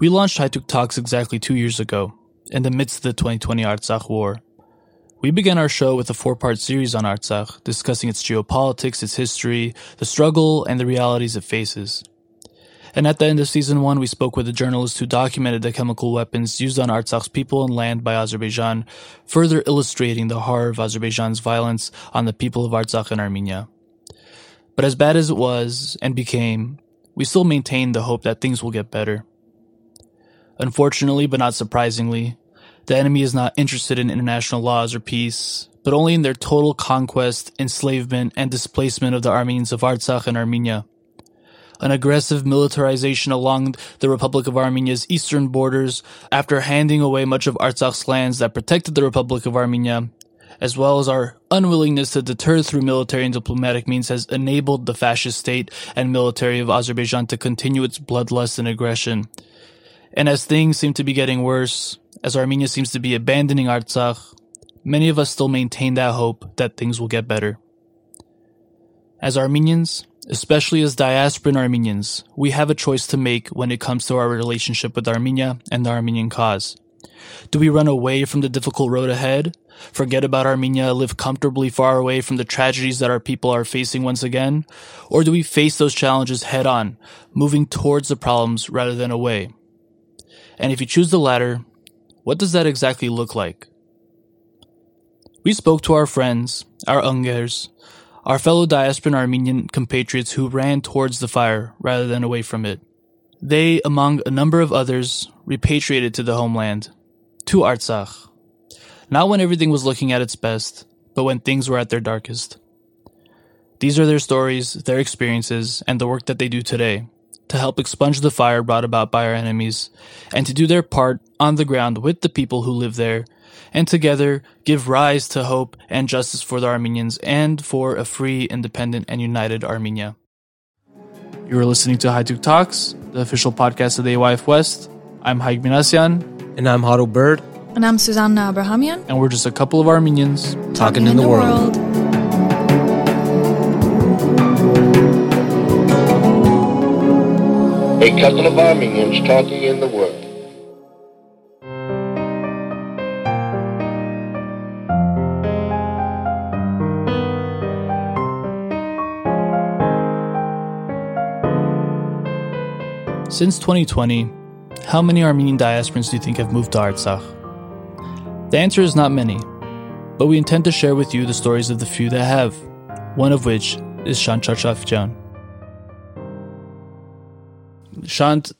We launched Haytoug Talks exactly two years ago, in the midst of the 2020 Artsakh War. We began our show with a four part series on Artsakh, discussing its geopolitics, its history, the struggle, and the realities it faces. And at the end of season one, we spoke with a journalist who documented the chemical weapons used on Artsakh's people and land by Azerbaijan, further illustrating the horror of Azerbaijan's violence on the people of Artsakh and Armenia. But as bad as it was and became, we still maintain the hope that things will get better. Unfortunately, but not surprisingly, the enemy is not interested in international laws or peace, but only in their total conquest, enslavement, and displacement of the Armenians of Artsakh and Armenia an aggressive militarization along the Republic of Armenia's eastern borders after handing away much of Artsakh's lands that protected the Republic of Armenia, as well as our unwillingness to deter through military and diplomatic means has enabled the fascist state and military of Azerbaijan to continue its bloodlust and aggression. And as things seem to be getting worse, as Armenia seems to be abandoning Artsakh, many of us still maintain that hope that things will get better. As Armenians, especially as diasporan Armenians, we have a choice to make when it comes to our relationship with Armenia and the Armenian cause. Do we run away from the difficult road ahead, forget about Armenia, live comfortably far away from the tragedies that our people are facing once again? Or do we face those challenges head on, moving towards the problems rather than away? And if you choose the latter, what does that exactly look like? We spoke to our friends, our Ungers, our fellow diasporan Armenian compatriots who ran towards the fire rather than away from it. They, among a number of others, repatriated to the homeland, to Artsakh. Not when everything was looking at its best, but when things were at their darkest. These are their stories, their experiences, and the work that they do today to help expunge the fire brought about by our enemies, and to do their part on the ground with the people who live there and together give rise to hope and justice for the Armenians and for a free, independent, and united Armenia. You are listening to Haytoug Talks, the official podcast of the AYF West. I'm Haig Minasyan. And I'm Hado Bird. And I'm Susanna Abrahamian. And we're just a couple of Armenians talking, talking in, in, the, the world. world. A couple of Armenians talking in the world. Since 2020, how many Armenian diasporans do you think have moved to Artsakh? The answer is not many, but we intend to share with you the stories of the few that have, one of which is Shant Charchafjan. Shant,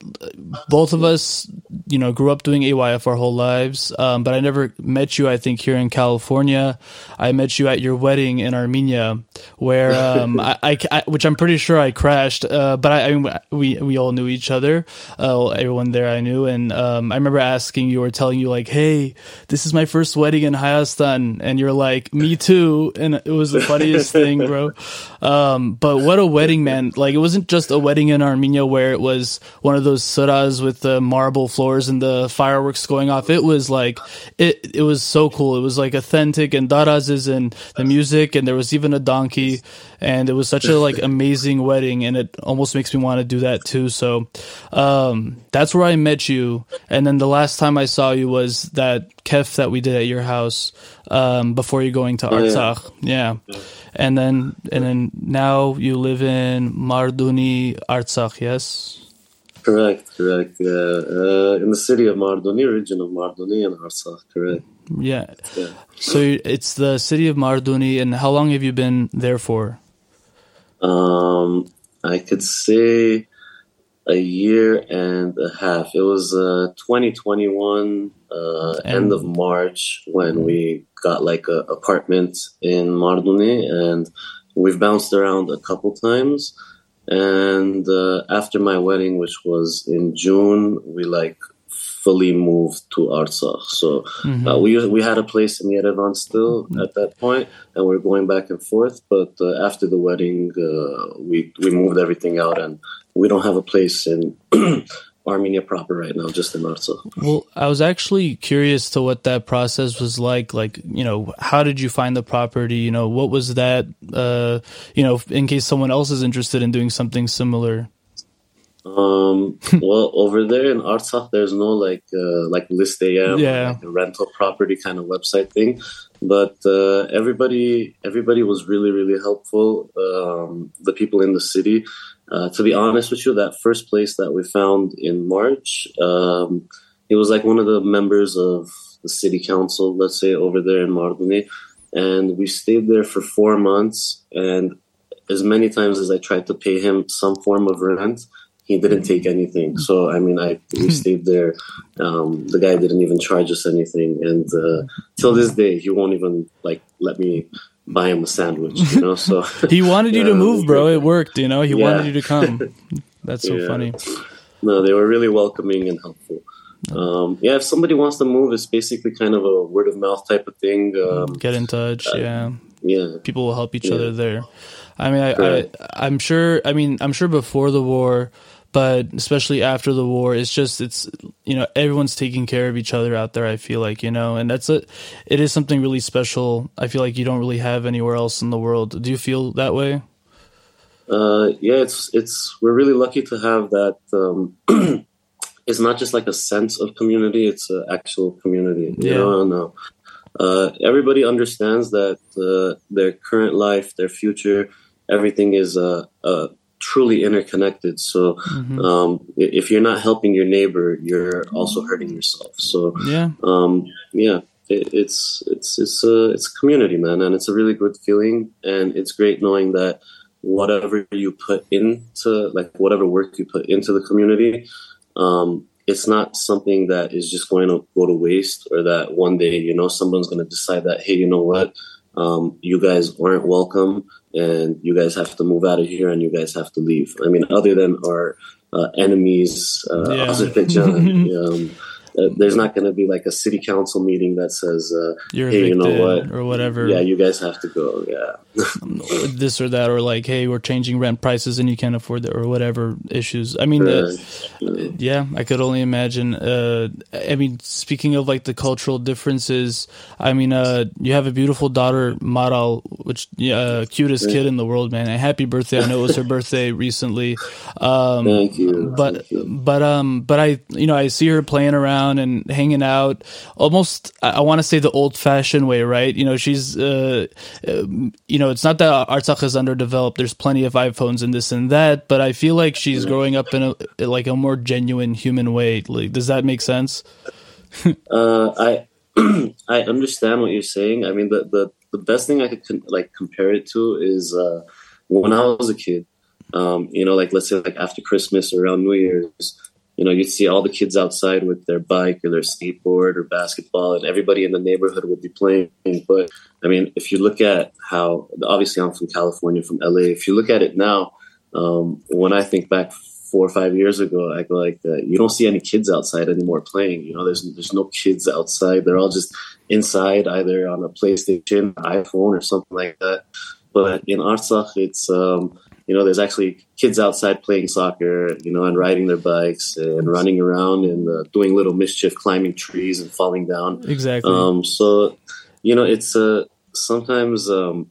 both of us you know, grew up doing AYF our whole lives, um, but I never met you. I think here in California, I met you at your wedding in Armenia, where um, I, I, I, which I'm pretty sure I crashed. Uh, but I, I mean, we we all knew each other. Uh, everyone there I knew, and um, I remember asking you or telling you like, "Hey, this is my first wedding in Hayastan," and you're like, "Me too," and it was the funniest thing, bro. Um, but what a wedding, man! Like it wasn't just a wedding in Armenia where it was one of those suras with the marble floors and the fireworks going off. It was like it it was so cool. It was like authentic and darazes and the music and there was even a donkey and it was such a like amazing wedding and it almost makes me want to do that too. So um, that's where I met you. And then the last time I saw you was that kef that we did at your house um, before you going to Artsakh. yeah. yeah. And then and then now you live in Marduni, Artsakh, yes? Correct, correct. Yeah, uh, in the city of Marduni, region of Marduni in Artsakh. Correct. Yeah. yeah. So it's the city of Marduni, and how long have you been there for? Um, I could say a year and a half. It was uh, 2021, uh, end of March, when we got like an apartment in Marduni, and we've bounced around a couple times. And uh, after my wedding, which was in June, we like fully moved to Artsakh. So mm-hmm. uh, we we had a place in Yerevan still mm-hmm. at that point, and we are going back and forth. But uh, after the wedding, uh, we we moved everything out, and we don't have a place in Armenia proper right now, just in Artsakh. Well, I was actually curious to what that process was like. Like, you know, how did you find the property? You know, what was that? Uh, you know, in case someone else is interested in doing something similar. Um, well, over there in Artsakh, there's no like uh, like list AM, Yeah. like a rental property kind of website thing. But uh, everybody, everybody was really, really helpful. Um, the people in the city. Uh, to be honest with you, that first place that we found in March, um, it was like one of the members of the city council, let's say, over there in Marduni, and we stayed there for four months. And as many times as I tried to pay him some form of rent, he didn't take anything. So I mean, I we stayed there. Um, the guy didn't even charge us anything, and uh, till this day, he won't even like let me buy him a sandwich. You know, so He wanted you to move, bro. It worked, you know. He Yeah. wanted you to come. That's so Yeah. funny. no, they were really welcoming and helpful. Um, yeah, if somebody wants to move, it's basically kind of a word of mouth type of thing. Um, Get in touch. Yeah. yeah, people will help each Yeah. other there. I mean, I, I, I'm sure. I mean, I'm sure before the war, but especially after the war, it's just it's you know everyone's taking care of each other out there. I feel like you know, and that's a it is something really special. I feel like you don't really have anywhere else in the world. Do you feel that way? Uh, yeah, it's it's we're really lucky to have that. Um, it's not just like a sense of community; it's an actual community. You Yeah. know, and, uh, uh, everybody understands that uh, their current life, their future, everything is uh, uh, truly interconnected. So, Mhm. um, if you're not helping your neighbor, you're also hurting yourself. So, Yeah, um, yeah, it, it's it's it's a it's a community, man, and it's a really good feeling, and it's great knowing that whatever you put into, like whatever work you put into the community, um, it's not something that is just going to go to waste, or that one day you know someone's going to decide that hey, you know what, um, you guys aren't welcome, and you guys have to move out of here, and you guys have to leave. I mean, other than our uh, enemies, uh, Yeah. Azerbaijan. um, uh, there's not going to be like a city council meeting that says, uh, you're Hey, you know what? or whatever. "Yeah, you guys have to go." Yeah, this or that, or like, hey, we're changing rent prices and you can't afford it, or whatever issues. I mean, uh, Correct. Yeah, I could only imagine. Uh, I mean, speaking of like the cultural differences, I mean, uh, you have a beautiful daughter, Maral, which uh, cutest kid in the world, man. And happy birthday! I know it was her birthday recently. Um, Thank you. but Thank you. but um but I you know I see her playing around and hanging out. Almost I, want to say the old fashioned way right? You know she's uh, um, you know it's not that Artsakh is underdeveloped. There's plenty of iPhones and this and that but I feel like she's growing up in a like a more genuine human way. Like does that make sense? Uh, I I understand what you're saying. I mean, the the, the best thing I could con- like compare it to is uh, when I was a kid. Um, you know, like let's say like after Christmas or around New Year's, you know, you'd see all the kids outside with their bike or their skateboard or basketball, and everybody in the neighborhood would be playing. But I mean, if you look at how obviously I'm from California, from LA. If you look at it now, um, when I think back four or five years ago, I go like, uh, you don't see any kids outside anymore playing. You know, there's there's no kids outside. They're all just inside, either on a PlayStation, iPhone, or something like that. But in Artsakh, it's um, you know, there's actually kids outside playing soccer, you know, and riding their bikes and running around and uh, doing little mischief, climbing trees and falling down. exactly Um, so, you know, it's uh, sometimes um,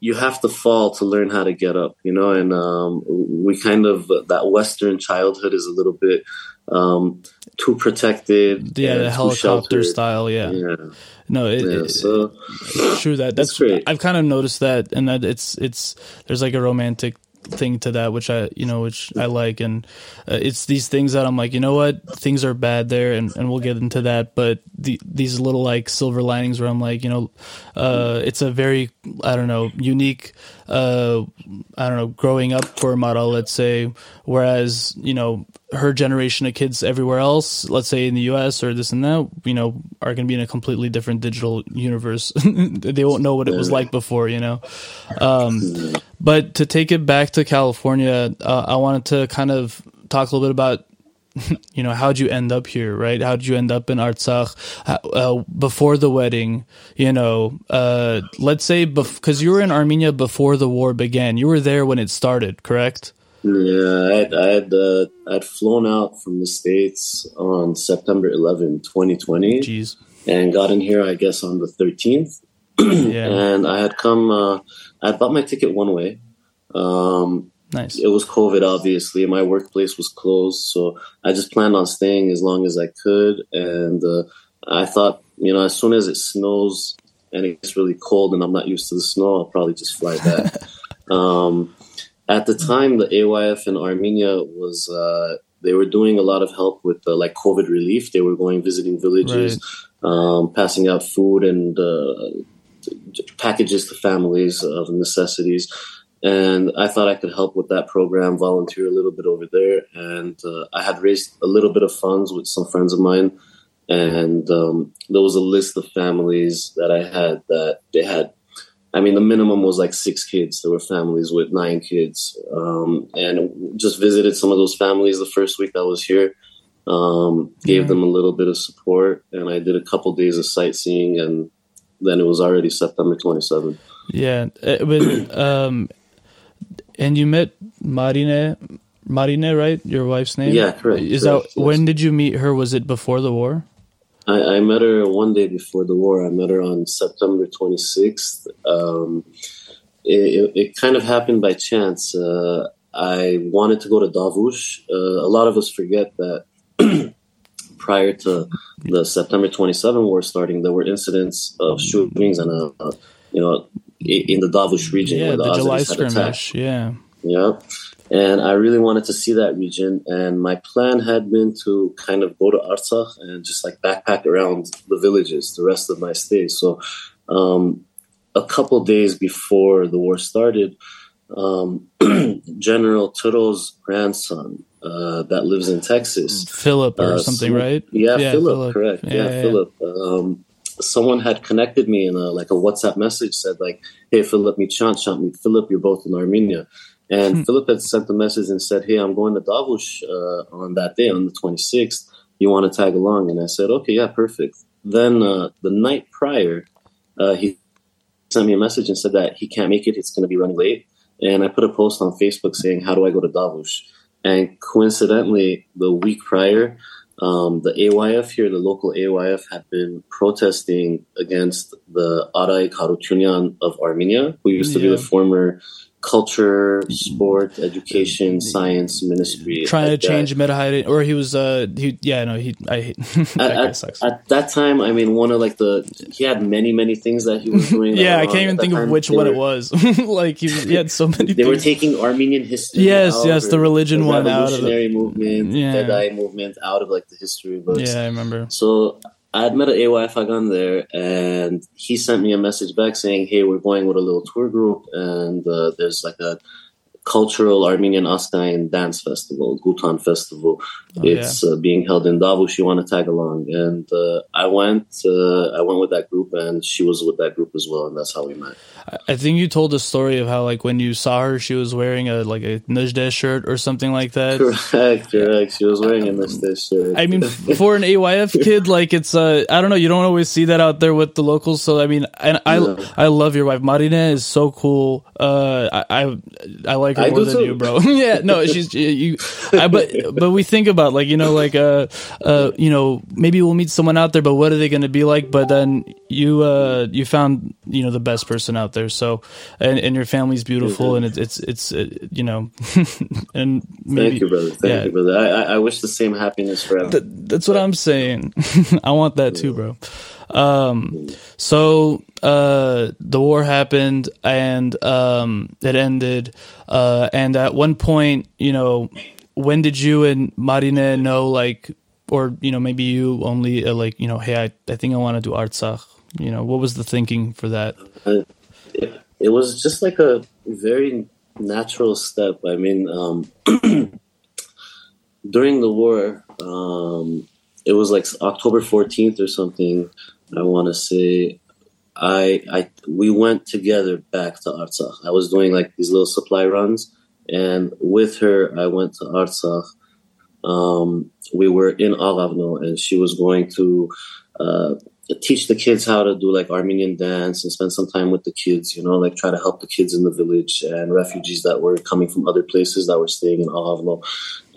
you have to fall to learn how to get up, you know, and um, we kind of, that Western childhood is a little bit um, too protected. yeah the helicopter sheltered. style yeah, Yeah, no it, yeah. it- So, True that. That's, great. I've kind of noticed that, and that it's it's there's like a romantic thing to that, which I you know which I like, and uh, it's these things that I'm like, you know what, things are bad there, and, and we'll get into that, but the, these little like silver linings where I'm like, you know, uh, it's a very I don't know unique. Uh, I don't know, growing up for Mara, let's say, whereas you know her generation of kids everywhere else, let's say in the U.S. or this and that, you know, are going to be in a completely different digital universe. they won't know what it was like before, you know. Um, but to take it back to California, uh, I wanted to kind of talk a little bit about you know how'd you end up here right how'd you end up in artsakh uh, before the wedding you know uh, let's say because you were in armenia before the war began you were there when it started correct yeah, I had, I had, uh, I'd flown out from the States on September 11, 2020. jeez and got in here, I guess, on the 13th. yeah And I had come, uh, I bought my ticket one way. Um, Nice. it was COVID, obviously. My workplace was closed, so I just planned on staying as long as I could. And uh, I thought, you know, as soon as it snows and it gets really cold and I'm not used to the snow, I'll probably just fly back. um, at the time, the AYF in Armenia was uh, they were doing a lot of help with uh, like COVID relief. They were going visiting villages, um, passing out food and uh, packages to families of necessities. And I thought I could help with that program, volunteer a little bit over there. And uh, I had raised a little bit of funds with some friends of mine. And um, there was a list of families that I had that they had. I mean, the minimum was like six kids. There were families with nine kids. Um, and just visited some of those families the first week I was here. Um, gave Yeah. them a little bit of support. And I did a couple days of sightseeing. And then it was already September 27th. Yeah, uh, but um, and you met Marine, Marine, right? Your wife's name. Yeah, correct, Is correct, that when did you meet her? Was it before the war? I, I met her one day before the war. I met her on September 26th. Um, it, it, it kind of happened by chance. Uh, I wanted to go to Davush. Uh, a lot of us forget that prior to the September 27 war starting, there were incidents of shootings and, uh, uh, you know, in the Davush region Yeah, where the, the July Azeris had attacked. skirmish. Yeah. Yeah. And I really wanted to see that region. And my plan had been to kind of go to Artsakh and just like backpack around the villages the rest of my stay. So, um, a couple days before the war started, um, General Turo's grandson, uh, that lives in Texas, Philip or uh, something, some- right? Yeah, Yeah, Philip, Philip. correct. Yeah, Yeah, yeah, Philip. Um, someone had connected me in a like a WhatsApp message said like, "Hey, Philip, meet Shant, Shant, meet Philip. You're both in Armenia." And Hmm. Philip had sent the message and said, "Hey, I'm going to Davush uh, on that day, on the 26th. You want to tag along?" And I said, "Okay, yeah, perfect." Then uh, the night prior, uh, he sent me a message and said that he can't make it. It's going to be running late. And I put a post on Facebook saying, "How do I go to Davush?" And coincidentally, the week prior, um, the AYF here, the local AYF, had been protesting against the Aray Harutyunyan of Armenia, who used to be the former culture, sport, education, science ministry. Trying to change Medahide, or he was. Uh, he yeah, no, he. I that At, at, that time, I mean, one of like the he had many, many things that he was doing. yeah, I can't even think of which one were- it was. like he, was, he had so many. They were taking Armenian history. Yes, out, yes, the religion the one out of the- revolutionary movement, Yeah. Fedai movement out of like the history books. Yeah, I remember. So I had met an AYF Hagan there, and he sent me a message back saying, "Hey, we're going with a little tour group, and uh, there's like a cultural Armenian Askain dance festival, Gutan Festival. Oh, it's uh, being held in Davush. You want to tag along?" And uh, I went. Uh, I went with that group, and she was with that group as well, and that's how we met. I- think you told a story of how like when you saw her, she was wearing a like a Nzhdeh shirt or something like that. Correct, correct. She was wearing a Nzhdeh shirt. I mean, for an AYF kid, like it's uh, I don't know, you don't always see that out there with the locals. So I mean, and I Yeah. I love your wife. Marina is so cool. Uh, I I, I like her I more than too. you, bro. yeah, no, she's you. I, but but we think about like you know like uh uh you know maybe we'll meet someone out there, but what are they going to be like? But then you uh you found you know the best person out there. So and and your family's beautiful, and it's it's it's uh, you know, and maybe Thank you, brother. Thank yeah. you, brother. I, I, wish the same happiness for everyone. Th- that's what I'm saying. I want that too, bro. Um, so uh, the war happened and um, it ended. Uh, and at one point, you know, when did you and Marine know, like, or you know, maybe you only uh, like, you know, hey, I, I think I want to do Artsakh. You know, what was the thinking for that? it, it was just like a very natural step. I mean, um, during the war, um, it was like October 14th or something. I want to say, I, I, we went together back to Artsakh. I was doing like these little supply runs, and with her, I went to Artsakh. Um, we were in Aghavno, and she was going to uh, teach the kids how to do like Armenian dance and spend some time with the kids, you know, like try to help the kids in the village and refugees that were coming from other places that were staying in Aghavno.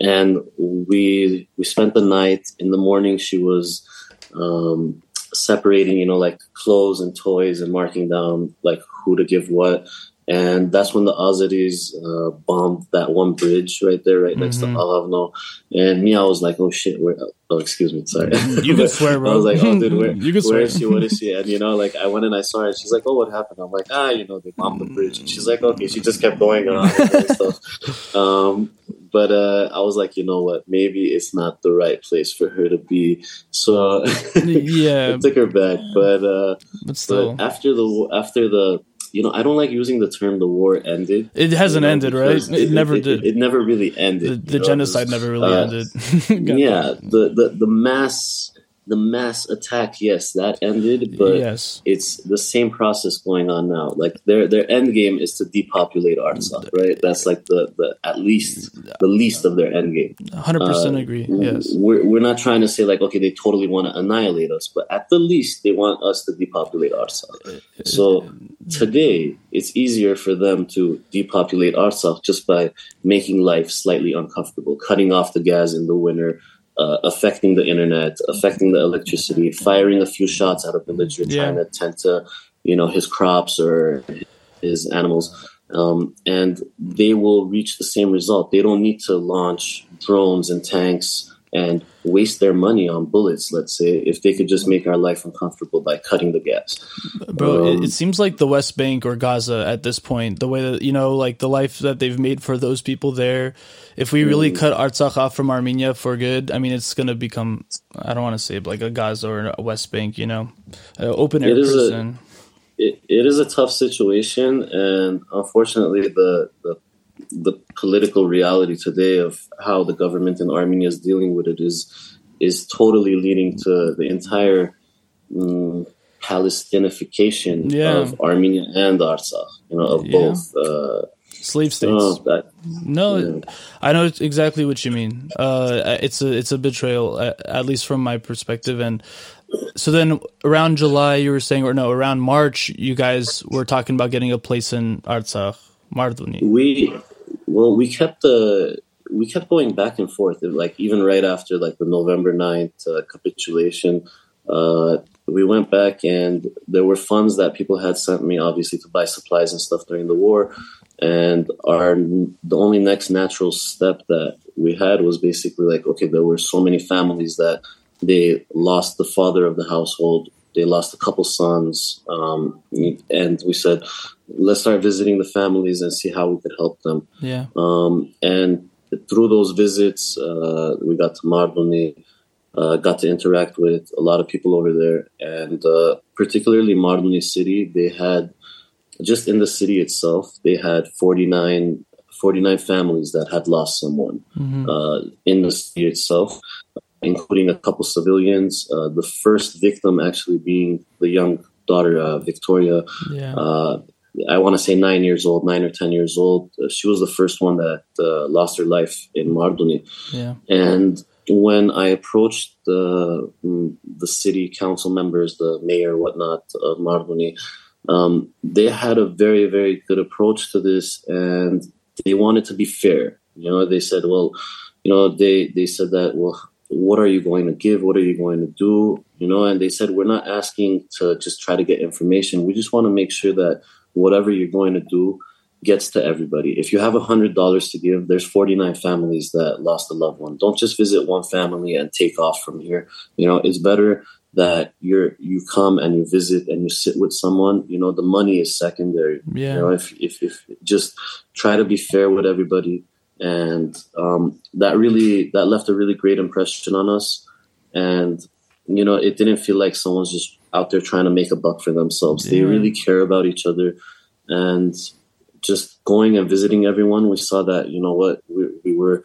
And we we spent the night. In the morning, she was um, separating, you know, like clothes and toys and marking down like who to give what. and that's when the Azeris uh, bombed that one bridge right there, right mm-hmm. next to mm-hmm. Aghavno. And me, I was like, "Oh shit!" Where? Oh, excuse me, sorry. You can swear, bro. I was like, "Oh, dude, where, you can swear. where is she? What is she?" And you know, like I went and I saw her. And she's like, "Oh, what happened?" I'm like, "Ah, you know, they bombed the bridge." And she's like, "Okay." She just kept going on and stuff. Um, but uh, I was like, you know what? Maybe it's not the right place for her to be. So yeah, I took her back. But uh, but still, but after the after the you know, I don't like using the term "the war ended." It hasn't you know, ended, right? It, it never it, did. It, it, never really ended. The, the genocide never really uh, ended. yeah, the, the the mass the mass attack, yes, that ended, but yes. it's the same process going on now. Like their their end game is to depopulate Artsakh, right? That's like the, the at least the least of their end game. Hundred uh, percent agree. Yes, we're we're not trying to say like okay, they totally want to annihilate us, but at the least they want us to depopulate Artsakh. Uh, uh, so uh, today it's easier for them to depopulate Artsakh just by making life slightly uncomfortable, cutting off the gas in the winter uh, affecting the internet, affecting the electricity, firing a few shots at a villager yeah. trying to tend to, you know, his crops or his animals. Um, and they will reach the same result. They don't need to launch drones and tanks and waste their money on bullets, let's say, if they could just make our life uncomfortable by cutting the gas. Bro, um, it, seems like the West Bank or Gaza at this point, the way that, you know, like the life that they've made for those people there, if we really mm. cut Artsakh off from Armenia for good, I mean, it's going to become, I don't want to say like a Gaza or a West Bank, you know, open air prison. A, it, it is a tough situation, and unfortunately, the, the the political reality today of how the government in Armenia is dealing with it is is totally leading to the entire um, Palestinification yeah. of Armenia and Artsakh, you know, of yeah. both uh, slave states. that, no, yeah. I know exactly what you mean. Uh, it's a it's a betrayal, at least from my perspective. And so then, around July, you were saying, or no, around March, you guys were talking about getting a place in Artsakh, Marduni. We well, we kept the we kept going back and forth. Like even right after like the November 9th uh, capitulation, uh, we went back and there were funds that people had sent me, obviously, to buy supplies and stuff during the war. And our the only next natural step that we had was basically like, okay, there were so many families that they lost the father of the household they lost a couple sons, um, and we said, let's start visiting the families and see how we could help them. Yeah. Um, and through those visits, uh, we got to Marduni, uh, got to interact with a lot of people over there, and uh, particularly Marduni city. They had just in the city itself, they had 49, 49 families that had lost someone mm-hmm. Uh, in the city itself including a couple civilians. Uh, the first victim actually being the young daughter, uh, Victoria. Yeah. I want to say nine years old, nine or ten years old. Uh, she was the first one that uh, lost her life in Marduni. Yeah. And when I approached the mm, the city council members, the mayor, whatnot of Marduni, um, they had a very very good approach to this, and they wanted to be fair. You know, they said, well, you know, they they said that well, what are you going to give? What are you going to do? You know, and they said, we're not asking to just try to get information. We just want to make sure that whatever you're going to do gets to everybody. If you have a hundred dollars to give, there's 49 families that lost a loved one. Don't just visit one family and take off from here. You know, it's better that you're you come and you visit and you sit with someone. You know, the money is secondary. Yeah. You know, if if if just try to be fair with everybody and um, that really that left a really great impression on us. And you know, it didn't feel like someone's just out there trying to make a buck for themselves. Yeah. They really care about each other, and just going and visiting everyone, we saw that you know what we, we were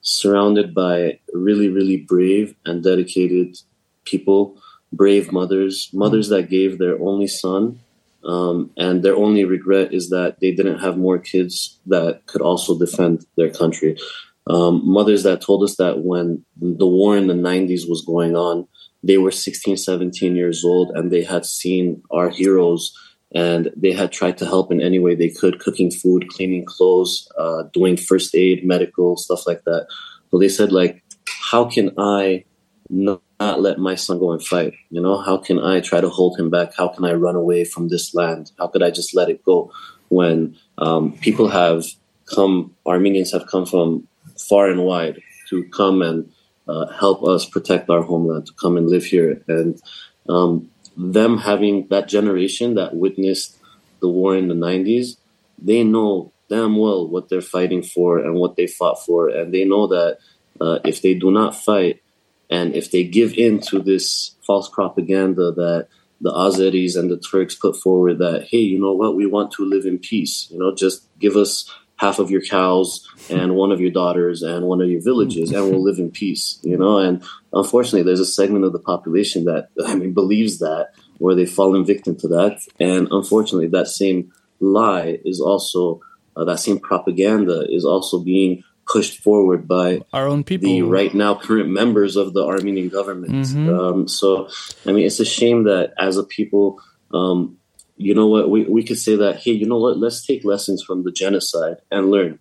surrounded by really really brave and dedicated people brave mothers mothers that gave their only son um, and their only regret is that they didn't have more kids that could also defend their country. Um, mothers that told us that when the war in the 90s was going on, they were 16, 17 years old and they had seen our heroes and they had tried to help in any way they could cooking food, cleaning clothes, uh, doing first aid, medical, stuff like that. So they said, like, how can I not let my son go and fight? You know, how can I try to hold him back? How can I run away from this land? How could I just let it go? when um, people have come, Armenians have come from far and wide to come and uh, help us protect our homeland, to come and live here. And um, them having that generation that witnessed the war in the 90s, they know damn well what they're fighting for and what they fought for. And they know that uh, if they do not fight and if they give in to this false propaganda that the Azeris and the Turks put forward that, hey, you know what, we want to live in peace, you know, just give us half of your cows and one of your daughters and one of your villages and we'll live in peace you know? And unfortunately there's a segment of the population that i mean believes that where they've fallen victim to that. And unfortunately that same lie is also uh, that same propaganda is also being pushed forward by our own people. the right now current members of the armenian government. Mm-hmm. um, so i mean it's a shame that as a people um, you know what, we, we could say that, hey, you know what, let's take lessons from the genocide and learn.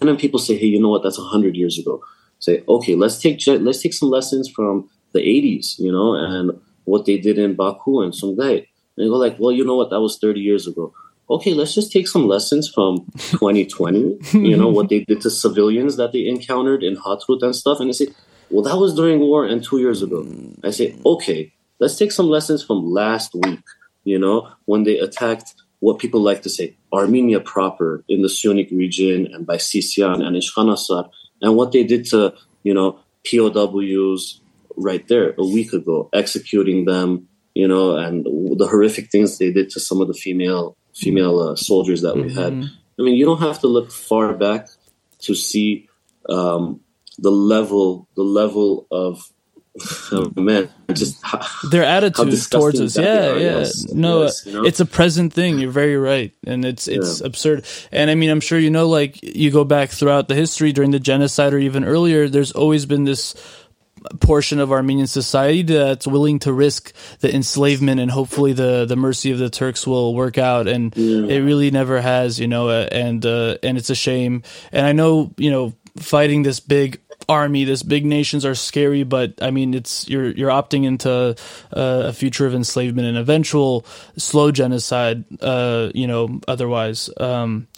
And then people say, hey, you know what, that's 100 years ago. Say, okay, let's take let's take some lessons from the 80s, you know, and what they did in Baku and Sumgait. And you go like, well, you know what, that was 30 years ago. Okay, let's just take some lessons from 2020, you know, what they did to civilians that they encountered in Hatrut and stuff. And I say, well, that was during war and two years ago. I say, okay, let's take some lessons from last week you know, when they attacked what people like to say Armenia proper in the Syunik region and by Sisian and Ishkhanasar, and what they did to, you know, POWs right there a week ago, executing them, you know, and the horrific things they did to some of the female female uh, soldiers that we mm-hmm. had. I mean, you don't have to look far back to see um, the level the level of oh, man, just how, their attitude towards us. Yeah, yeah. No, yes, you know? it's a present thing. You're very right, and it's it's yeah. absurd. And I mean, I'm sure you know, like you go back throughout the history during the genocide or even earlier. There's always been this portion of Armenian society that's willing to risk the enslavement and hopefully the the mercy of the Turks will work out and yeah. it really never has you know and uh, and it's a shame and I know you know fighting this big army, this big nations are scary, but I mean, it's you're you're opting into uh, a future of enslavement and eventual slow genocide. Uh, you know, otherwise. Um,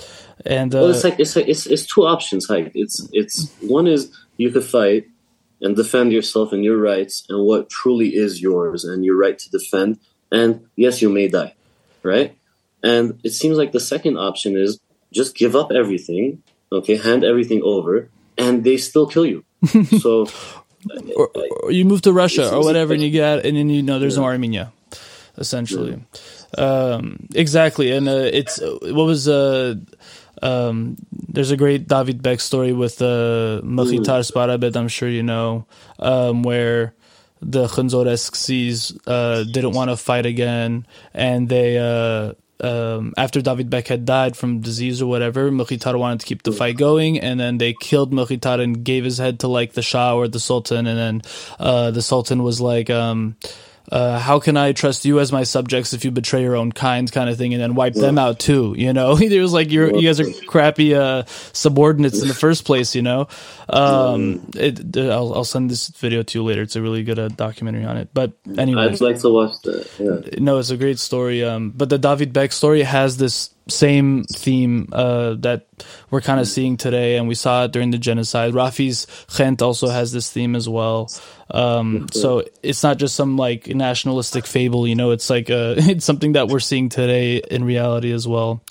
and uh, well, it's like it's like it's, it's two options. Like it's it's one is you could fight and defend yourself and your rights and what truly is yours and your right to defend. And yes, you may die, right? And it seems like the second option is just give up everything, okay, hand everything over, and they still kill you. so or, or, you move to Russia or whatever, and you get, and then you know there's yeah. no Armenia, essentially. Yeah. Um, exactly, and uh, it's uh, what was uh, um, there's a great David Bek story with uh, Mkhitar Sbarabed, I'm sure you know, um, where the Khundzoresksis uh, didn't want to fight again, and they uh, um, after David Bek had died from disease or whatever, Mkhitar wanted to keep the fight going, and then they killed Mkhitar and gave his head to like the Shah or the Sultan, and then uh, the Sultan was like. Um, uh, how can I trust you as my subjects if you betray your own kind, kind of thing, and then wipe yeah. them out too? You know, it was like you're, you guys are crappy uh, subordinates in the first place. You know, um, it, I'll, I'll send this video to you later. It's a really good uh, documentary on it. But anyway, I'd like to watch that. Yeah. No, it's a great story. Um, but the David Bek story has this same theme uh, that we're kind of seeing today, and we saw it during the genocide. Raffi's Khent also has this theme as well. Um, so it's not just some like nationalistic fable, you know. It's like uh, it's something that we're seeing today in reality as well.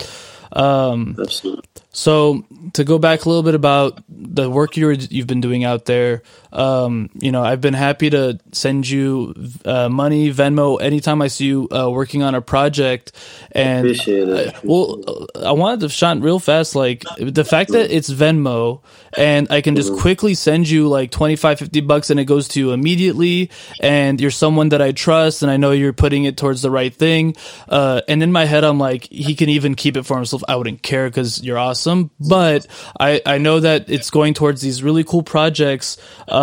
Um, Absolutely. So to go back a little bit about the work you you've been doing out there, um, you know, I've been happy to send you uh, money, Venmo, anytime I see you uh, working on a project. And appreciate it. I, well, I wanted to shine real fast, like the fact that it's Venmo and I can just mm-hmm. quickly send you like 25, 50 bucks and it goes to you immediately. And you're someone that I trust and I know you're putting it towards the right thing. Uh, and in my head, I'm like, he can even keep it for himself. I wouldn't care because you're awesome awesome, but I, I know that it's going towards these really cool projects. Um,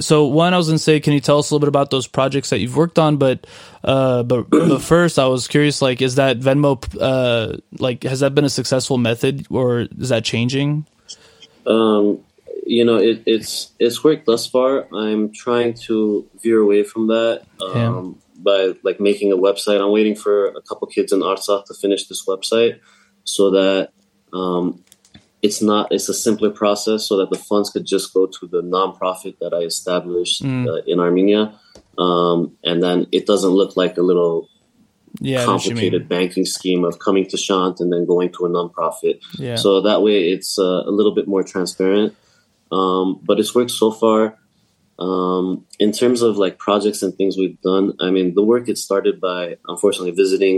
so one, I was gonna say, can you tell us a little bit about those projects that you've worked on? But, uh, but, but first, I was curious, like, is that Venmo, uh, like, has that been a successful method or is that changing? Um, you know, it, it's it's worked thus far. I'm trying to veer away from that. Um, yeah. By like making a website, I'm waiting for a couple kids in Artsakh to finish this website so that um, it's not it's a simpler process so that the funds could just go to the nonprofit that I established Mm. uh, in Armenia, um, and then it doesn't look like a little Yeah, I know what you mean. complicated banking scheme of coming to Shant and then going to a nonprofit. Yeah. So that way it's uh, a little bit more transparent. Um, but it's worked so far. Um, in terms of like projects and things we've done, I mean, the work it started by unfortunately visiting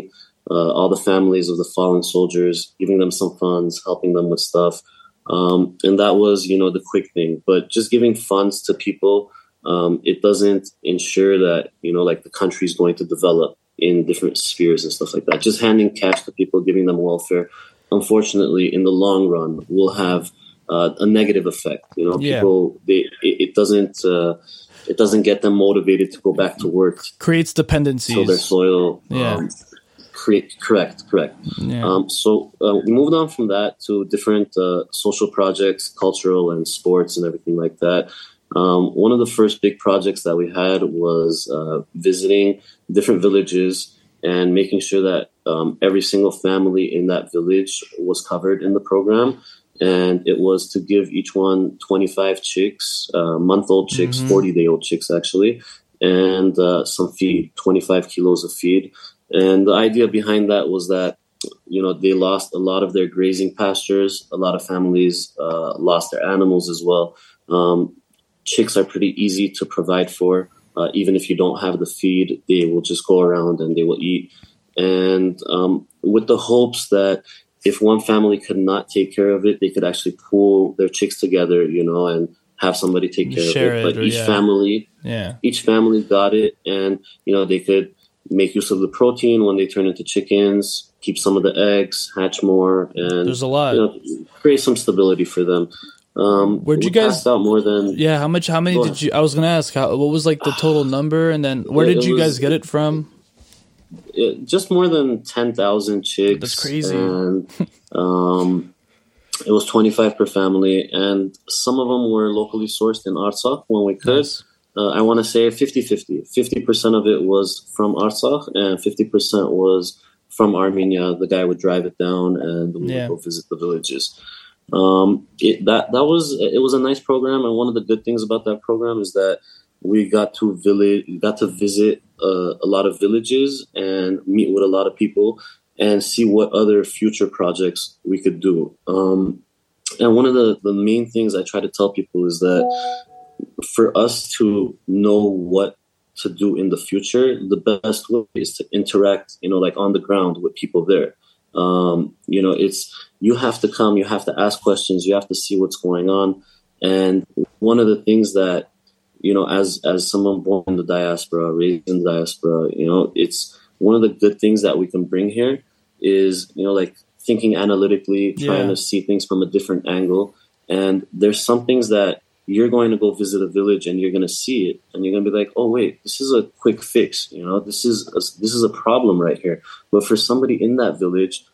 uh, all the families of the fallen soldiers, giving them some funds, helping them with stuff. Um, and that was, you know, the quick thing. But just giving funds to people, um, it doesn't ensure that, you know, like the country is going to develop in different spheres and stuff like that. Just handing cash to people, giving them welfare, unfortunately, in the long run, will have uh, a negative effect. You know, Yeah. people they it, it doesn't uh, it doesn't get them motivated to go back to work, Creates dependencies. till their soil. Yeah. Um, correct, correct. yeah. Um, so uh, we moved on from that to different uh, social projects, cultural and sports and everything like that. Um, one of the first big projects that we had was uh, visiting different villages and making sure that um, every single family in that village was covered in the program. And it was to give each one 25 chicks, uh, month old chicks, Mhm. 40 day old chicks actually, and uh, some feed, 25 kilos of feed. And the idea behind that was that you know they lost a lot of their grazing pastures. A lot of families uh, lost their animals as well. Um, chicks are pretty easy to provide for. Uh, even if you don't have the feed they will just go around and they will eat. And um, with the hopes that if one family could not take care of it they could actually pool their chicks together you know and have somebody take care Share of it. it but or- each yeah. family yeah. each family got it and you know they could make use of the protein when they turn into chickens keep some of the eggs hatch more and There's a lot. you know, create some stability for them um Where'd you guys- out more than Yeah, how much? How many did you? I was gonna ask. How, what was like the total number, and then where Yeah, did you was- guys get it from? uh, just more than 10,000 chicks That's crazy. and um it was 25 per family and some of them were locally sourced in Artsakh when we could Nice. Uh, I want to say 50-50. 50% of it was from Artsakh and 50% was from Armenia. The guy would drive it down and we Yeah. would go visit the villages. Um, it, that that was it was a nice program, and one of the good things about that program is that we got to village, got to visit uh, a lot of villages and meet with a lot of people and see what other future projects we could do. Um, and one of the, the main things I try to tell people is that for us to know what to do in the future, the best way is to interact, you know, like on the ground with people there. Um, you know, it's you have to come, you have to ask questions, you have to see what's going on. And one of the things that, you know, as as someone born in the diaspora, raised in the diaspora, you know, it's one of the good things that we can bring here is, you know, like thinking analytically, trying Yeah. to see things from a different angle. And there's some things that you're going to go visit a village and you're going to see it and you're going to be like oh wait this is a quick fix you know? This is a, this is a problem right here. But for somebody in that village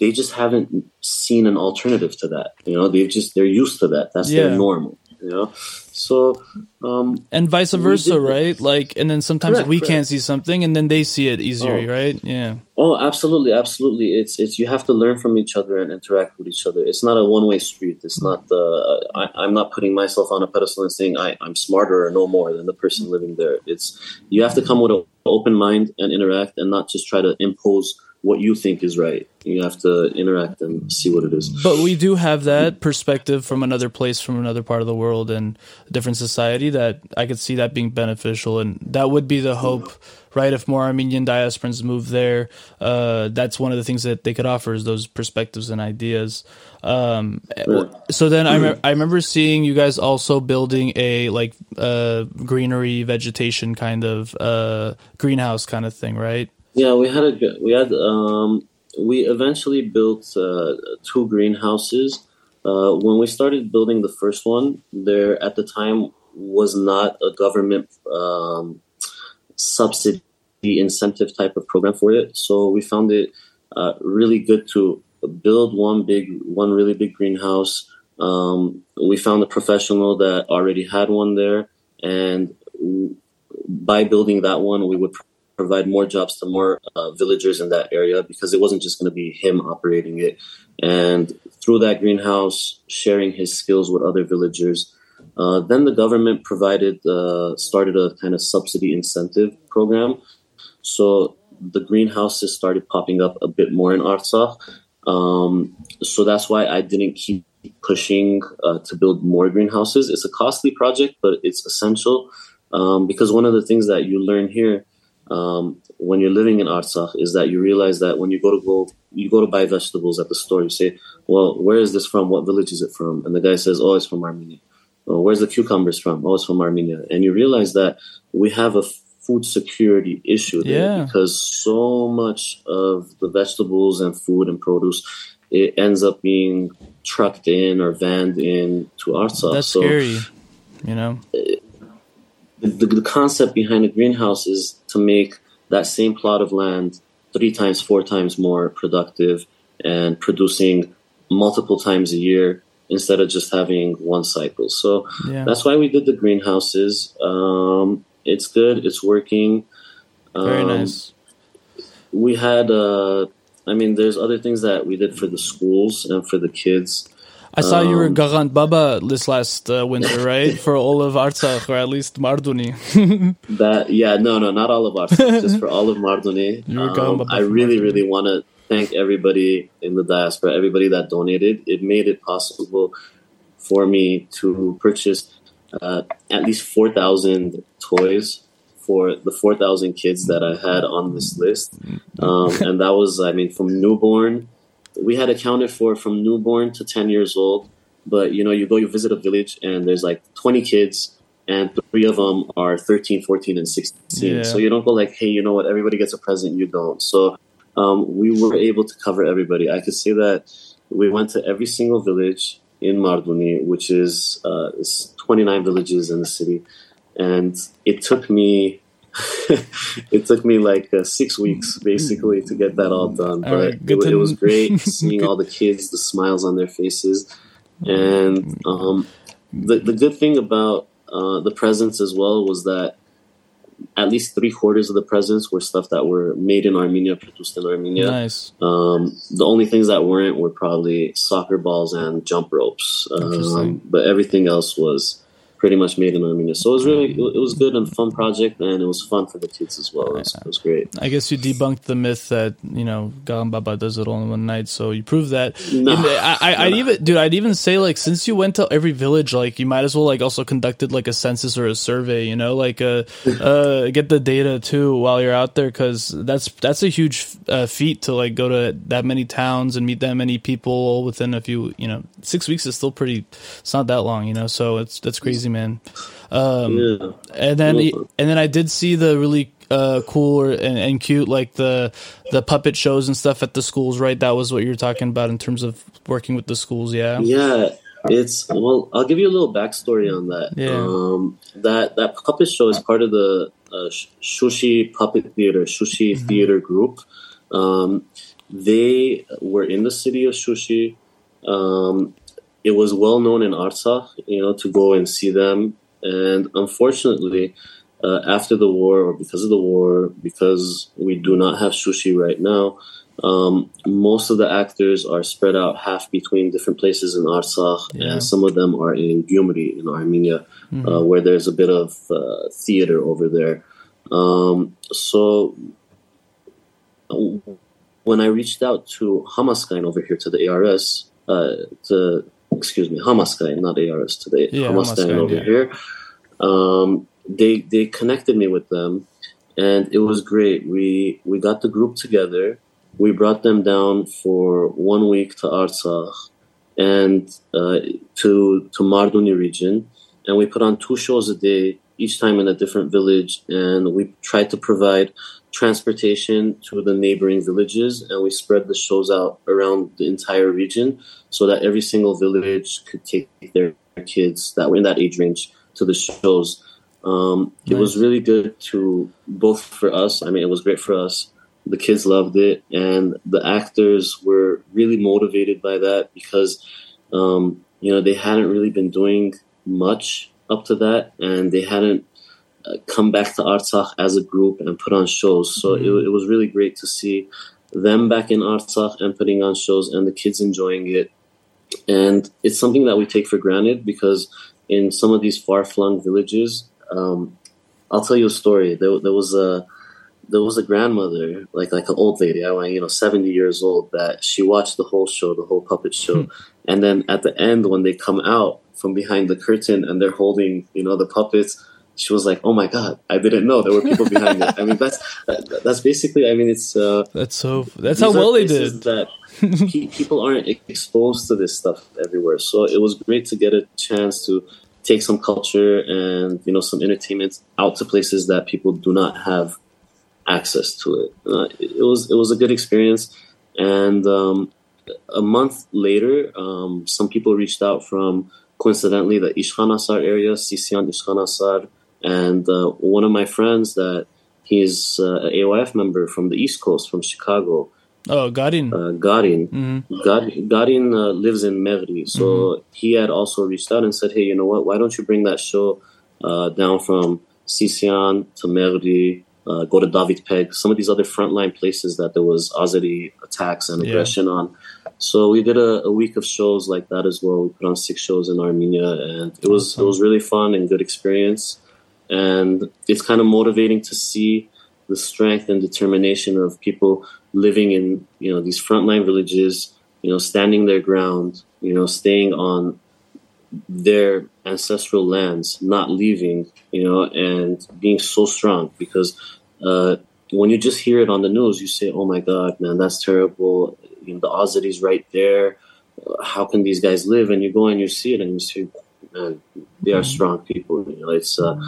they just haven't seen an alternative to that you know? They've just they're used to that. That's Yeah. their normal you know so um And vice versa, right? Like, and then sometimes Correct, we correct. can't see something, and then they see it easier, Oh. right? Yeah. Oh, absolutely, absolutely. It's it's you have to learn from each other and interact with each other. It's not a one way street. It's not the I, I'm not putting myself on a pedestal and saying I, I'm smarter or no more than the person living there. It's you have to come with an open mind and interact and not just try to impose what you think is right. You have to interact and see what it is. But we do have that perspective from another place, from another part of the world, and a different society. That I could see that being beneficial, and that would be the hope, right? If more Armenian diasporans move there, uh, that's one of the things that they could offer is those perspectives and ideas. Um, Right. So then I, I remember seeing you guys also building a like uh, greenery, vegetation kind of uh, greenhouse kind of thing, right? Yeah, we had a good- we had um, we eventually built uh, two greenhouses. Uh, when we started building the first one, there at the time was not a government um, subsidy incentive type of program for it. So we found it uh, really good to build one big, one really big greenhouse. Um, we found a professional that already had one there, and by building that one, we would provide more jobs to more uh, villagers in that area because it wasn't just going to be him operating it. And through that greenhouse, sharing his skills with other villagers. Uh, then the government provided, uh, started a kind of subsidy incentive program. So the greenhouses started popping up a bit more in Artsakh. Um, so that's why I didn't keep pushing uh, to build more greenhouses. It's a costly project, but it's essential um, because one of the things that you learn here um, when you're living in Artsakh is that you realize that when you go to go you go to buy vegetables at the store, you say, "Well, where is this from? What village is it from?" And the guy says, "Oh, it's from Armenia." Oh, where's the cucumbers from? Oh, it's from Armenia. And you realize that we have a food security issue there yeah. because so much of the vegetables and food and produce it ends up being trucked in or vanned in to Artsakh. That's so, scary, you know. The, the concept behind a greenhouse is to make that same plot of land three times, four times more productive and producing multiple times a year instead of just having one cycle. So yeah. that's why we did the greenhouses. Um, it's good. It's working. Very um, nice. We had, uh, I mean, there's other things that we did for the schools and for the kids. I saw um, you were um, Gaghant Baba this last uh, winter, right? for all of Artsakh, or at least Marduni. that yeah, no, no, not all of Artsakh, just for all of Marduni. Um, I really, really want to thank everybody in the diaspora, everybody that donated. It made it possible for me to purchase uh, at least 4,000 toys for the 4,000 kids that I had on this list. Um, and that was, I mean, from newborn, we had accounted for from newborn to 10 years old. But, you know, you go, you visit a village and there's like 20 kids and three of them are 13, 14, and 16. Yeah. So you don't go like, hey, you know what, everybody gets a present, you don't. So um, we were able to cover everybody. I could say that we went to every single village in Marduni, which is uh, 29 villages in the city, and it took me it took me like uh, six weeks basically to get that all done. But right, it, it, was great seeing all the kids, the smiles on their faces, and um, the the good thing about uh, the presents as well was that at least three quarters of the presents were stuff that were made in Armenia, produced in Armenia. Nice. Um, the only things that weren't were probably soccer balls and jump ropes. Um, but everything else was pretty much made in Armenia. So it was really it was good and fun project, and it was fun for the kids as well. It was, it was great. I guess you debunked the myth that you know Gaghant Baba does it all in one night. So you proved that. No, I, I, would even, dude, I'd even say like since you went to every village, like you might as well like also conducted like a census or a survey. You know, like uh, uh get the data too while you're out there because that's that's a huge uh, feat to like go to that many towns and meet that many people within a few. You know, six weeks is still pretty. It's not that long. You know, so it's that's crazy man. Um, yeah. And then and then I did see the really uh, cool and, and, cute like the the puppet shows and stuff at the schools, right? That was what you were talking about in terms of working with the schools, yeah. Yeah, it's well. I'll give you a little backstory on that. Yeah. Um, that that puppet show is part of the uh, Shushi Puppet Theater, Shushi mm-hmm. Theater Group. Um, they were in the city of Shushi. Um, it was well known in Artsakh, you know, to go and see them. And unfortunately, uh, after the war, or because of the war, because we do not have Shushi right now, um, most of the actors are spread out half between different places in Artsakh, yeah. and some of them are in Gyumri in Armenia, mm-hmm. uh, where there's a bit of uh, theater over there. Um, so when I reached out to Hamazkayin over here to the ARS, uh, to excuse me, Hamazkayin, not ARS today, yeah, Hamazkayin over yeah. here. Um, they they connected me with them, and it was great. We we got the group together. We brought them down for one week to Artsakh and uh, to to Marduni region, and we put on two shows a day, each time in a different village, and we tried to provide transportation to the neighboring villages, and we spread the shows out around the entire region so that every single village could take their kids that were in that age range to the shows. Um, nice. It was really good to both for us. I mean, it was great for us. The kids loved it, and the actors were really motivated by that because, um, you know, they hadn't really been doing much up to that, and they hadn't come back to Artsakh as a group and put on shows. So mm-hmm. it, it, was really great to see them back in Artsakh and putting on shows and the kids enjoying it. And it's something that we take for granted because in some of these far flung villages, um, I'll tell you a story. There, there was a there was a grandmother, like like an old lady, I went, you know, seventy years old, that she watched the whole show, the whole puppet show, hmm. and then at the end when they come out from behind the curtain and they're holding, you know, the puppets, she was like, "Oh my god, I didn't know there were people behind it." I mean, that's that's basically. I mean, it's uh, that's so that's how well they did. That people aren't exposed to this stuff everywhere, so it was great to get a chance to take some culture and you know some entertainment out to places that people do not have access to it. Uh, it was it was a good experience, and um, a month later, um, some people reached out from coincidentally the Ishkhanasar area, Sisian Ishkhanasar and uh, one of my friends that he's uh, an AYF member from the East Coast, from Chicago. Oh, Garin. Uh, Garin. Mm-hmm. Garin, uh, lives in Merli. So mm-hmm. he had also reached out and said, hey, you know what? Why don't you bring that show uh, down from Sisian to Merli, uh, go to David Bek, some of these other frontline places that there was Azeri attacks and aggression yeah. on. So we did a, a, week of shows like that as well. We put on six shows in Armenia, and it was awesome. it was really fun and good experience and it's kind of motivating to see the strength and determination of people living in you know these frontline villages you know standing their ground you know staying on their ancestral lands not leaving you know and being so strong. Because uh, when you just hear it on the news you say oh my god man that's terrible. You know the Azeris right there how can these guys live? And you go and you see it and you see, man they are mm-hmm. strong people. You know it's uh,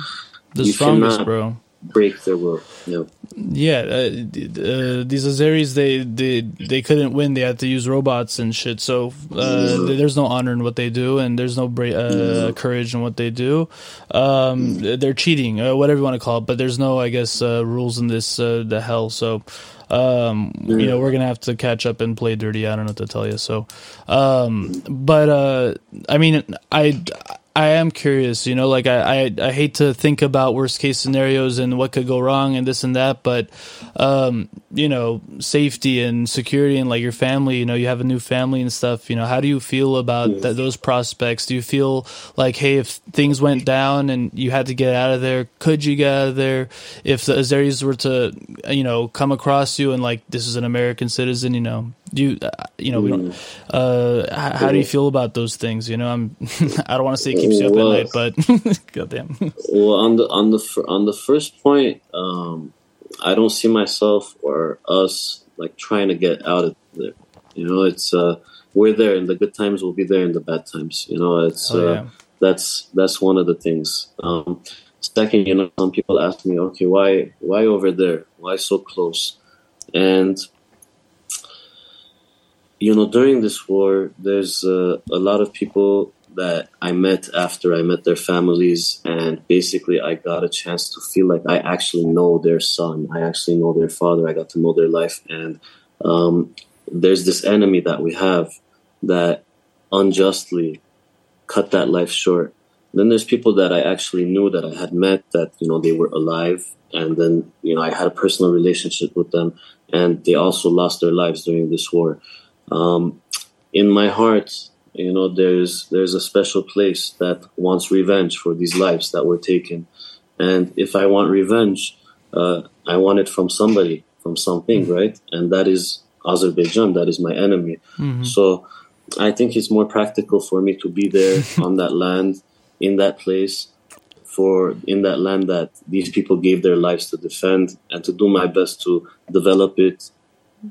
the strongest, bro. Break their will. No. Yeah, uh, uh, these Azeris they, they they couldn't win. They had to use robots and shit. So uh, there's no honor in what they do, and there's no bra- uh, courage in what they do. Um, they're cheating, uh, whatever you want to call it. But there's no, I guess, uh, rules in this the hell. So um, you know we're gonna have to catch up and play dirty. I don't know what to tell you. So, um, but I mean, I I am curious, you know, like I, I, I, hate to think about worst case scenarios and what could go wrong and this and that, but, um, you know, safety and security and like your family, you know, you have a new family and stuff, you know, how do you feel about that, those prospects? Do you feel like, hey, if things went down and you had to get out of there, could you get out of there? If the Azeris were to, you know, come across you and like, this is an American citizen, you know, do you, uh, you know, we don't, mm. uh, how, how do you feel about those things? You know, I'm, I don't want to say it keeps you up well, at night, but goddamn. well, on the on the on the first point, um, I don't see myself or us like trying to get out of there. You know, it's uh, we're there, and the good times will be there, and the bad times. You know, it's oh, uh, that's that's one of the things. Um, second, you know, some people ask me, okay, why why over there? Why so close? And you know, during this war, there's uh, a lot of people that I met after I met their families, and basically I got a chance to feel like I actually know their son, I actually know their father, I got to know their life, and um, there's this enemy that we have that unjustly cut that life short. Then there's people that I actually knew that I had met that you know they were alive, and then you know I had a personal relationship with them, and they also lost their lives during this war. Um, in my heart, you know there's there's a special place that wants revenge for these lives that were taken and if i want revenge uh, i want it from somebody from something mm-hmm. right and that is azerbaijan that is my enemy mm-hmm. so i think it's more practical for me to be there on that land in that place for in that land that these people gave their lives to defend and to do my best to develop it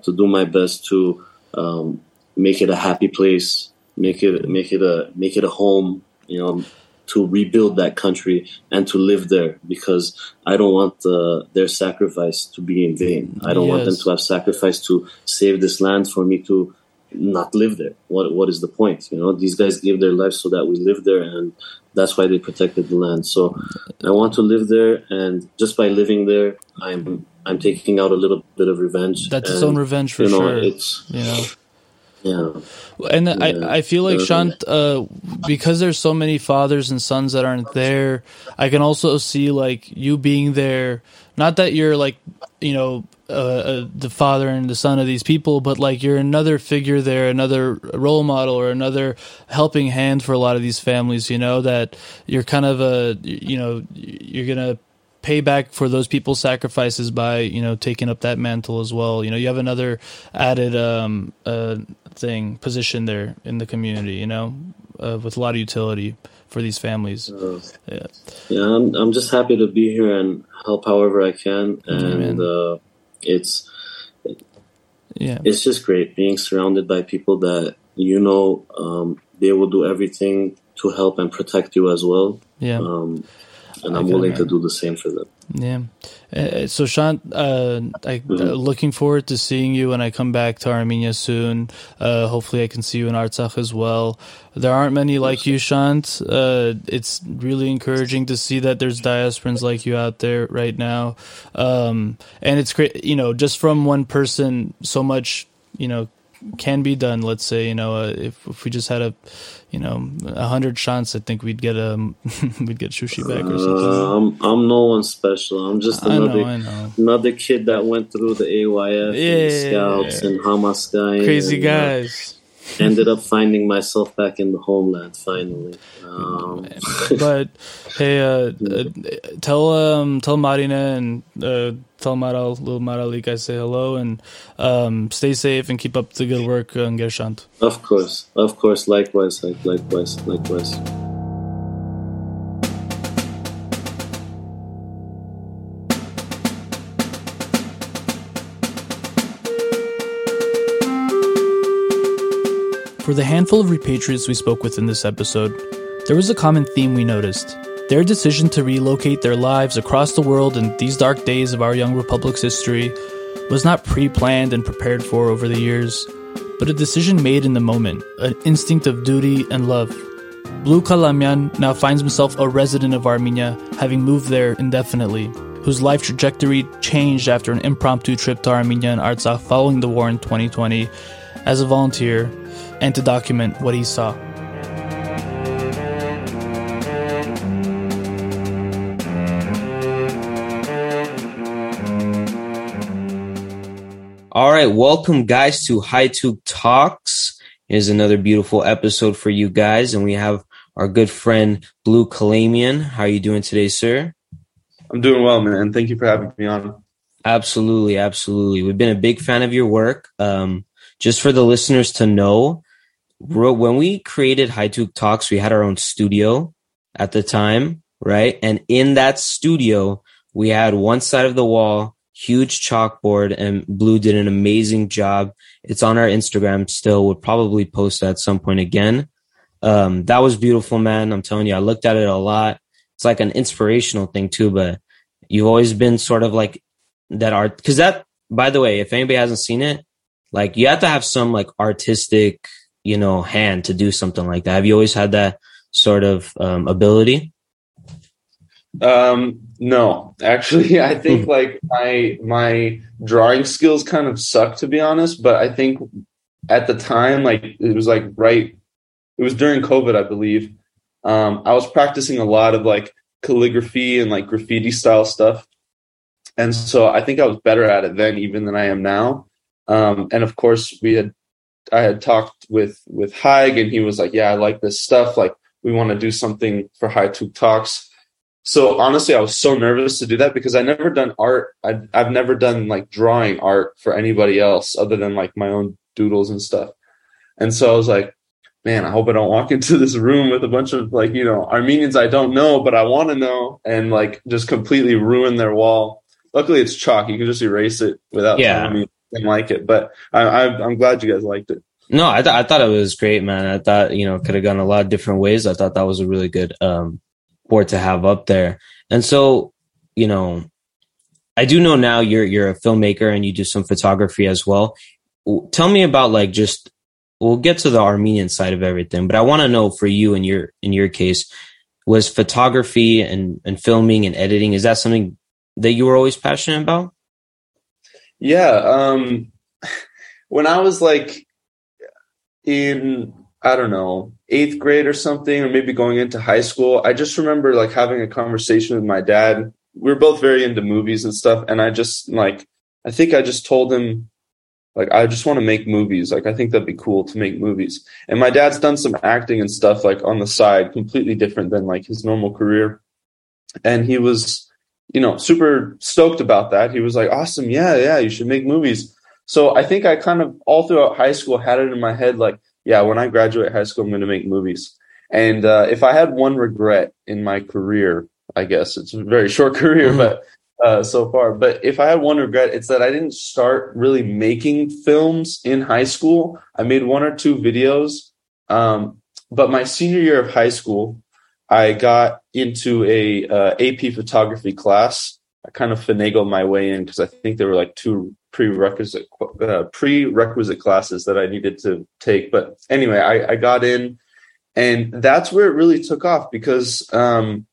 to do my best to um, make it a happy place make it make it a make it a home you know to rebuild that country and to live there because I don't want the, their sacrifice to be in vain. I don't yes. want them to have sacrificed to save this land for me to not live there. What what is the point? You know, these guys gave their lives so that we live there, and that's why they protected the land. So I want to live there, and just by living there, I'm I'm taking out a little bit of revenge. That's and, its own revenge for you know, sure. It's you know Yeah. And yeah. I, I feel like Shant, uh, because there's so many fathers and sons that aren't there, I can also see like you being there. Not that you're like, you know, uh, uh, the father and the son of these people, but like you're another figure there, another role model or another helping hand for a lot of these families. You know that you're kind of a, you know, you're gonna pay back for those people's sacrifices by you know taking up that mantle as well. You know, you have another added um, uh, thing position there in the community. You know, uh, with a lot of utility for these families. Uh, yeah, yeah. I'm I'm just happy to be here and help however I can, and uh, it's yeah, it's just great being surrounded by people that you know um, they will do everything to help and protect you as well. Yeah. Um, and I'm willing to do the same for them. Yeah. Uh, so, Shant, uh, I, mm-hmm. uh, looking forward to seeing you when I come back to Armenia soon. Uh, hopefully, I can see you in Artsakh as well. There aren't many like you, Shant. Uh, it's really encouraging to see that there's diasporans like you out there right now. Um, and it's great, you know, just from one person, so much, you know, can be done. Let's say, you know, uh, if, if we just had a, you know, a hundred shots, I think we'd get a we'd get Shushi back or something. Uh, I'm I'm no one special. I'm just another I know, I know. another kid that went through the AYF yeah, and the Scouts and Hamazkayin. Crazy and, uh, guys. Uh, ended up finding myself back in the homeland finally. Um, but hey, uh, uh, tell um, tell Marina and uh, tell Maral, little Maralik, I say hello and um, stay safe and keep up the good work on Gershant. Of course, of course. Likewise, likewise, likewise. For the handful of repatriates we spoke with in this episode, there was a common theme we noticed. Their decision to relocate their lives across the world in these dark days of our young republic's history was not pre planned and prepared for over the years, but a decision made in the moment, an instinct of duty and love. Blue Kalamyan now finds himself a resident of Armenia, having moved there indefinitely, whose life trajectory changed after an impromptu trip to Armenia and Artsakh following the war in 2020 as a volunteer and to document what he saw. All right, welcome guys to Haytoug Talks. Is another beautiful episode for you guys, and we have our good friend Blue Kalamian. How are you doing today, sir? I'm doing well, man. Thank you for having me on. Absolutely, absolutely. We've been a big fan of your work. Um, just for the listeners to know, when we created Haytoug Talks, we had our own studio at the time, right? And in that studio, we had one side of the wall huge chalkboard and blue did an amazing job. It's on our instagram still. We'll probably post at some point again. Um, that was beautiful man. I'm telling you i looked at it a lot. It's like an inspirational thing too but you've always been sort of like that art because that by the way if anybody hasn't seen it like you have to have some like artistic you know hand to do something like that. Have you always had that sort of um, ability? Um, no, actually, I think hmm. like my my drawing skills kind of suck to be honest. But I think at the time, like it was like right, it was during COVID, I believe. Um, I was practicing a lot of like calligraphy and like graffiti style stuff, and so I think I was better at it then even than I am now. Um, and of course, we had I had talked with with Haig, and he was like, "Yeah, I like this stuff. Like, we want to do something for Haytoug Talks." So honestly, I was so nervous to do that because I never done art. I, I've never done like drawing art for anybody else other than like my own doodles and stuff. And so I was like, man, I hope I don't walk into this room with a bunch of like, you know, Armenians I don't know, but I want to know and like just completely ruin their wall. Luckily it's chalk. You can just erase it without yeah. telling me and like it. But I, I, I'm glad you guys liked it. No, I, th- I thought it was great, man. I thought, you know, could have gone a lot of different ways. I thought that was a really good, um, sport to have up there. And so, you know, I do know now you're you're a filmmaker and you do some photography as well. Tell me about like just we'll get to the Armenian side of everything, but I want to know for you in your in your case was photography and and filming and editing is that something that you were always passionate about? Yeah, um when I was like in I don't know, eighth grade or something, or maybe going into high school. I just remember like having a conversation with my dad. We were both very into movies and stuff. And I just like, I think I just told him, like, I just want to make movies. Like, I think that'd be cool to make movies. And my dad's done some acting and stuff like on the side, completely different than like his normal career. And he was, you know, super stoked about that. He was like, awesome. Yeah. Yeah. You should make movies. So I think I kind of all throughout high school had it in my head, like, yeah, when I graduate high school, I'm going to make movies. And uh, if I had one regret in my career, I guess it's a very short career, mm-hmm. but uh, so far. But if I had one regret, it's that I didn't start really making films in high school. I made one or two videos. Um, but my senior year of high school, I got into a uh, AP photography class. I kind of finagled my way in because I think there were like two prerequisite uh, prerequisite classes that I needed to take. But anyway, I, I, got in, and that's where it really took off because um,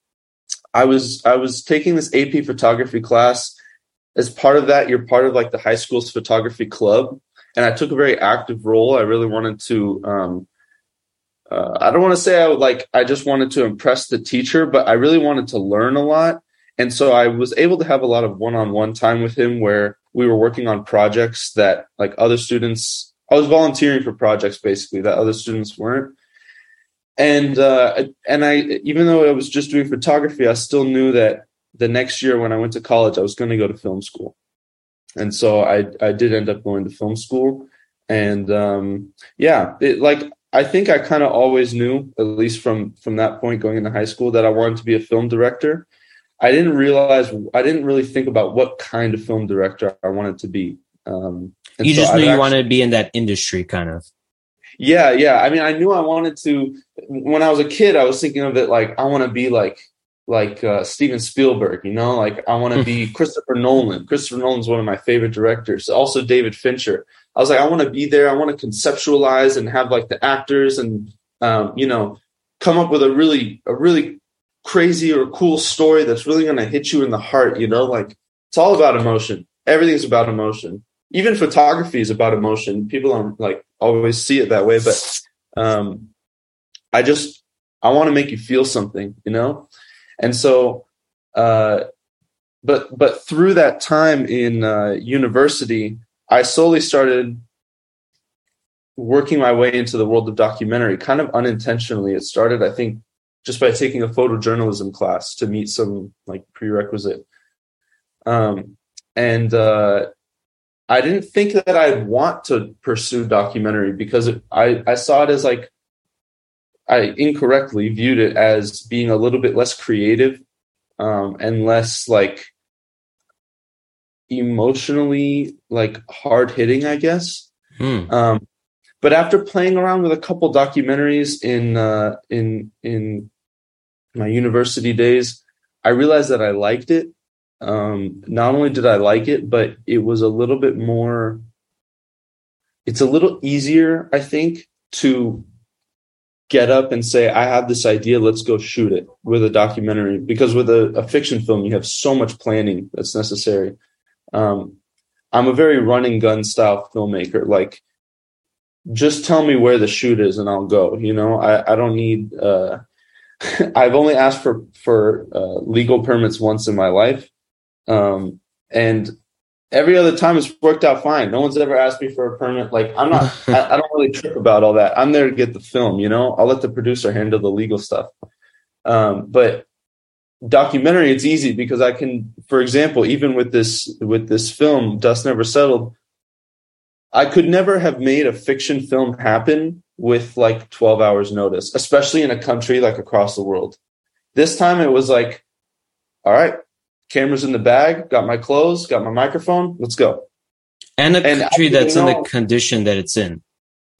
I was I was taking this AP photography class. As part of that, you're part of like the high school's photography club, and I took a very active role. I really wanted to. Um, uh, I don't want to say I would like. I just wanted to impress the teacher, but I really wanted to learn a lot. And so I was able to have a lot of one-on-one time with him where we were working on projects that like other students I was volunteering for projects basically that other students weren't. And uh and I even though I was just doing photography, I still knew that the next year when I went to college, I was going to go to film school. And so I I did end up going to film school and um yeah, it like I think I kind of always knew, at least from from that point going into high school, that I wanted to be a film director. I didn't realize I didn't really think about what kind of film director I wanted to be. Um, you so just knew I've you actually, wanted to be in that industry, kind of. Yeah, yeah. I mean, I knew I wanted to. When I was a kid, I was thinking of it like I want to be like like uh, Steven Spielberg. You know, like I want to be Christopher Nolan. Christopher Nolan's one of my favorite directors. Also, David Fincher. I was like, I want to be there. I want to conceptualize and have like the actors and um, you know come up with a really a really crazy or cool story that's really going to hit you in the heart, you know, like it's all about emotion. Everything's about emotion. Even photography is about emotion. People don't like always see it that way, but um, I just I want to make you feel something, you know? And so uh but but through that time in uh, university, I slowly started working my way into the world of documentary, kind of unintentionally. It started, I think, just by taking a photojournalism class to meet some like prerequisite. Um, and uh, I didn't think that I'd want to pursue documentary because it, I I saw it as like I incorrectly viewed it as being a little bit less creative um, and less like emotionally like hard hitting, I guess. Hmm. Um, but after playing around with a couple documentaries in uh, in in my university days, I realized that I liked it. Um, not only did I like it, but it was a little bit more. It's a little easier, I think, to get up and say, "I have this idea. Let's go shoot it." With a documentary, because with a, a fiction film, you have so much planning that's necessary. Um, I'm a very running gun style filmmaker. Like just tell me where the shoot is and I'll go. You know, I, I don't need. Uh, I've only asked for for uh, legal permits once in my life, um, and every other time it's worked out fine. No one's ever asked me for a permit. Like I'm not. I, I, don't really trip about all that. I'm there to get the film. You know, I'll let the producer handle the legal stuff. Um, but documentary, it's easy because I can, for example, even with this with this film, Dust Never Settled. I could never have made a fiction film happen with like 12 hours notice, especially in a country like across the world. This time it was like, all right, cameras in the bag, got my clothes, got my microphone, let's go. And a and country that's know, in the condition that it's in.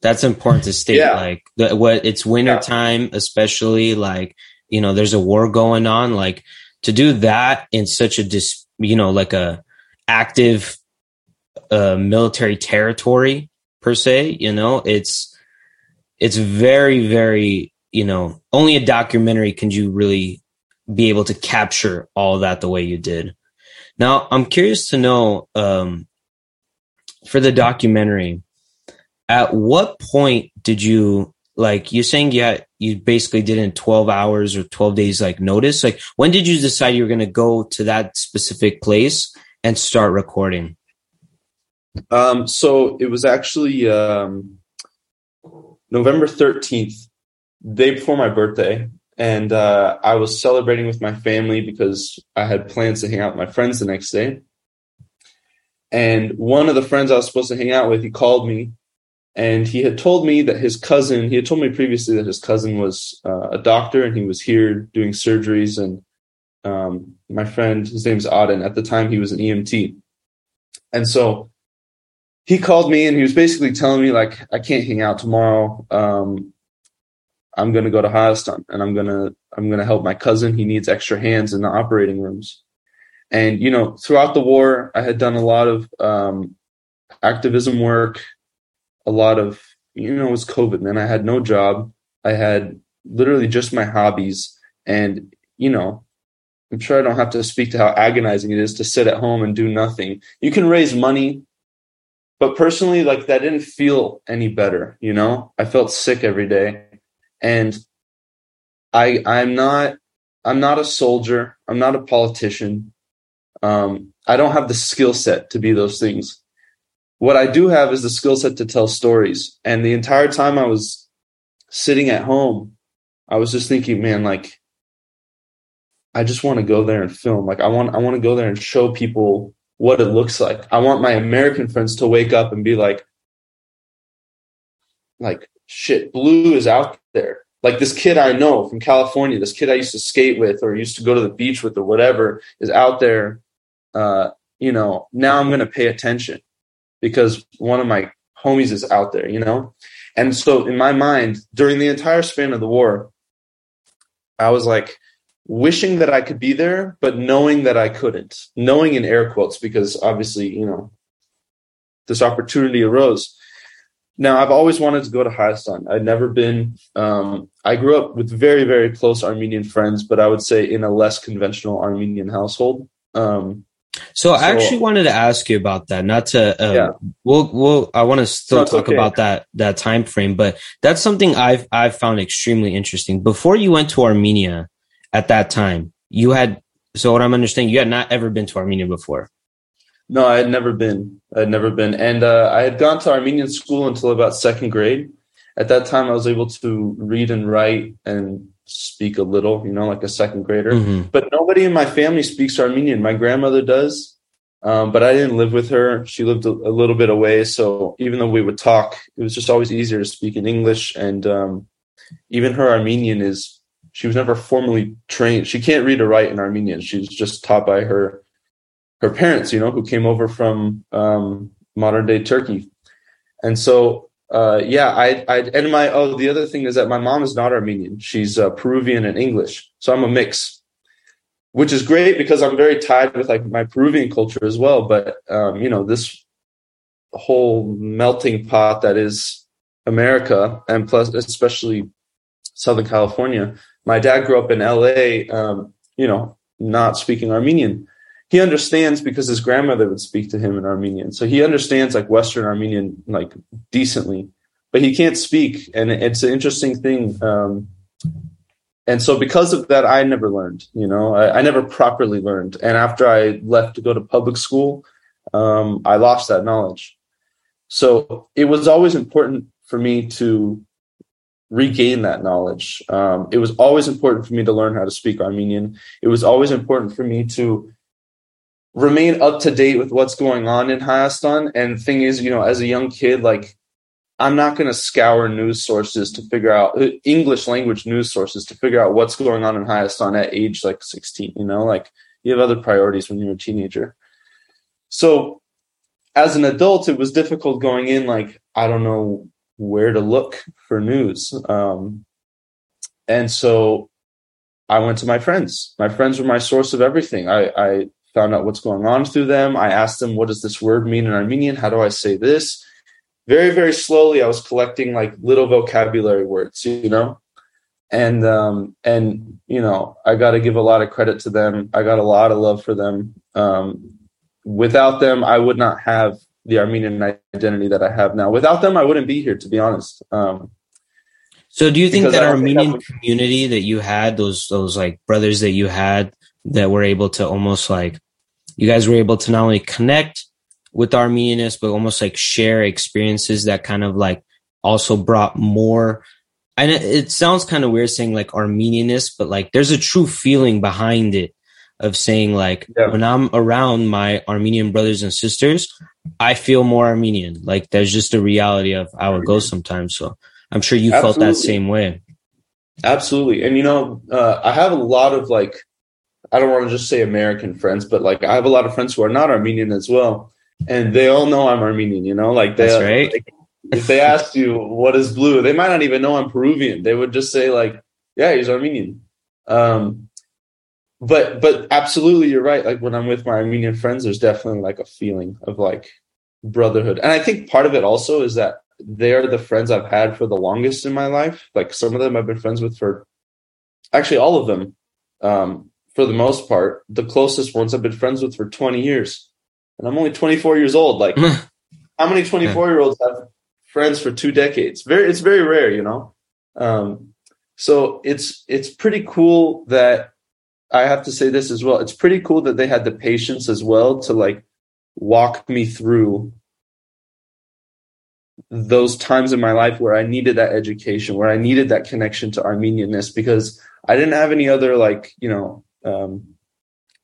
That's important to state. Yeah. Like the, what it's winter yeah. time, especially like, you know, there's a war going on. Like to do that in such a dis, you know, like a active uh, military territory per se. You know, it's it's very very you know only a documentary can you really be able to capture all that the way you did. Now I'm curious to know um, for the documentary at what point did you like you saying had you basically did in 12 hours or 12 days like notice like when did you decide you were going to go to that specific place and start recording um so it was actually um november 13th day before my birthday and uh i was celebrating with my family because i had plans to hang out with my friends the next day. And one of the friends i was supposed to hang out with he called me and he had told me that his cousin he had told me previously that his cousin was uh, a doctor and he was here doing surgeries and um, my friend his name's auden at the time he was an emt and so he called me and he was basically telling me like i can't hang out tomorrow. Um, i'm going to go to Hayastan and i'm going to i'm going to help my cousin. He needs extra hands in the operating rooms. And you know throughout the war i had done a lot of um, activism work a lot of you know it was covid man. I had no job. I had literally just my hobbies. And you know i'm sure i don't have to speak to how agonizing it is to sit at home and do nothing. You can raise money but personally like that didn't feel any better you know? I felt sick every day. And i i'm not i'm not a soldier. I'm not a politician. Um i don't have the skill set to be those things. What I do have is the skill set to tell stories. And the entire time I was sitting at home, I was just thinking, man, like, I just want to go there and film. Like, I want, I want to go there and show people what it looks like. I want my American friends to wake up and be like, like, shit, blue is out there. Like this kid I know from California, this kid I used to skate with or used to go to the beach with or whatever is out there. Uh, you know, now I'm going to pay attention because one of my homies is out there, you know? And so in my mind, during the entire span of the war, I was like wishing that I could be there, but knowing that I couldn't. Knowing in air quotes, because obviously, you know, this opportunity arose. Now, I've always wanted to go to Hayastan. I'd never been. Um, I grew up with very, very close Armenian friends, but I would say in a less conventional Armenian household. Um, so, I actually wanted to ask you about that. Not to, uh, yeah. we'll, we'll, I want to still no, talk okay. about that that time frame, but that's something I've I've found extremely interesting. Before you went to Armenia, at that time, you had. So, what I'm understanding, you had not ever been to Armenia before. No, I had never been. I had never been, and uh, I had gone to Armenian school until about second grade. At that time, I was able to read and write and speak a little, you know, like a second grader. Mm-hmm. But nobody in my family speaks Armenian. My grandmother does, um, but I didn't live with her. She lived a, a, little bit away. So even though we would talk, it was just always easier to speak in English. And um, even her Armenian is, she was never formally trained. She can't read or write in Armenian. She was just taught by her her parents, you know, who came over from um, modern day Turkey. And so uh, yeah, I, I, and my, oh, the other thing is that my mom is not Armenian. She's uh, Peruvian and English. So I'm a mix, which is great because I'm very tied with like my Peruvian culture as well. But, um, you know, this whole melting pot that is America and plus, especially Southern California. My dad grew up in LA, um, you know, not speaking Armenian he understands because his grandmother would speak to him in Armenian. So he understands like Western Armenian like decently, but he can't speak. And it's an interesting thing. Um, and so because of that, I never learned, you know, I, I, never properly learned. And after I left to go to public school, um, I lost that knowledge. So it was always important for me to regain that knowledge. Um, it was always important for me to learn how to speak Armenian. It was always important for me to remain up to date with what's going on in Hayastan. And thing is, you know, as a young kid, like I'm not going to scour news sources to figure out uh, English language news sources to figure out what's going on in Hayastan at age like 16. You know, like you have other priorities when you're a teenager. So as an adult, it was difficult going in. Like I don't know where to look for news. Um, and so I went to my friends. My friends were my source of everything. I, I found out what's going on through them. I asked them, what does this word mean in Armenian? How do I say this? Very, very slowly, I was collecting like little vocabulary words, you know? And, um, and, you know, I got to give a lot of credit to them. I got a lot of love for them. Um, without them, I would not have the Armenian identity that I have now. Without them, I wouldn't be here, to be honest. Um, so, do you think that Armenian think community that you had, those those like brothers that you had, that were able to almost like, you guys were able to not only connect with Armenianists, but almost like share experiences that kind of like also brought more. And it, it sounds kind of weird saying like Armenianist, but like there's a true feeling behind it of saying like yeah. when I'm around my Armenian brothers and sisters, I feel more Armenian. Like there's just a reality of how it goes sometimes. So I'm sure you Absolutely. felt that same way. Absolutely. And you know, uh, I have a lot of like, I don't want to just say American friends, but like I have a lot of friends who are not Armenian as well. And they all know I'm Armenian, you know, like they, That's right. Like, if they asked you what is blue, they might not even know I'm Peruvian. They would just say like, yeah, he's Armenian. Um, but but absolutely you're right. Like when i'm with my armenian friends there's definitely like a feeling of like brotherhood. And i think part of it also is that they're the friends i've had for the longest in my life. Like some of them i've been friends with for actually all of them um, for the most part. The closest ones i've been friends with for 20 years. And i'm only 24 years old. Like how many 24 year olds have friends for two decades? Very it's very rare you know? Um, so it's it's pretty cool that I have to say this as well. It's pretty cool that they had the patience as well to like walk me through those times in my life where I needed that education, where I needed that connection to Armenianness because I didn't have any other like, you know, um,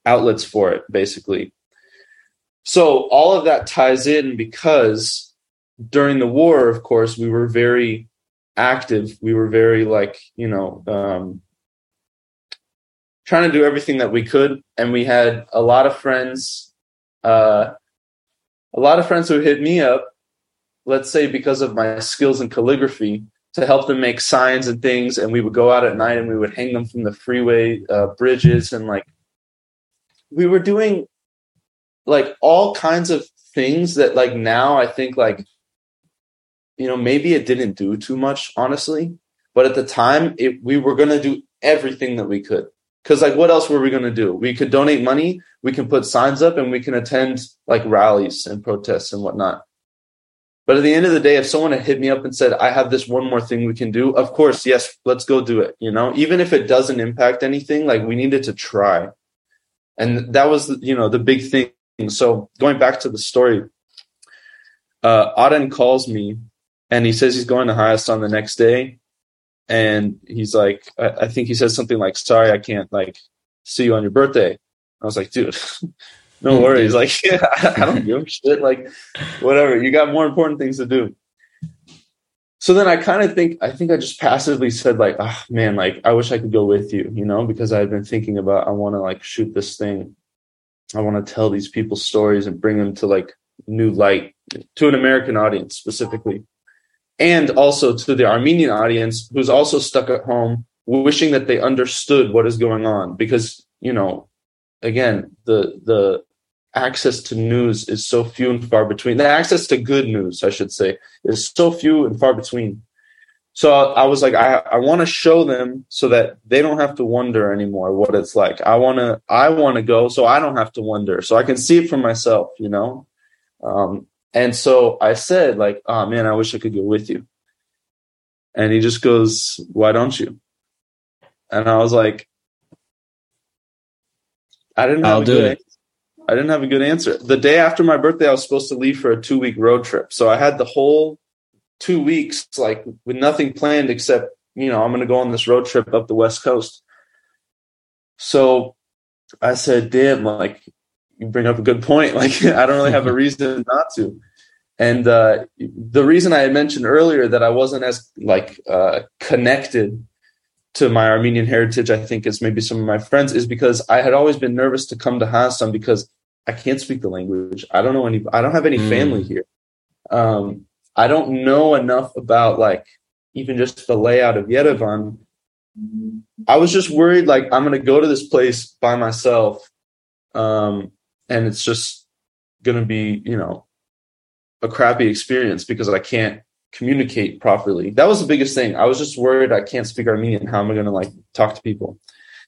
outlets for it basically. So all of that ties in because during the war, of course, we were very active. We were very like, you know, um, trying to do everything that we could, and we had a lot of friends, uh, a lot of friends who hit me up, let's say because of my skills in calligraphy, to help them make signs and things, and we would go out at night and we would hang them from the freeway uh, bridges, and like we were doing like all kinds of things that like now I think like you know maybe it didn't do too much honestly but at the time it, we were going to do everything that we could because like what else were we going to do? We could donate money we can put signs up and we can attend like rallies and protests and whatnot. But at the end of the day if someone had hit me up and said i have this one more thing we can do of course yes let's go do it you know? Even if it doesn't impact anything like we needed to try. And that was you know the big thing. So going back to the story uh aden calls me and he says he's going to Hayastan the next day and he's like, I, I, think he says something like, "Sorry, I can't like see you on your birthday." I was like, "Dude, no worries. Like, yeah, I don't give a shit. Like, whatever. You got more important things to do." So then I kind of think I think I just passively said like, "Oh man, like I wish I could go with you," you know, because I've been thinking about I want to like shoot this thing. I want to tell these people stories and bring them to like new light to an American audience specifically and also to the Armenian audience who's also stuck at home wishing that they understood what is going on. Because you know again the the access to news is so few and far between. The access to good news i should say is so few and far between. So i was like i, I want to show them so that they don't have to wonder anymore what it's like. I want to i want to go so i don't have to wonder. So i can see it for myself you know? Um, and so I said, like, oh man, I wish I could go with you. And he just goes, why don't you? And I was like, I didn't have I'll a good answer. I didn't have a good answer. The day after my birthday, I was supposed to leave for a two week road trip. So I had the whole two weeks, like with nothing planned except, you know, I'm going to go on this road trip up the West Coast. So I said, damn, like, you bring up a good point. Like, I don't really have a reason not to. And uh, the reason I had mentioned earlier that I wasn't as like uh, connected to my Armenian heritage, I think, as maybe some of my friends, is because I had always been nervous to come to Hayastan because I can't speak the language. I don't know any. I don't have any mm. family here. Um, I don't know enough about like even just the layout of Yerevan. I was just worried, like I'm going to go to this place by myself, um, and it's just going to be, you know, a crappy experience because I can't communicate properly. That was the biggest thing. I was just worried I can't speak Armenian. How am I going to like talk to people?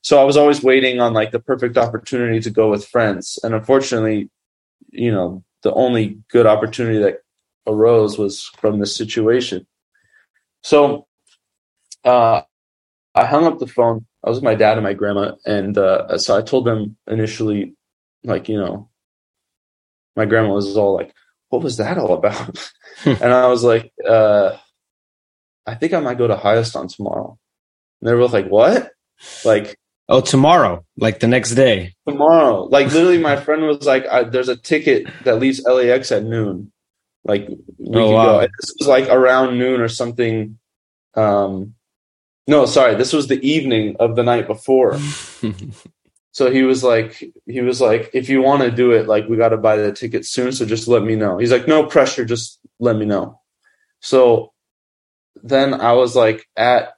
So I was always waiting on like the perfect opportunity to go with friends. And unfortunately, you know, the only good opportunity that arose was from this situation. So uh, I hung up the phone. I was with my dad and my grandma, and uh, so I told them initially, like you know, my grandma was all like, "What was that all about?" and I was like, uh, "I think I might go to Hayastan tomorrow." And they were both like, "What?" Like, oh, tomorrow, like the next day, tomorrow. Like literally, my friend was like, "There's a ticket that leaves LAX at noon." Like we oh, wow. go. This was like around noon or something. Um, no, sorry, this was the evening of the night before. so he was like, he was like, if you want to do it, like we got to buy the ticket soon. So just let me know. He's like, no pressure, just let me know. So then I was like at,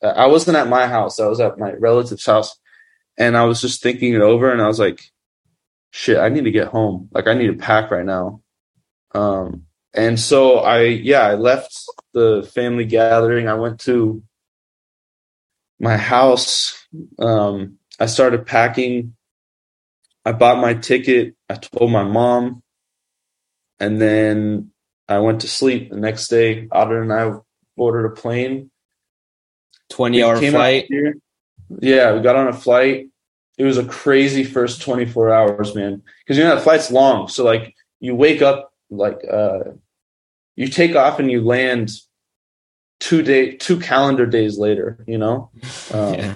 I wasn't at my house. I was at my relative's house, and I was just thinking it over, and I was like, shit, I need to get home. Like I need to pack right now. Um, and so I, yeah, I left the family gathering. I went to my house. Um, I started packing. I bought my ticket. I told my mom, and then I went to sleep. The next day, Otter and I boarded a plane. Twenty hour flight. Yeah, we got on a flight. It was a crazy first twenty four hours, man. Because you know that flight's long, so like you wake up like uh you take off and you land two day two calendar days later you know um, yeah.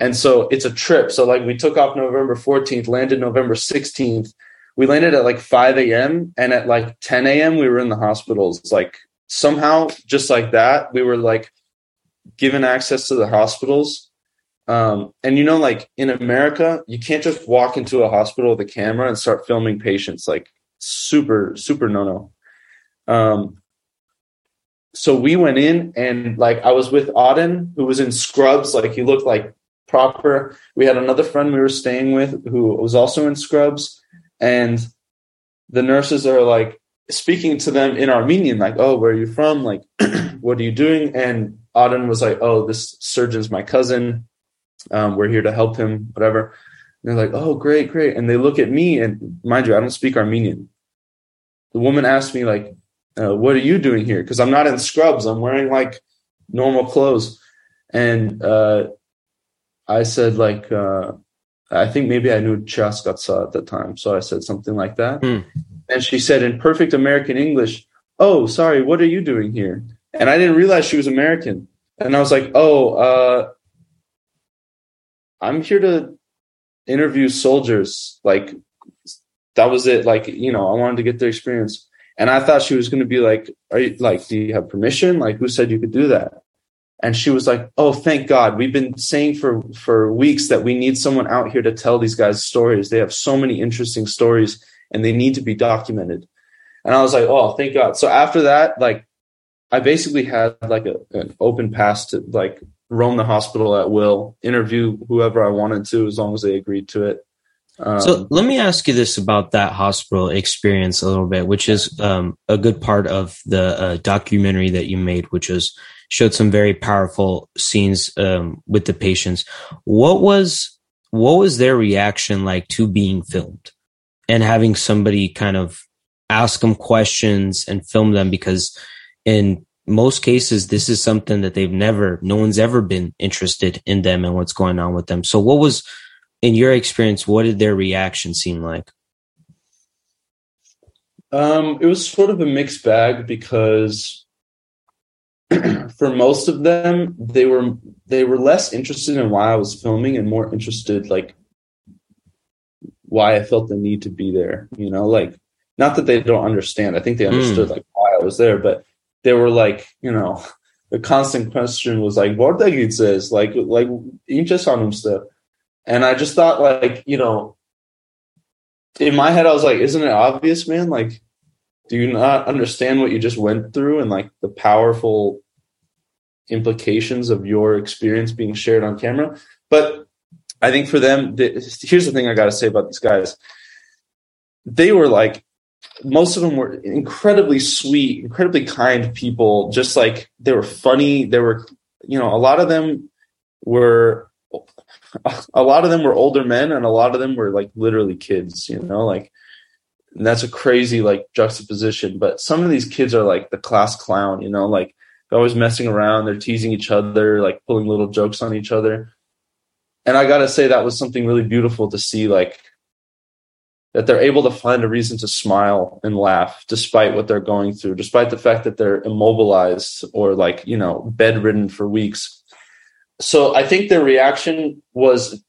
And so it's a trip. So like we took off november 14th landed november 16th we landed at like 5 a.m and at like 10 a.m we were in the hospitals. Like somehow just like that we were like given access to the hospitals. Um, and you know like in america you can't just walk into a hospital with a camera and start filming patients. Like super super no no um, so we went in and like I was with Auden, who was in scrubs, like he looked like proper. We had another friend we were staying with who was also in scrubs, and the nurses are like speaking to them in Armenian, like, "Oh, where are you from? Like, what are you doing?" And Auden was like, "Oh, this surgeon's my cousin. Um, we're here to help him, whatever." And they're like, "Oh, great, great!" And they look at me, and mind you, I don't speak Armenian. The woman asked me like, uh, what are you doing here? Because I'm not in scrubs. I'm wearing like normal clothes. And uh, I said, like, uh, I think maybe I knew Chaskatsa at the time. So I said something like that. Mm. And she said in perfect American English, Oh, sorry, what are you doing here? And I didn't realize she was American. And I was like, Oh, uh, I'm here to interview soldiers. Like, that was it. Like, you know, I wanted to get their experience. And I thought she was going to be like, are you like, do you have permission? Like, who said you could do that? And she was like, oh, thank God. We've been saying for, for weeks that we need someone out here to tell these guys stories. They have so many interesting stories and they need to be documented. And I was like, oh, thank God. So after that, like, I basically had like a, an open pass to like roam the hospital at will, interview whoever I wanted to, as long as they agreed to it. Um, so let me ask you this about that hospital experience a little bit, which is um, a good part of the uh, documentary that you made, which was showed some very powerful scenes um, with the patients. What was what was their reaction like to being filmed and having somebody kind of ask them questions and film them? Because in most cases, this is something that they've never, no one's ever been interested in them and what's going on with them. So what was in your experience, what did their reaction seem like? Um, it was sort of a mixed bag because for most of them, they were they were less interested in why I was filming and more interested like why I felt the need to be there. You know, like not that they don't understand. I think they understood mm. like why I was there, but they were like, you know, the constant question was like, "What says like like inches on stuff." And I just thought, like, you know, in my head, I was like, isn't it obvious, man? Like, do you not understand what you just went through and like the powerful implications of your experience being shared on camera? But I think for them, here's the thing I got to say about these guys. They were like, most of them were incredibly sweet, incredibly kind people. Just like they were funny. They were, you know, a lot of them were a lot of them were older men and a lot of them were like literally kids, you know, like And that's a crazy like juxtaposition. But some of these kids are like the class clown, you know, like they're always messing around, they're teasing each other, like pulling little jokes on each other. And I gotta say that was something really beautiful to see, like that they're able to find a reason to smile and laugh despite what they're going through, despite the fact that they're immobilized or like, you know, bedridden for weeks. So I think their reaction was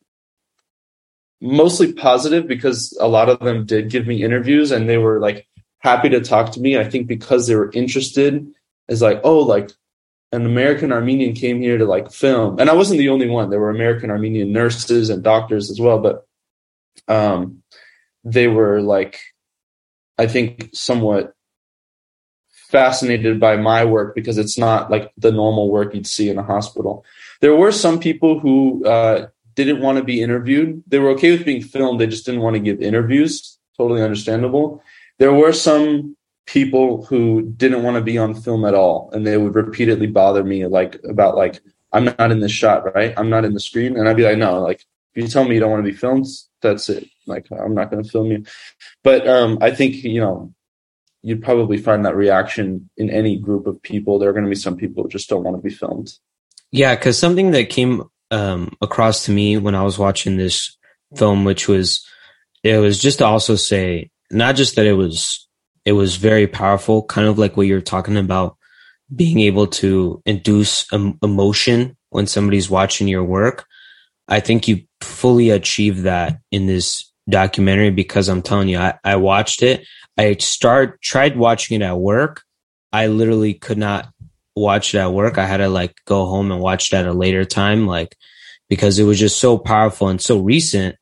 mostly positive because a lot of them did give me interviews and they were like happy to talk to me. I think because they were interested is like, oh, like an American Armenian came here to like film. And I wasn't the only one. There were American Armenian nurses and doctors as well, but um they were like I think somewhat fascinated by my work because it's not like the normal work you'd see in a hospital. There were some people who uh, didn't want to be interviewed. They were okay with being filmed. They just didn't want to give interviews. Totally understandable. There were some people who didn't want to be on film at all, and they would repeatedly bother me like about like I'm not in this shot, right? I'm not in the screen, and I'd be like, no, like if you tell me you don't want to be filmed, that's it. Like I'm not going to film you. But um, I think you know you'd probably find that reaction in any group of people. There are going to be some people who just don't want to be filmed. Yeah, because something that came um, across to me when I was watching this film, which was it was just to also say not just that it was it was very powerful, kind of like what you're talking about, being able to induce emotion when somebody's watching your work. I think you fully achieved that in this documentary because I'm telling you, I, I watched it. I start tried watching it at work. I literally could not watch it at work. I had to like go home and watch it at a later time, like because it was just so powerful and so recent,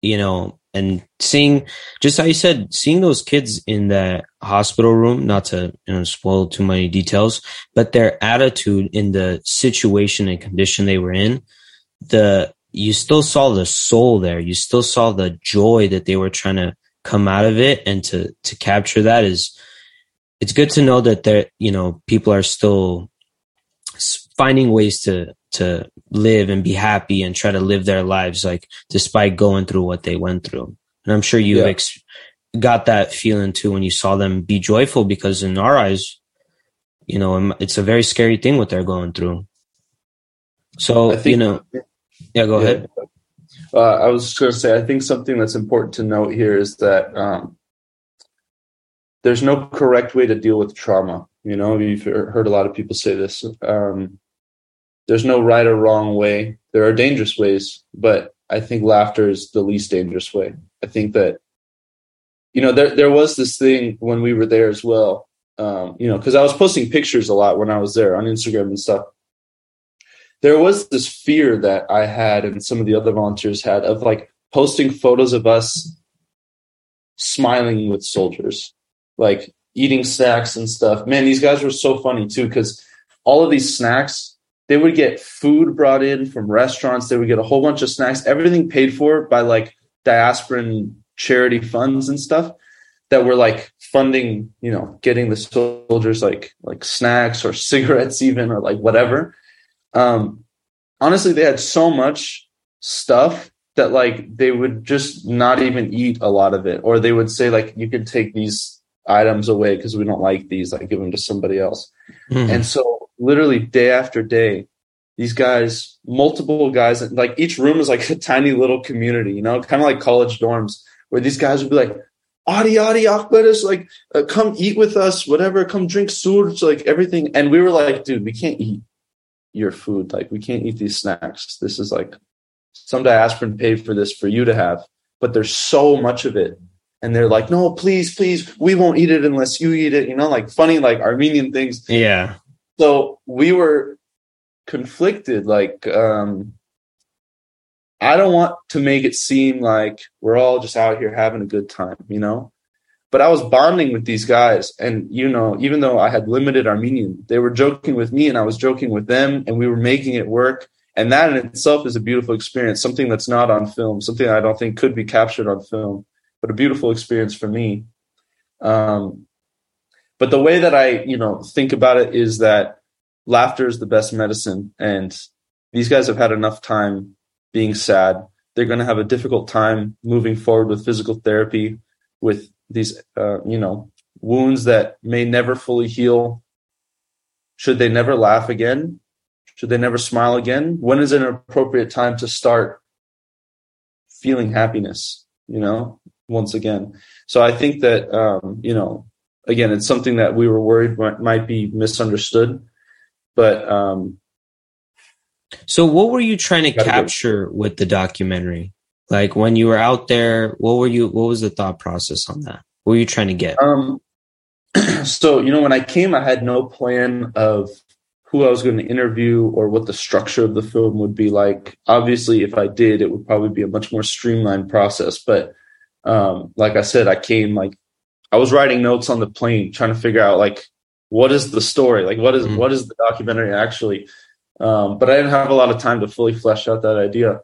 you know, and seeing just how you said, seeing those kids in the hospital room, not to you know spoil too many details, but their attitude in the situation and condition they were in, the you still saw the soul there. You still saw the joy that they were trying to come out of it and to to capture that is it's good to know that there you know people are still finding ways to to live and be happy and try to live their lives like despite going through what they went through and i'm sure you yeah. ex- got that feeling too when you saw them be joyful because in our eyes you know it's a very scary thing what they're going through so think, you know yeah go yeah. ahead uh, i was just going to say i think something that's important to note here is that um, there's no correct way to deal with trauma you know you've heard a lot of people say this um, there's no right or wrong way. There are dangerous ways, but I think laughter is the least dangerous way. I think that, you know, there there was this thing when we were there as well. Um, you know, because I was posting pictures a lot when I was there on Instagram and stuff. There was this fear that I had and some of the other volunteers had of like posting photos of us smiling with soldiers, like eating snacks and stuff. Man, these guys were so funny too, because all of these snacks they would get food brought in from restaurants. They would get a whole bunch of snacks, everything paid for by like diasporan charity funds and stuff that were like funding, you know, getting the soldiers like like snacks or cigarettes even or like whatever. Um honestly they had so much stuff that like they would just not even eat a lot of it or they would say like you could take these items away because we don't like these like give them to somebody else. Mm-hmm. And so literally day after day, these guys, multiple guys, like each room is like a tiny little community, you know, kind of like college dorms where these guys would be like, Adi, Adi, Akbaris, like, uh, come eat with us, whatever, come drink surge, like everything. And we were like, dude, we can't eat your food. Like, we can't eat these snacks. This is like some diasporan paid for this for you to have, but there's so much of it. And they're like, no, please, please, we won't eat it unless you eat it. You know, like funny, like Armenian things. Yeah so we were conflicted like um i don't want to make it seem like we're all just out here having a good time you know? But i was bonding with these guys and you know even though i had limited armenian they were joking with me and i was joking with them and we were making it work. And that in itself is a beautiful experience something that's not on film something i don't think could be captured on film but a beautiful experience for me. Um but the way that I, you know, think about it is that laughter is the best medicine. And these guys have had enough time being sad. They're going to have a difficult time moving forward with physical therapy, with these uh, you know wounds that may never fully heal should they never laugh again should they never smile again when is an appropriate time to start feeling happiness you know once again so i think that um, you know again it's something that we were worried might, be misunderstood but um, so what were you trying to capture with the documentary like when you were out there, what were you? What was the thought process on that? What were you trying to get? Um, so you know, when I came, I had no plan of who I was going to interview or what the structure of the film would be like. Obviously, if I did, it would probably be a much more streamlined process. But um, like I said, I came like I was writing notes on the plane, trying to figure out like what is the story, like what is, mm-hmm. what is the documentary actually. Um, but I didn't have a lot of time to fully flesh out that idea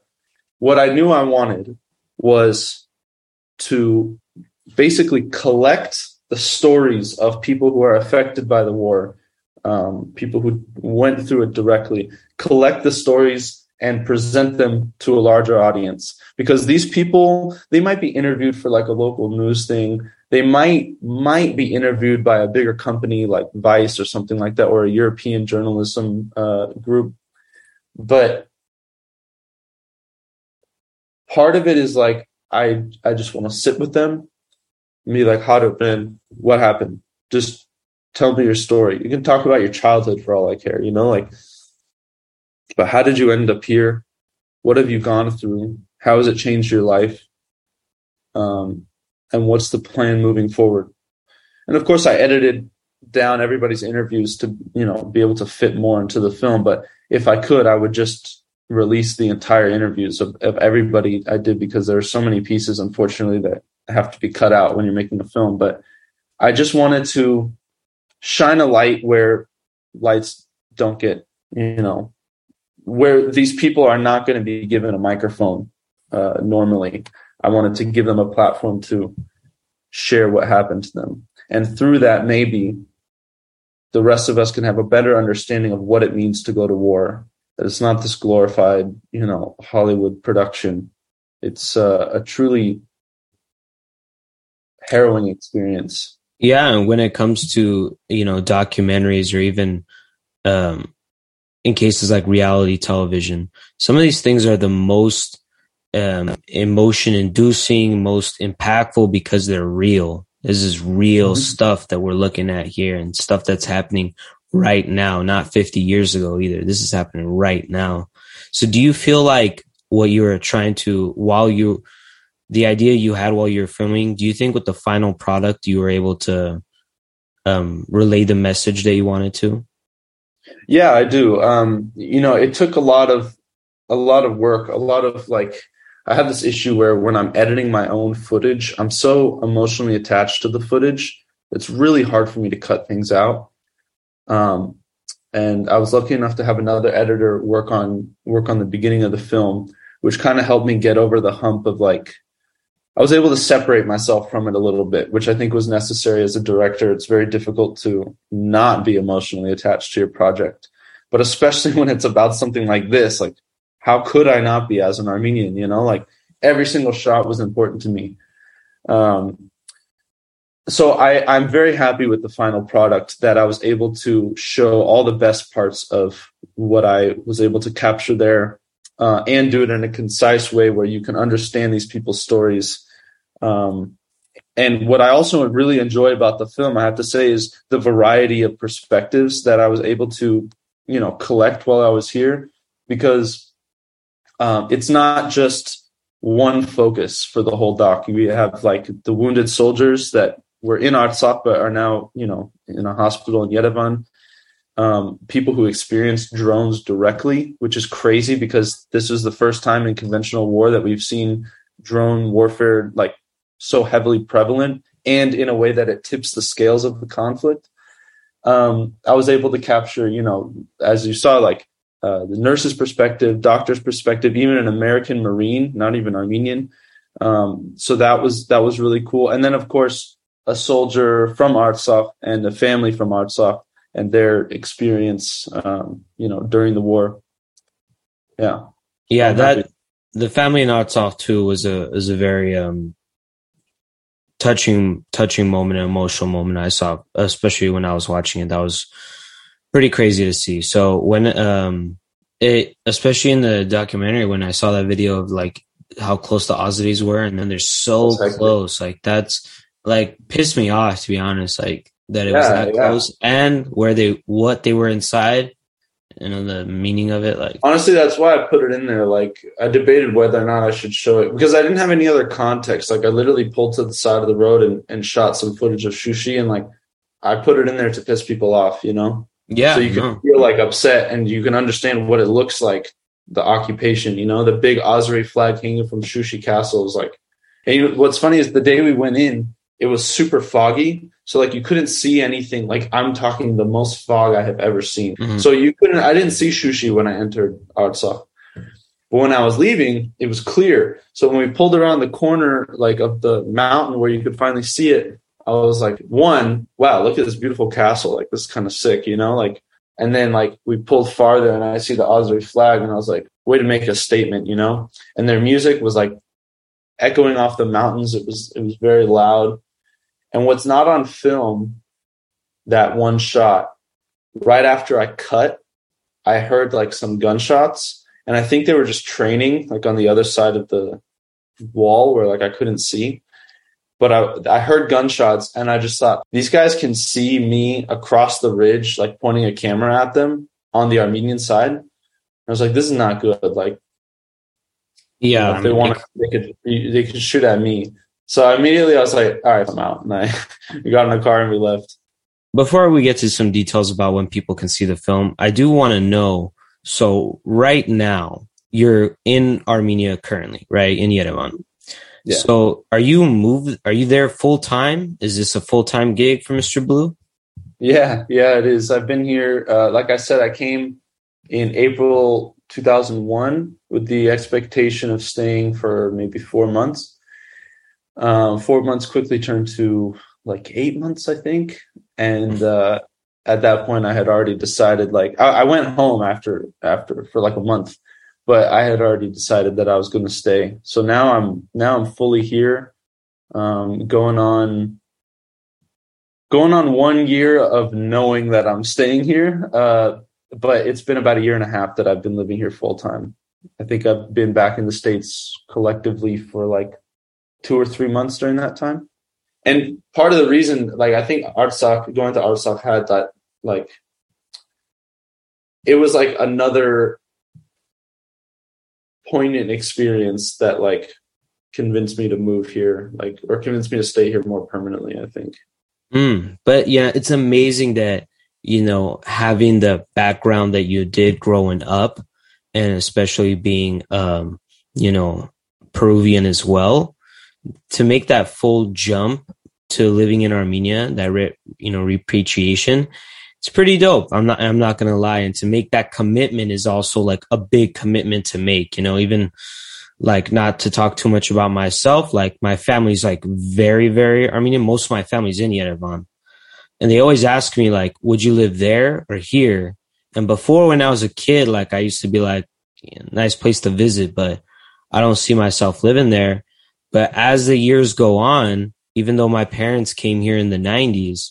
what I knew I wanted was to basically collect the stories of people who are affected by the war, um, people who went through it directly, collect the stories and present them to a larger audience. Because these people, they might be interviewed for like a local news thing. They might might be interviewed by a bigger company like Vice or something like that, or a European journalism uh, group. But part of it is like I I just want to sit with them, be like, how did it been, what happened? Just tell me your story. You can talk about your childhood for all I care, you know, like but how did you end up here? What have you gone through? How has it changed your life? Um, and what's the plan moving forward? And of course I edited down everybody's interviews to, you know, be able to fit more into the film. But if I could, I would just release the entire interviews of, of everybody I did because there are so many pieces, unfortunately, that have to be cut out when you're making a film. But I just wanted to shine a light where lights don't get, you know, where these people are not going to be given a microphone uh, normally. I wanted to give them a platform to share what happened to them. And through that, maybe the rest of us can have a better understanding of what it means to go to war that it's not this glorified, you know, Hollywood production. It's uh, a truly harrowing experience. Yeah, and when it comes to you know documentaries or even um, in cases like reality television, some of these things are the most um, emotion inducing, most impactful because they're real. This is real mm-hmm. stuff that we're looking at here and stuff that's happening right now, not 50 years ago either. This is happening right now. So do you feel like what you were trying to, while you, the idea you had while you were filming, do you think with the final product you were able to um, relay the message that you wanted to? Yeah, I do. Um, you know, it took a lot of, a lot of work, a lot of like, I have this issue where when I'm editing my own footage, I'm so emotionally attached to the footage. It's really hard for me to cut things out. Um, and I was lucky enough to have another editor work on work on the beginning of the film, which kind of helped me get over the hump of like I was able to separate myself from it a little bit, which I think was necessary as a director. It's very difficult to not be emotionally attached to your project, but especially when it's about something like this, like how could I not be as an Armenian? You know, like every single shot was important to me. Um, so I, I'm very happy with the final product that I was able to show all the best parts of what I was able to capture there uh, and do it in a concise way where you can understand these people's stories. Um, and what I also really enjoy about the film, I have to say, is the variety of perspectives that I was able to, you know, collect while I was here, because um, it's not just one focus for the whole doc. We have like the wounded soldiers that were in Artsakh but are now, you know, in a hospital in Yerevan. Um, people who experienced drones directly, which is crazy because this is the first time in conventional war that we've seen drone warfare like so heavily prevalent and in a way that it tips the scales of the conflict. Um, I was able to capture, you know, as you saw, like uh, the nurse's perspective, doctor's perspective, even an American Marine, not even Armenian. Um, so that was that was really cool. And then, of course, a soldier from Artsakh and a family from Artsakh and their experience, um, you know, during the war. Yeah. Yeah, I'm that happy. the family in Artsakh too was a was a very um touching touching moment, an emotional moment I saw, especially when I was watching it. That was pretty crazy to see. So when um it especially in the documentary when I saw that video of like how close the Azeris were and then they're so exactly. close. Like that's like pissed me off to be honest. Like that it yeah, was that yeah. close and where they what they were inside and the meaning of it like honestly that's why i put it in there like i debated whether or not i should show it because i didn't have any other context like i literally pulled to the side of the road and, and shot some footage of shushi and like i put it in there to piss people off you know yeah so you can no. feel like upset and you can understand what it looks like the occupation you know the big Azeri flag hanging from shushi castle is like and you what's funny is the day we went in it was super foggy so like you couldn't see anything. Like I'm talking the most fog I have ever seen. Mm-hmm. So you couldn't. I didn't see Shushi when I entered Artsakh. But when I was leaving, it was clear. So when we pulled around the corner, like of the mountain where you could finally see it, I was like, one, wow, look at this beautiful castle. Like this is kind of sick, you know? Like, and then like we pulled farther and I see the Azeri flag and I was like, way to make a statement, you know? And their music was like echoing off the mountains. It was it was very loud. And what's not on film, that one shot, right after I cut, I heard like some gunshots. And I think they were just training like on the other side of the wall where like I couldn't see. But I, I heard gunshots and I just thought these guys can see me across the ridge, like pointing a camera at them on the Armenian side. I was like, this is not good. Like, yeah, if they want, to. they could they could shoot at me. So immediately I was like, all right, I'm out. And I we got in the car and we left. Before we get to some details about when people can see the film, I do want to know. So right now you're in Armenia currently, right? In Yerevan. Yeah. So are you moved? Are you there full time? Is this a full time gig for Mr. Blue? Yeah, yeah, it is. I've been here. Uh, like I said, I came in April 2001 with the expectation of staying for maybe four months. Um, four months quickly turned to like eight months, I think. And uh, at that point, I had already decided. Like, I, I went home after after for like a month, but I had already decided that I was going to stay. So now I'm now I'm fully here, um, going on going on one year of knowing that I'm staying here. Uh, but it's been about a year and a half that I've been living here full time. I think I've been back in the states collectively for like two or three months during that time. And part of the reason, like I think Artsakh, going to Artsakh had that like it was like another poignant experience that like convinced me to move here, like or convinced me to stay here more permanently, I think. Mm, but yeah, it's amazing that, you know, having the background that you did growing up and especially being um, you know, Peruvian as well, to make that full jump to living in Armenia, that re, you know repatriation, it's pretty dope. I'm not I'm not gonna lie, and to make that commitment is also like a big commitment to make. You know, even like not to talk too much about myself. Like my family's like very very Armenian. Most of my family's in Yerevan, and they always ask me like, would you live there or here? And before, when I was a kid, like I used to be like, nice place to visit, but I don't see myself living there. But as the years go on, even though my parents came here in the 90s,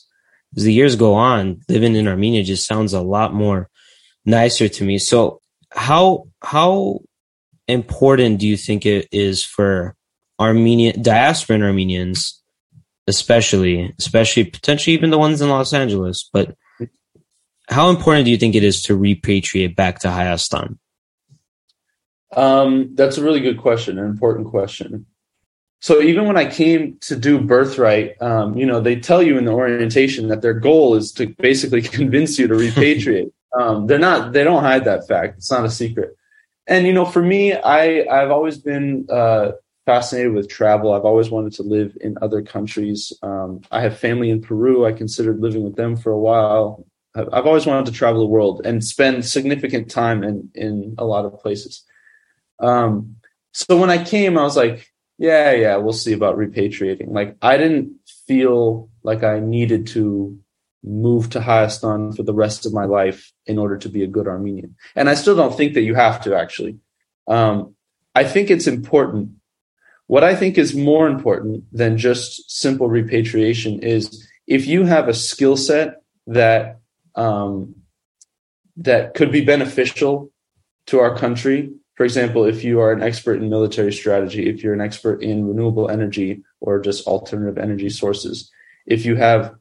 as the years go on, living in Armenia just sounds a lot more nicer to me. So how how important do you think it is for Armenian diasporan Armenians, especially, especially potentially even the ones in Los Angeles, but how important do you think it is to repatriate back to Hayastan? Um, that's a really good question, an important question so even when I came to do birthright, um, you know, they tell you in the orientation that their goal is to basically convince you to repatriate. um, they're not, they don't hide that fact. It's not a secret. And you know, for me, I I've always been uh, fascinated with travel. I've always wanted to live in other countries. Um, I have family in Peru. I considered living with them for a while. I've always wanted to travel the world and spend significant time in in a lot of places. Um, so when I came, I was like, yeah, yeah, we'll see about repatriating. Like I didn't feel like I needed to move to Hayastan for the rest of my life in order to be a good Armenian. And I still don't think that you have to actually. Um, I think it's important what I think is more important than just simple repatriation is if you have a skill set that um, that could be beneficial to our country. For example, if you are an expert in military strategy, if you're an expert in renewable energy or just alternative energy sources, if you have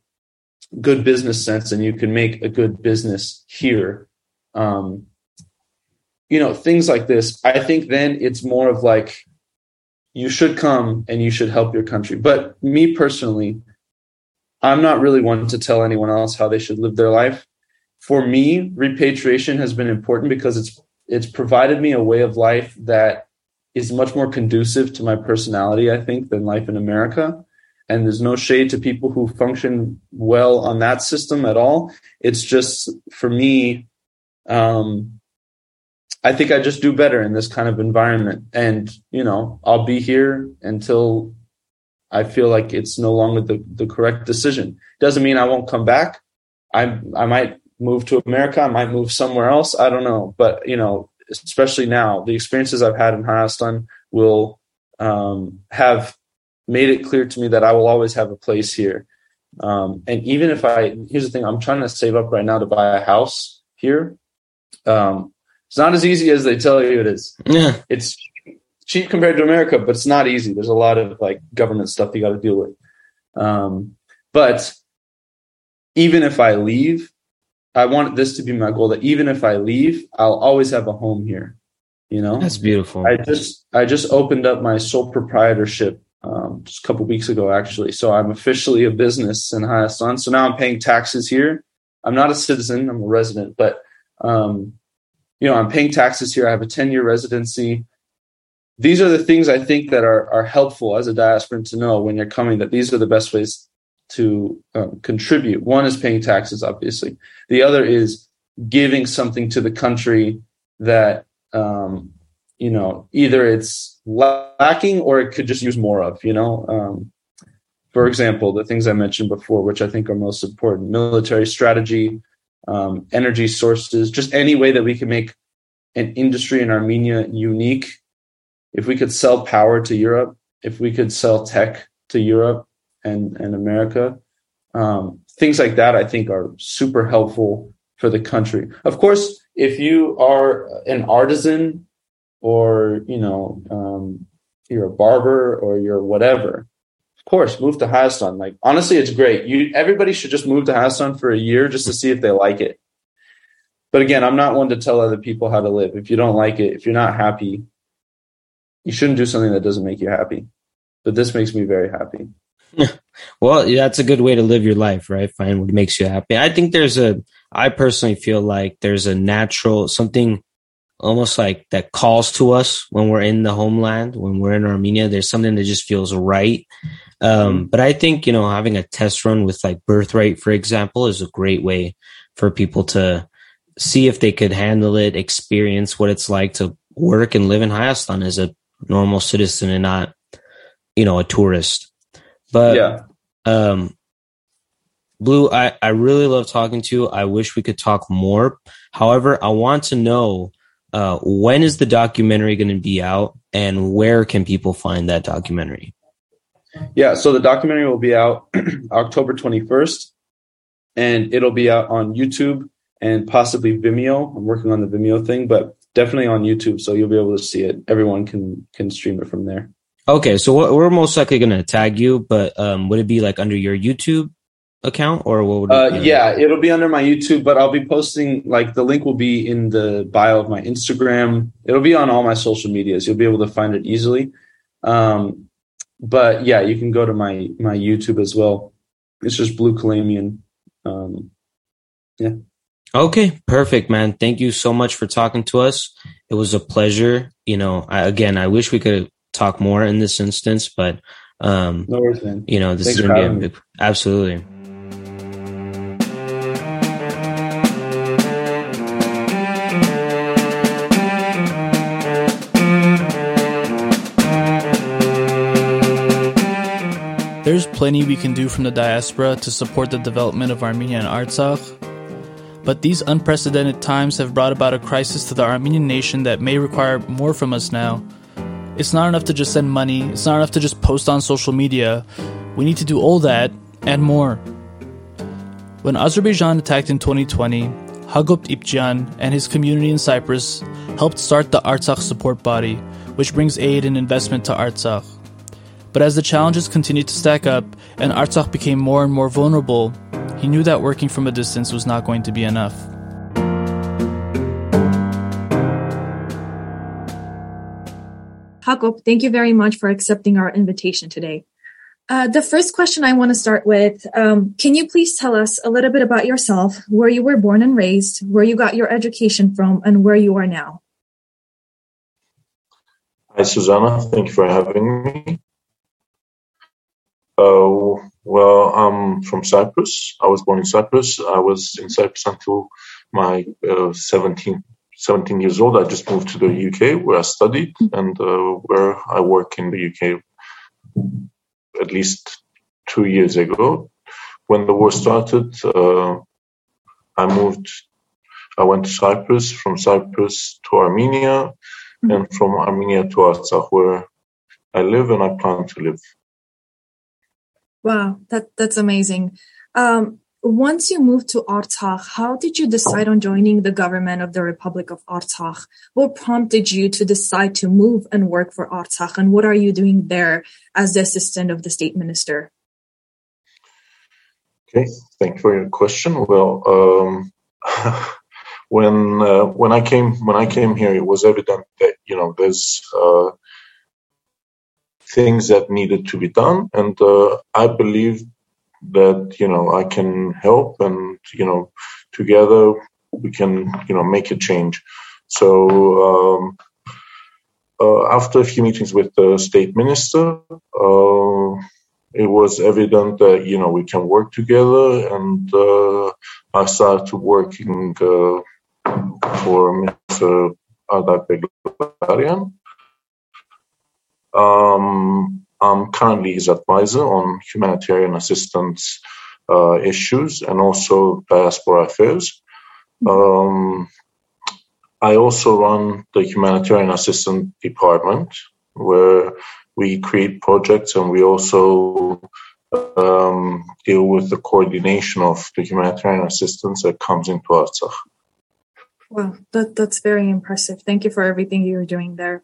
good business sense and you can make a good business here, um, you know, things like this, I think then it's more of like you should come and you should help your country. But me personally, I'm not really one to tell anyone else how they should live their life. For me, repatriation has been important because it's it's provided me a way of life that is much more conducive to my personality, I think, than life in America. And there's no shade to people who function well on that system at all. It's just for me, um, I think I just do better in this kind of environment. And, you know, I'll be here until I feel like it's no longer the, the correct decision. Doesn't mean I won't come back. I I might move to America. I might move somewhere else. I don't know. But you know, especially now, the experiences I've had in Hayastan will um, have made it clear to me that I will always have a place here. Um, and even if I, here's the thing, I'm trying to save up right now to buy a house here. Um, it's not as easy as they tell you it is. Yeah. It's cheap compared to America, but it's not easy. There's a lot of like government stuff you got to deal with. Um, but even if I leave, I want this to be my goal that even if I leave, I'll always have a home here. You know, that's beautiful. I just I just opened up my sole proprietorship um, just a couple weeks ago, actually. So I'm officially a business in Hayastan. So now I'm paying taxes here. I'm not a citizen; I'm a resident, but um, you know, I'm paying taxes here. I have a 10 year residency these are the things I think that are are helpful as a diasporan to know when you're coming that these are the best ways to um, contribute. One is paying taxes, obviously. The other is giving something to the country that um, you know either it's lacking or it could just use more of. You know, um, for example, the things I mentioned before, which I think are most important: military strategy, um, energy sources, just any way that we can make an industry in Armenia unique if we could sell power to Europe, if we could sell tech to Europe and, and America, um, things like that, I think are super helpful for the country. Of course, if you are an artisan or, you know, um, you're a barber or you're whatever, of course, move to Hayastan. Like, honestly, it's great. You, everybody should just move to Hayastan for a year just to see if they like it. But again, I'm not one to tell other people how to live. If you don't like it, if you're not happy, you shouldn't do something that doesn't make you happy. But this makes me very happy. well, that's a good way to live your life, right? Find what makes you happy. I think there's a, I personally feel like there's a natural, something almost like that calls to us when we're in the homeland, when we're in Armenia. There's something that just feels right. Um, mm-hmm. but I think, you know, having a test run with like birthright, for example, is a great way for people to see if they could handle it, experience what it's like to work and live in Hayastan as a normal citizen and not, you know, a tourist. But yeah. um Blue, I, I really love talking to you. I wish we could talk more. However, I want to know uh, when is the documentary going to be out and where can people find that documentary? Yeah, so the documentary will be out October 21st and it'll be out on YouTube and possibly Vimeo. I'm working on the Vimeo thing, but definitely on YouTube, so you'll be able to see it. Everyone can can stream it from there. Okay, so we're most likely going to tag you, but um, would it be like under your YouTube account or what would? It uh, yeah, it'll be under my YouTube, but I'll be posting like the link will be in the bio of my Instagram. It'll be on all my social medias. You'll be able to find it easily. Um, but yeah, you can go to my my YouTube as well. It's just Blue Kalamian. Um, yeah. Okay, perfect, man. Thank you so much for talking to us. It was a pleasure. You know, I, again, I wish we could talk more in this instance, but um, no worries, man. You know, this Thanks is going to be a big, absolutely. There's plenty we can do from the diaspora to support the development of Armenia and Artsakh but these unprecedented times have brought about a crisis to the Armenian nation that may require more from us now. It's not enough to just send money, it's not enough to just post on social media. We need to do all that and more. When Azerbaijan attacked in 2020, Hagop Ipjan and his community in Cyprus helped start the Artsakh support body, which brings aid and investment to Artsakh. But as the challenges continued to stack up and Artsakh became more and more vulnerable, he knew that working from a distance was not going to be enough. Hagop, thank you very much for accepting our invitation today. Uh, the first question I want to start with um, Can you please tell us a little bit about yourself, where you were born and raised, where you got your education from, and where you are now? Hi, Susanna. Thank you for having me. Uh, well, I'm from Cyprus. I was born in Cyprus. I was in Cyprus until my uh, 17, 17 years old. I just moved to the UK where I studied and uh, where I work in the UK at least two years ago. When the war started, uh, I moved, I went to Cyprus, from Cyprus to Armenia, mm-hmm. and from Armenia to Artsakh, where I live and I plan to live. Wow, that that's amazing. Um, once you moved to Artsakh, how did you decide on joining the government of the Republic of Artsakh? What prompted you to decide to move and work for Artsakh, and what are you doing there as the assistant of the state minister? Okay, thank you for your question. Well, um, when uh, when I came when I came here, it was evident that you know there's uh, things that needed to be done, and uh, I believe that you know I can help, and you know together we can you know make a change. So um, uh, after a few meetings with the state minister, uh, it was evident that you know we can work together, and uh, I started working uh, for Mr. Artak Beglarian um, I'm currently his advisor on humanitarian assistance uh, issues and also diaspora affairs. Um, I also run the humanitarian assistance department where we create projects and we also um, deal with the coordination of the humanitarian assistance that comes into Artsakh. Wow, that, that's very impressive. Thank you for everything you're doing there.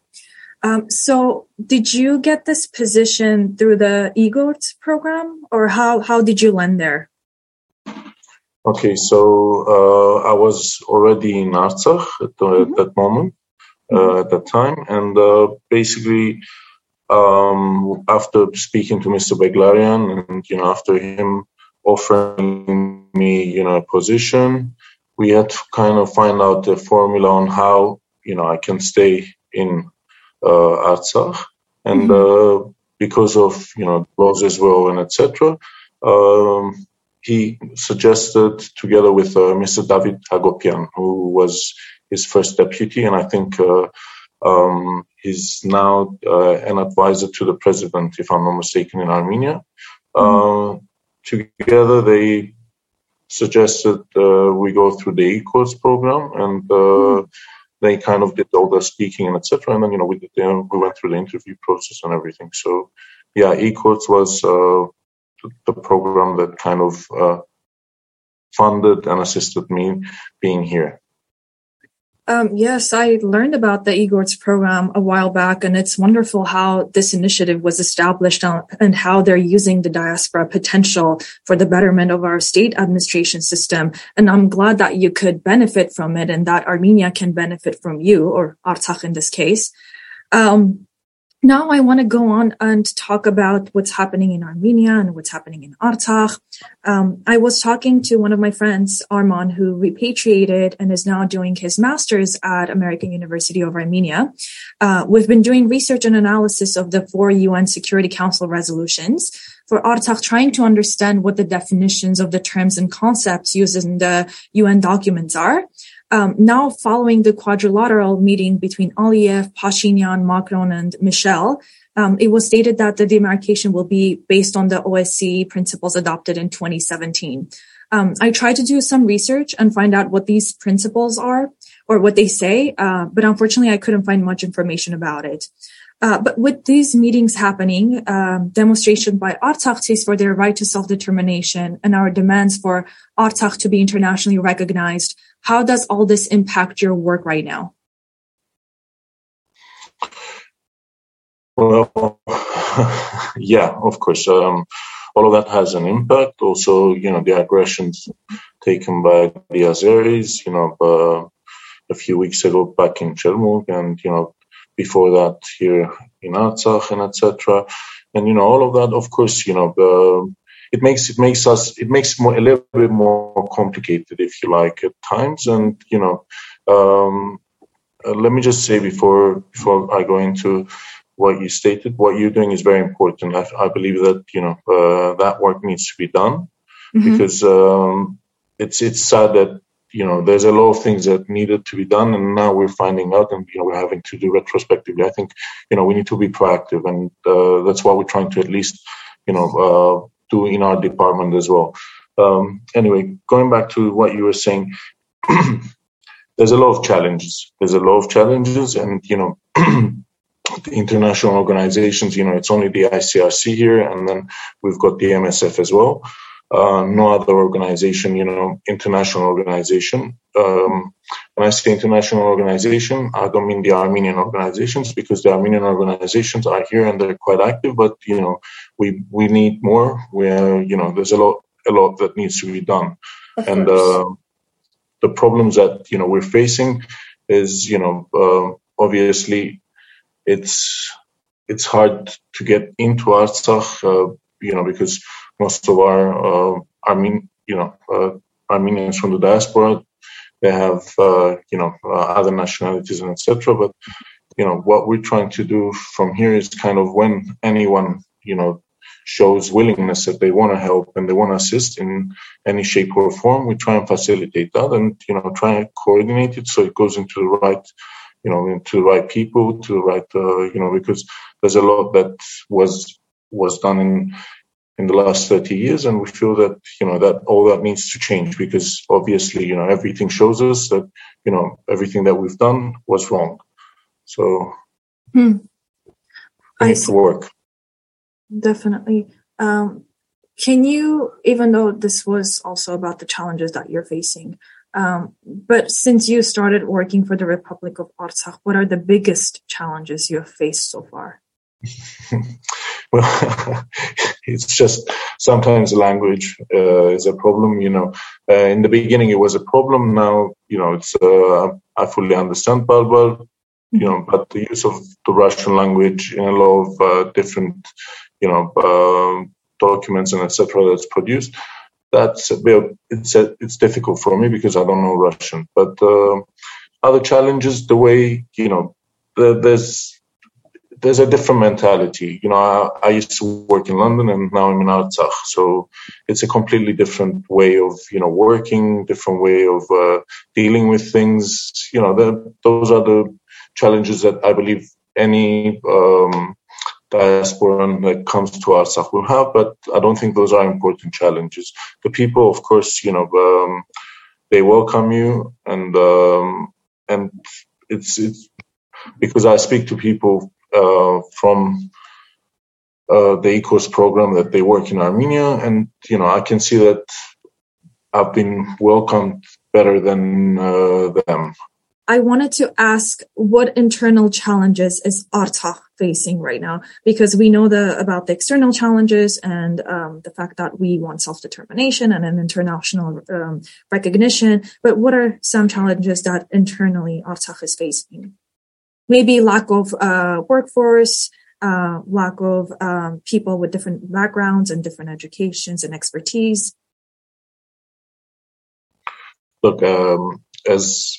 Um, so did you get this position through the iGorts program or how, how did you land there? Okay, so uh, I was already in Artsakh at, mm-hmm. at that moment, uh, mm-hmm. at that time, and uh, basically um, after speaking to Mr. Beglarian and you know after him offering me you know a position, we had to kind of find out the formula on how you know I can stay in Artsakh, and mm-hmm. Uh, because of you know laws as well and etc. Um, he suggested, together with uh, Mr. David Hagopian, who was his first deputy, and I think uh, um, he's now uh, an advisor to the president, if I'm not mistaken, in Armenia. Mm-hmm. Uh, together, they suggested we go through the iGorts program, and mm-hmm they kind of did all the speaking and etc. And then you know we did the, we went through the interview process and everything. So yeah, iGorts was uh, the program that kind of uh, funded and assisted me being here. Um, yes, I learned about the iGorts program a while back, and it's wonderful how this initiative was established and how they're using the diaspora potential for the betterment of our state administration system. And I'm glad that you could benefit from it and that Armenia can benefit from you, or Artsakh in this case. Um, now I want to go on and talk about what's happening in Armenia and what's happening in Artsakh. Um, I was talking to one of my friends, Arman, who repatriated and is now doing his master's at American University of Armenia. Uh, we've been doing research and analysis of the four UN Security Council resolutions for Artsakh, trying to understand what the definitions of the terms and concepts used in the UN documents are. Um, now, following the quadrilateral meeting between Aliyev, Pashinyan, Macron, and Michel, um, it was stated that the demarcation will be based on the OSCE principles adopted in 2017. Um, I tried to do some research and find out what these principles are or what they say, uh, but unfortunately, I couldn't find much information about it. Uh, but with these meetings happening, um, demonstration by Artsakhtsis for their right to self-determination and our demands for Artsakh to be internationally recognized, how does all this impact your work right now? Well, yeah, of course. Um, all of that has an impact. Also, you know, the aggressions taken by the Azeris, you know, uh, a few weeks ago back in Jermuk and, you know, before that here in Artsakh and etc. And, you know, all of that, of course, you know, uh, it makes it makes us it makes more a little bit more complicated if you like at times and you know um, uh, let me just say before before I go into what you stated what you're doing is very important I, I believe that you know uh, that work needs to be done mm-hmm. because um, it's it's sad that you know there's a lot of things that needed to be done and now we're finding out and you know we're having to do retrospectively. I think you know we need to be proactive and uh, that's why we're trying to at least you know uh, do in our department as well. Um, anyway going back to what you were saying there's a lot of challenges. There's a lot of challenges and you know the international organizations you know it's only the icrc here and then we've got the msf as well uh, no other organization, you know, international organization. Um, when I say international organization, I don't mean the Armenian organizations because the Armenian organizations are here and they're quite active. But you know, we we need more. Where you know, there's a lot a lot that needs to be done, of and uh, the problems that you know we're facing is you know uh, obviously it's it's hard to get into Artsakh, uh, you know, because most of our uh, Armenian, you know, uh, Armenians from the diaspora, they have, uh, you know, uh, other nationalities and etc. But you know, what we're trying to do from here is kind of when anyone, you know, shows willingness that they want to help and they want to assist in any shape or form, we try and facilitate that and you know try and coordinate it so it goes into the right, you know, into the right people, to the right, uh, you know, because there's a lot that was was done in in the last 30 years and we feel that you know that all that needs to change because obviously you know everything shows us that you know everything that we've done was wrong. So hmm. I to work. Definitely. Um, can you even though this was also about the challenges that you're facing um, but since you started working for the republic of artsakh what are the biggest challenges you have faced so far well, it's just sometimes language uh, is a problem. You know, uh, in the beginning it was a problem. Now, you know, it's uh, I fully understand Balbal. You know, but the use of the Russian language in a lot of uh, different, you know, um, documents and etc. that's produced, that's a bit, it's a, it's difficult for me because I don't know Russian. But uh, other challenges, the way you know, there's there's a different mentality. You know, I, I, used to work in London and now I'm in Artsakh. So it's a completely different way of, you know, working, different way of uh, dealing with things. You know, the, those are the challenges that I believe any um, diaspora that comes to Artsakh will have, but I don't think those are important challenges. The people, of course, you know, um, they welcome you and, um, and it's, it's, because I speak to people from uh, the iGorts program that they work in Armenia, and you know I can see that I've been welcomed better than uh, them. I wanted to ask what internal challenges is Artsakh facing right now? Because we know the about the external challenges and um, the fact that we want self determination and an international um, recognition. But what are some challenges that internally Artsakh is facing? Maybe lack of uh, workforce, uh, lack of um, people with different backgrounds and different educations and expertise? Look, um, as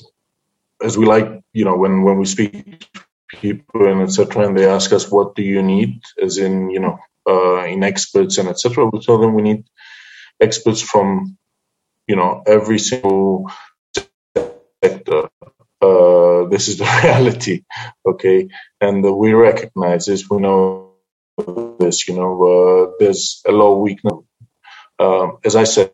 as we like, you know, when when we speak people and etc., and they ask us, "What do you need?" as in, you know, uh, in experts and etc., we tell them we need experts from, you know, every single sector uh, this is the reality, okay? And uh, we recognize this. We know this. You know, uh, there's a of weakness. Um, as I said,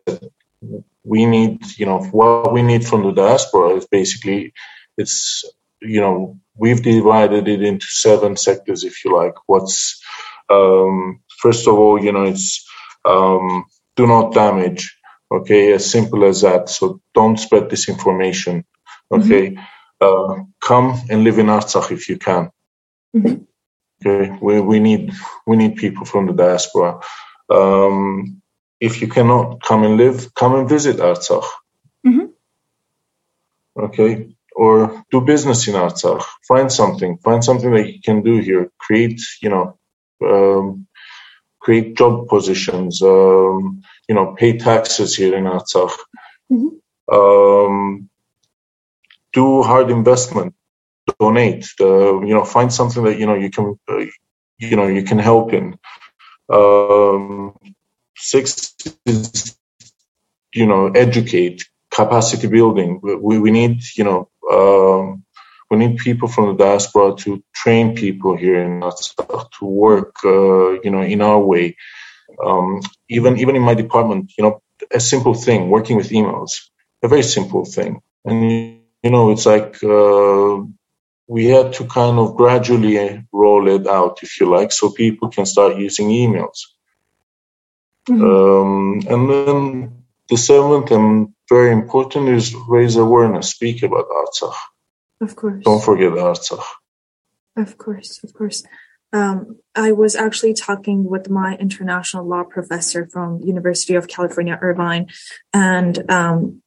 we need, you know, what we need from the diaspora is basically it's you know, we've divided it into seven sectors, if you like. What's, um, first of all, you know, it's, um, do not damage. Okay. As simple as that. So don't spread disinformation. Okay. Mm-hmm. Uh, come and live in Artsakh if you can. Mm-hmm. Okay. We, we need, we need people from the diaspora. Um, if you cannot come and live, come and visit Artsakh. Mm-hmm. Okay or do business in Artsakh. Find something. Find something that you can do here. Create, you know, um, create job positions. Um, you know, pay taxes here in Artsakh. Mm-hmm. Um, do hard investment. Donate. Uh, you know, find something that you know you can, uh, you know, you can help in. Um, six is, you know, educate capacity building. We, we need, you know, um, we need people from the diaspora to train people here in Artsakh to work, uh, you know, in our way. Um, even even in my department, you know, a simple thing, working with emails, a very simple thing, and you know, it's like uh, we had to kind of gradually roll it out, if you like, so people can start using emails. Mm-hmm. Um, and then the seventh and very important is raise awareness, speak about Artsakh. Of course. Don't forget Artsakh. Of course, of course. Um, I was actually talking with my international law professor from University of California, Irvine, and um,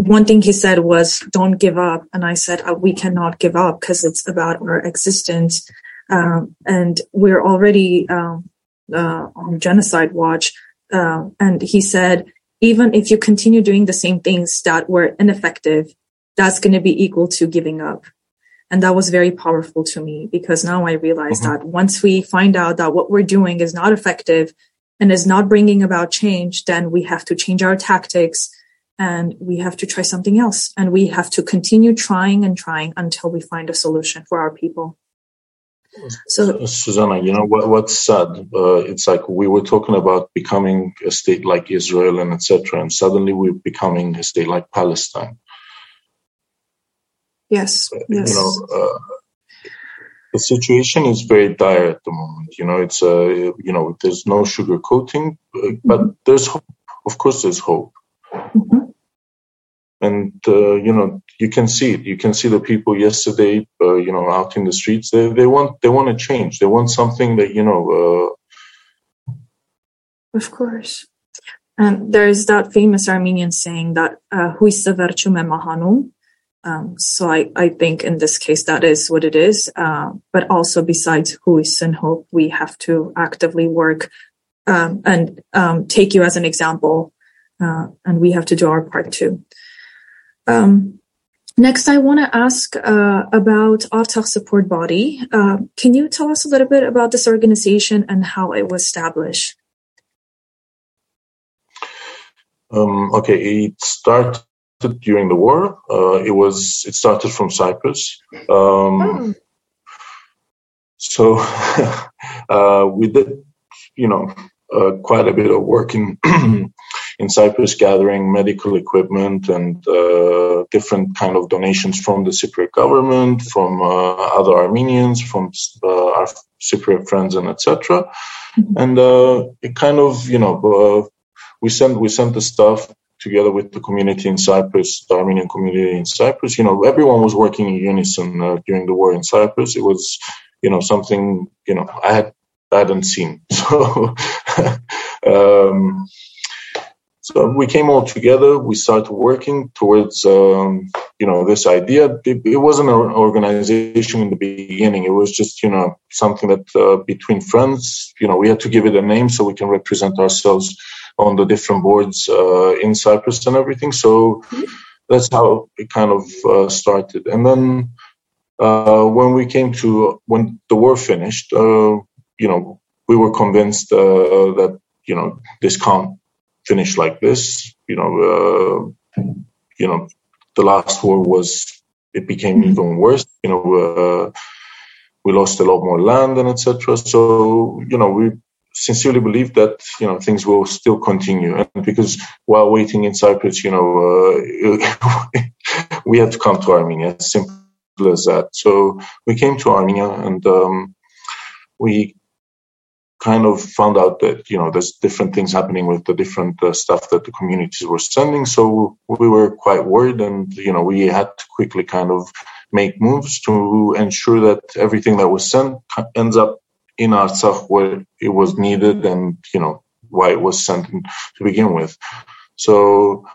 one thing he said was, "Don't give up." And I said, uh, "We cannot give up because it's about our existence, um, and we're already um, uh, on genocide watch." Uh, and he said, even if you continue doing the same things that were ineffective, that's going to be equal to giving up. And that was very powerful to me because now I realize mm-hmm. that once we find out that what we're doing is not effective and is not bringing about change, then we have to change our tactics and we have to try something else. And we have to continue trying and trying until we find a solution for our people. So, Susanna, you know what, what's sad? Uh, it's like we were talking about becoming a state like Israel and etc., and suddenly we're becoming a state like Palestine. Yes, yes. You know, uh, the situation is very dire at the moment. You know, it's uh, you know, there's no sugarcoating, uh, but mm-hmm. there's hope. Of course, there's hope. And uh, you know you can see it. You can see the people yesterday, uh, you know, out in the streets. They they want they want to change. They want something that you know. Uh, of course, and there is that famous Armenian saying that "Huisa verchume mahanu." Um, so I, I think in this case that is what it is. Uh, but also besides huis and hope, we have to actively work um, and um, take you as an example, uh, and we have to do our part too. Um, next, I want to ask uh, about Artsakh Support Body. Uh, can you tell us a little bit about this organization and how it was established? Um, okay, it started during the war. Uh, it was it started from Cyprus. Um, oh. So uh, we did, you know, uh, quite a bit of work in in Cyprus gathering medical equipment and uh, different kind of donations from the Cypriot government, from uh, other Armenians, from uh, our Cypriot friends, and etc. Mm-hmm. And uh, it kind of, you know, uh, we sent we sent the stuff together with the community in Cyprus, the Armenian community in Cyprus. You know, everyone was working in unison uh, during the war in Cyprus. It was, you know, something you know I had I hadn't seen. So. um, so we came all together. We started working towards, um, you know, this idea. It, it, wasn't an organization in the beginning. It was just, you know, something that uh, between friends, you know, we had to give it a name so we can represent ourselves on the different boards uh, in Cyprus and everything. So that's how it kind of uh, started. And then uh, when we came to when the war finished, uh, you know, we were convinced uh, that you know this can't finish like this. You know, uh, you know, the last war was it became mm-hmm. even worse. You know, uh, we lost a lot more land and etc. So you know, we sincerely believe that you know things will still continue, and because while waiting in Cyprus, you know, uh, we had to come to Armenia. Simple as that. So we came to Armenia and um, we kind of found out that you know there's different things happening with the different uh, stuff that the communities were sending. So we were quite worried and you know we had to quickly kind of make moves to ensure that everything that was sent ends up in Artsakh where it was needed and you know why it was sent to begin with. So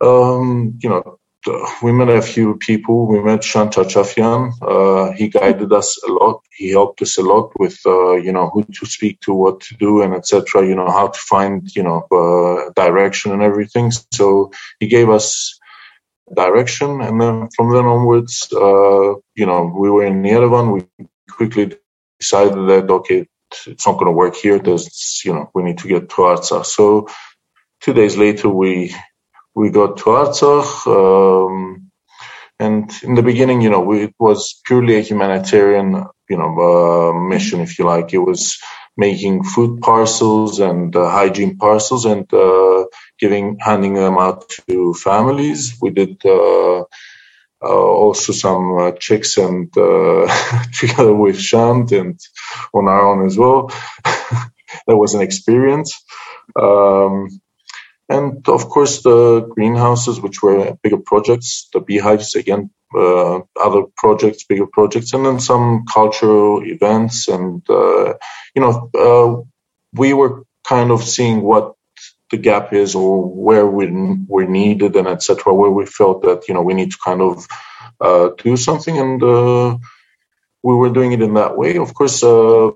um, you know we met a few people. We met Shanta Chafian. Uh, he guided us a lot. He helped us a lot with, uh, you know, who to speak to, what to do, and etc. You know, how to find, you know, uh, direction and everything. So he gave us direction, and then from then onwards, uh, you know, we were in Yerevan. We quickly decided that okay, it's not going to work here. There's, you know, we need to get to Artsakh. So two days later, we we got to Artsakh. Um, and in the beginning, you know, we, it was purely a humanitarian, you know, uh, mission, if you like. It was making food parcels and uh, hygiene parcels and uh, giving, handing them out to families. We did uh, uh, also some uh, checks and together with Shant and on our own as well. that was an experience. Um, and of course the greenhouses, which were bigger projects, the beehives again, uh, other projects, bigger projects, and then some cultural events, and uh, you know, uh, we were kind of seeing what the gap is or where we we're needed and etc. Where we felt that you know we need to kind of uh, do something, and uh, we were doing it in that way. Of course, uh,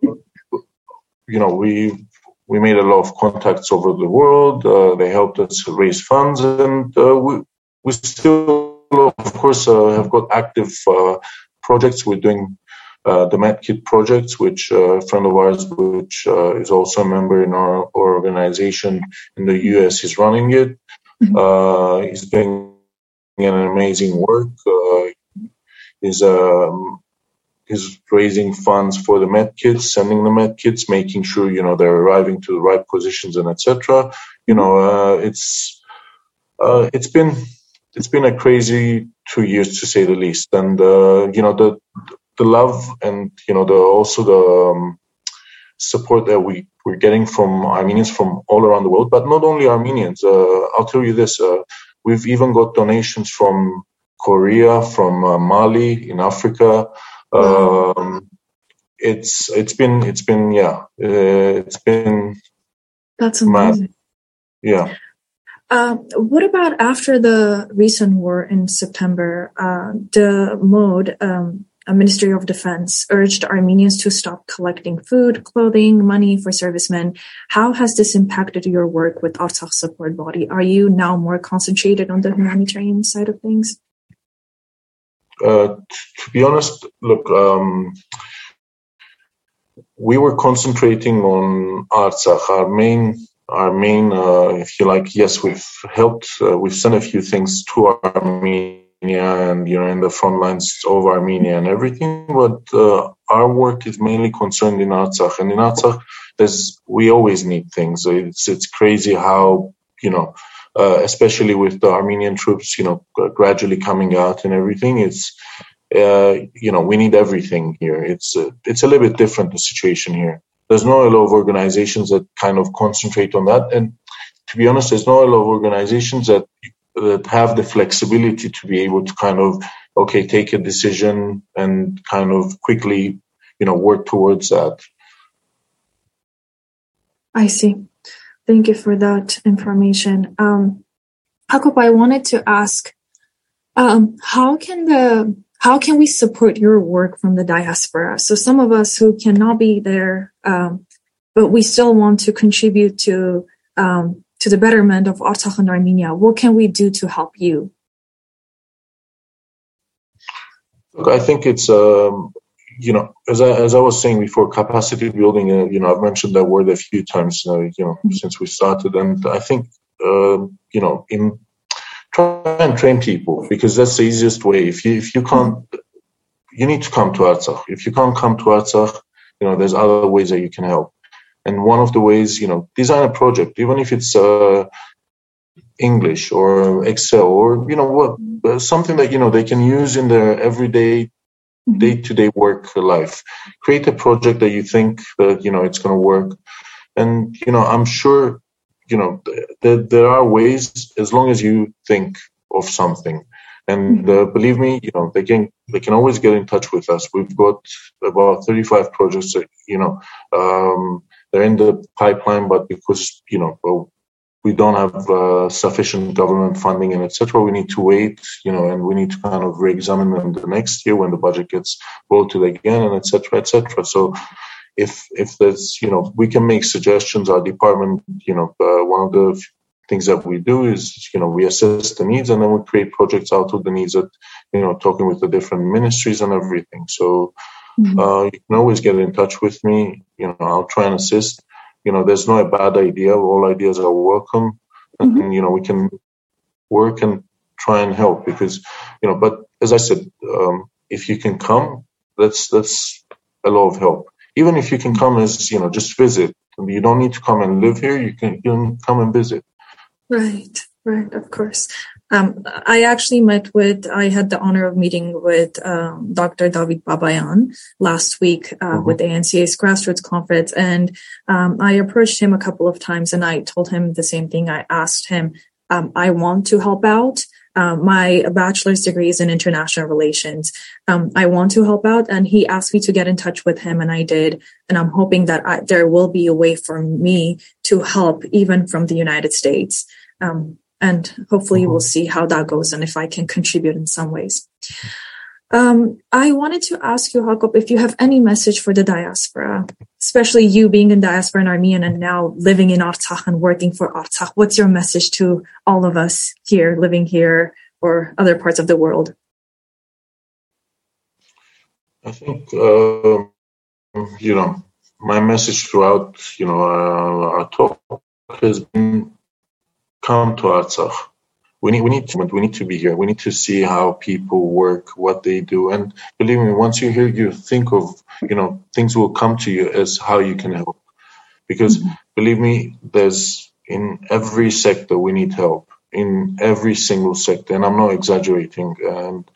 you know, we we made a lot of contacts over the world. Uh, they helped us raise funds, and uh, we we still, of course, uh, have got active uh, projects. We're doing uh, the MedKit projects, which uh, a friend of ours, which is also a member in our, our, organization in the US, is running it. Mm-hmm. he's doing an amazing work. he's um, is raising funds for the med kits, sending the med kits, making sure you know they're arriving to the right positions and etc. You know, uh, it's uh, it's been it's been a crazy two years to say the least, and uh, you know the the love and you know the also the um, support that we we're getting from Armenians from all around the world, but not only Armenians. Uh, I'll tell you this: uh, we've even got donations from Korea, from uh, Mali in Africa. Um, it's it's been it's been yeah uh, it's been that's amazing. Mad. Yeah. Um, what about after the recent war in September? Uh, the mode, um, a Ministry of Defense, urged Armenians to stop collecting food, clothing, money for servicemen. How has this impacted your work with Artsakh Support Body? Are you now more concentrated on the humanitarian side of things? Uh, to be honest, look, um, we were concentrating on Artsakh. Our main, our main, uh, if you like, yes, we've helped. Uh, we've sent a few things to Armenia and you know in the front lines of Armenia and everything. But uh, our work is mainly concerned in Artsakh, and in Artsakh, there's we always need things. It's it's crazy how you know uh, especially with the Armenian troops, you know, gradually coming out and everything. It's, uh, you know, we need everything here. It's uh, it's a little bit different the situation here. There's not a lot of organizations that kind of concentrate on that, and to be honest, there's not a lot of organizations that that have the flexibility to be able to kind of okay take a decision and kind of quickly, you know, work towards that. I see. Thank you for that information. Um, Jacob, I wanted to ask, um, how can the how can we support your work from the diaspora? So some of us who cannot be there, um, but we still want to contribute to um, to the betterment of Artsakh and Armenia. What can we do to help you? Look, I think it's um, you know, as I, as I was saying before, capacity building, uh, you know, I've mentioned that word a few times, uh, you know, mm-hmm. since we started. And I think, uh, you know, in try and train people because that's the easiest way. If you, if you can't, you need to come to Artsakh. If you can't come to Artsakh, you know, there's other ways that you can help. And one of the ways, you know, design a project, even if it's, uh, English or Excel or you know what something that you know they can use in their everyday day to day work life. Create a project that you think that you know it's going to work, and you know I'm sure you know th- there are ways as long as you think of something. And uh, believe me, you know they can they can always get in touch with us. We've got about 35 projects that you know um, they're in the pipeline, but because you know well, we don't have uh, sufficient government funding and etc. We need to wait, you know, and we need to kind of re-examine them the next year when the budget gets voted again and etc. etc. So if if there's you know we can make suggestions. Our department, you know, uh, one of the things that we do is you know we assess the needs and then we create projects out of the needs that you know talking with the different ministries and everything. So mm-hmm. uh, you can always get in touch with me. You know, I'll try and assist you know, there's no bad idea. All ideas are welcome, mm-hmm. and you know, we can work and try and help because, you know. But as I said, um, if you can come, that's that's a lot of help. Even if you can come as you know, just visit. You don't need to come and live here. You can you can come and visit. Right, right, of course. Um, I actually met with, I had the honor of meeting with um, Dr. David Babayan last week uh, mm-hmm. with the ANCA's grassroots conference. And um, I approached him a couple of times and I told him the same thing. I asked him, um, I want to help out. Um, my bachelor's degree is in international relations. Um, I want to help out. And he asked me to get in touch with him and I did. And I'm hoping that I, there will be a way for me to help even from the United States. Um, and hopefully mm-hmm. we'll see how that goes and if I can contribute in some ways. Um, I wanted to ask you, Jacob, if you have any message for the diaspora, especially you being in diaspora in Armenia and now living in Artsakh and working for Artsakh. What's your message to all of us here, living here, or other parts of the world? I think, uh, you know, my message throughout, you know, uh, our talk has been come to Artsakh. We need, we need to, we need to be here. We need to see how people work, what they do. And believe me, once you're here, you think of, you know, things will come to you as how you can help. Because mm-hmm. believe me, there's in every sector, we need help in every single sector. And I'm not exaggerating. And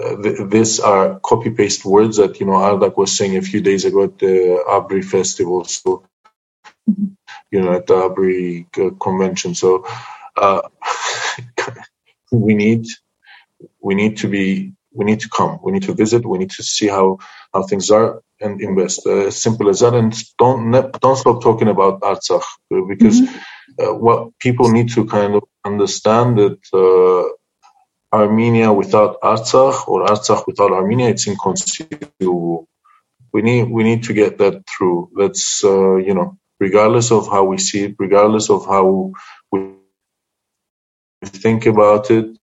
uh, th- these are copy paste words that, you know, Artak was saying a few days ago at the Abri festival. So, mm-hmm you know, at the Abri convention. So uh, we need we need to be we need to come. We need to visit. We need to see how how things are and invest. Uh, as simple as that. And don't don't stop talking about Artsakh because mm-hmm. uh, what people need to kind of understand that. Uh, Armenia without Artsakh or Artsakh without Armenia, it's inconceivable. We need we need to get that through. Let's uh, you know regardless of how we see it, regardless of how we think about it.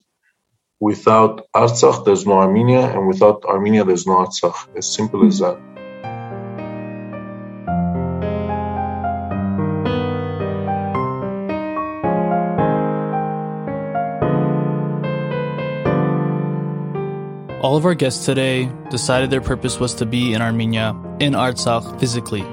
Without Artsakh, there's no Armenia, and without Armenia, there's no Artsakh. As simple as that. All of our guests today decided their purpose was to be in Armenia, in Artsakh, physically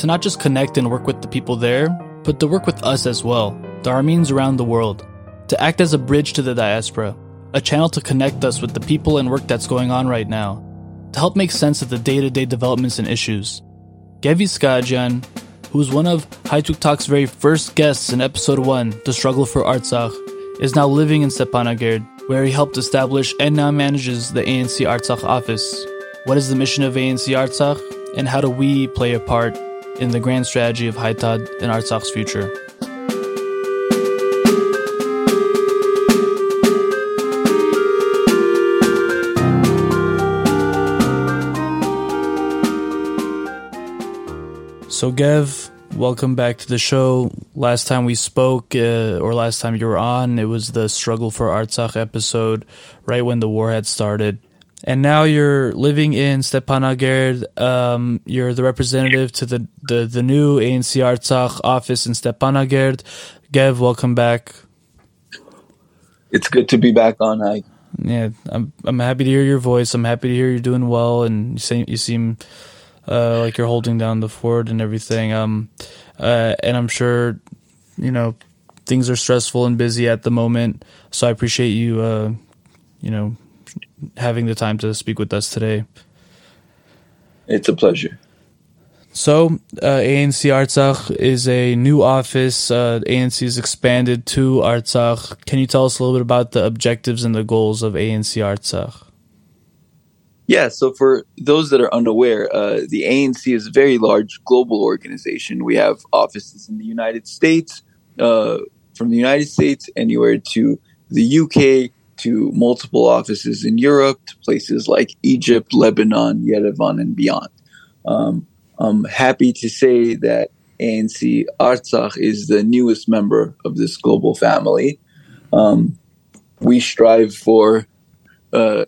to not just connect and work with the people there, but to work with us as well, the Armenians around the world, to act as a bridge to the diaspora, a channel to connect us with the people and work that's going on right now, to help make sense of the day to day developments and issues. Gev Iskajyan, who is one of Haytoug Talks' very first guests in episode 1, The Struggle for Artsakh, is now living in Stepanakert, where he helped establish and now manages the ANC Artsakh office. What is the mission of ANC Artsakh, and how do we play a part in the grand strategy of Haitad and Artsakh's future. So, Gev, welcome back to the show. Last time we spoke, uh, or last time you were on, it was the Struggle for Artsakh episode, right when the war had started and now you're living in Stepanakert. Um, you're the representative to the, the, the new ANC Artsakh office in Stepanakert. Gev, welcome back. It's good to be back on. I yeah, I'm I'm happy to hear your voice. I'm happy to hear you're doing well, and you seem you seem uh, like you're holding down the fort and everything. Um, uh, and I'm sure you know things are stressful and busy at the moment. So I appreciate you, uh, you know, having the time to speak with us today. It's a pleasure. So, uh, ANC Artsakh is a new office. Uh, ANC has expanded to Artsakh. Can you tell us a little bit about the objectives and the goals of ANC Artsakh? Yeah, so for those that are unaware, uh, the ANC is a very large global organization. We have offices in the United States, uh, from the United States anywhere to the UK, to multiple offices in Europe, to places like Egypt, Lebanon, Yerevan, and beyond. Um, I'm happy to say that ANC Artsakh is the newest member of this global family. Um, we strive for uh,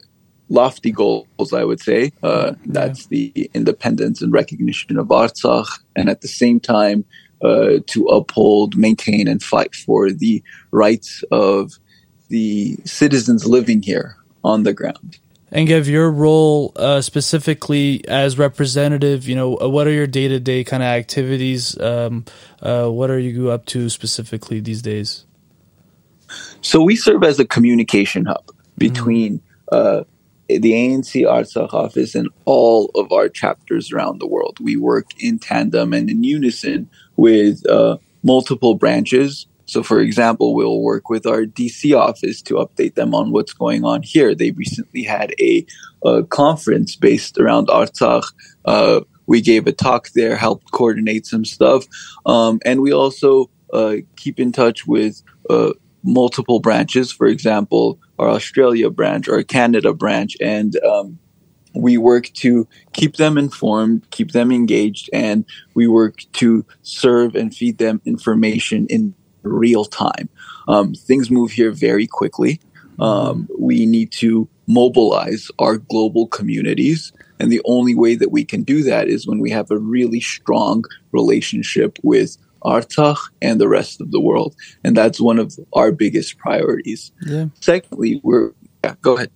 lofty goals, I would say. Uh, that's the independence and recognition of Artsakh, and at the same time, uh, to uphold, maintain, and fight for the rights of the citizens living here on the ground. And Gev your role uh, specifically as representative. You know, uh, what are your day to day kind of activities? Um, uh, what are you up to specifically these days? So we serve as a communication hub between mm. the ANC Artsakh office and all of our chapters around the world. We work in tandem and in unison with uh, multiple branches so, for example, we'll work with our DC office to update them on what's going on here. They recently had a, a conference based around Artsakh. Uh, we gave a talk there, helped coordinate some stuff, um, and we also uh, keep in touch with uh, multiple branches. For example, our Australia branch, our Canada branch, and um, we work to keep them informed, keep them engaged, and we work to serve and feed them information in real time. Um, things move here very quickly. Um, we need to mobilize our global communities. And the only way that we can do that is when we have a really strong relationship with Artsakh and the rest of the world. And that's one of our biggest priorities. Yeah. Secondly, we're, yeah, go ahead.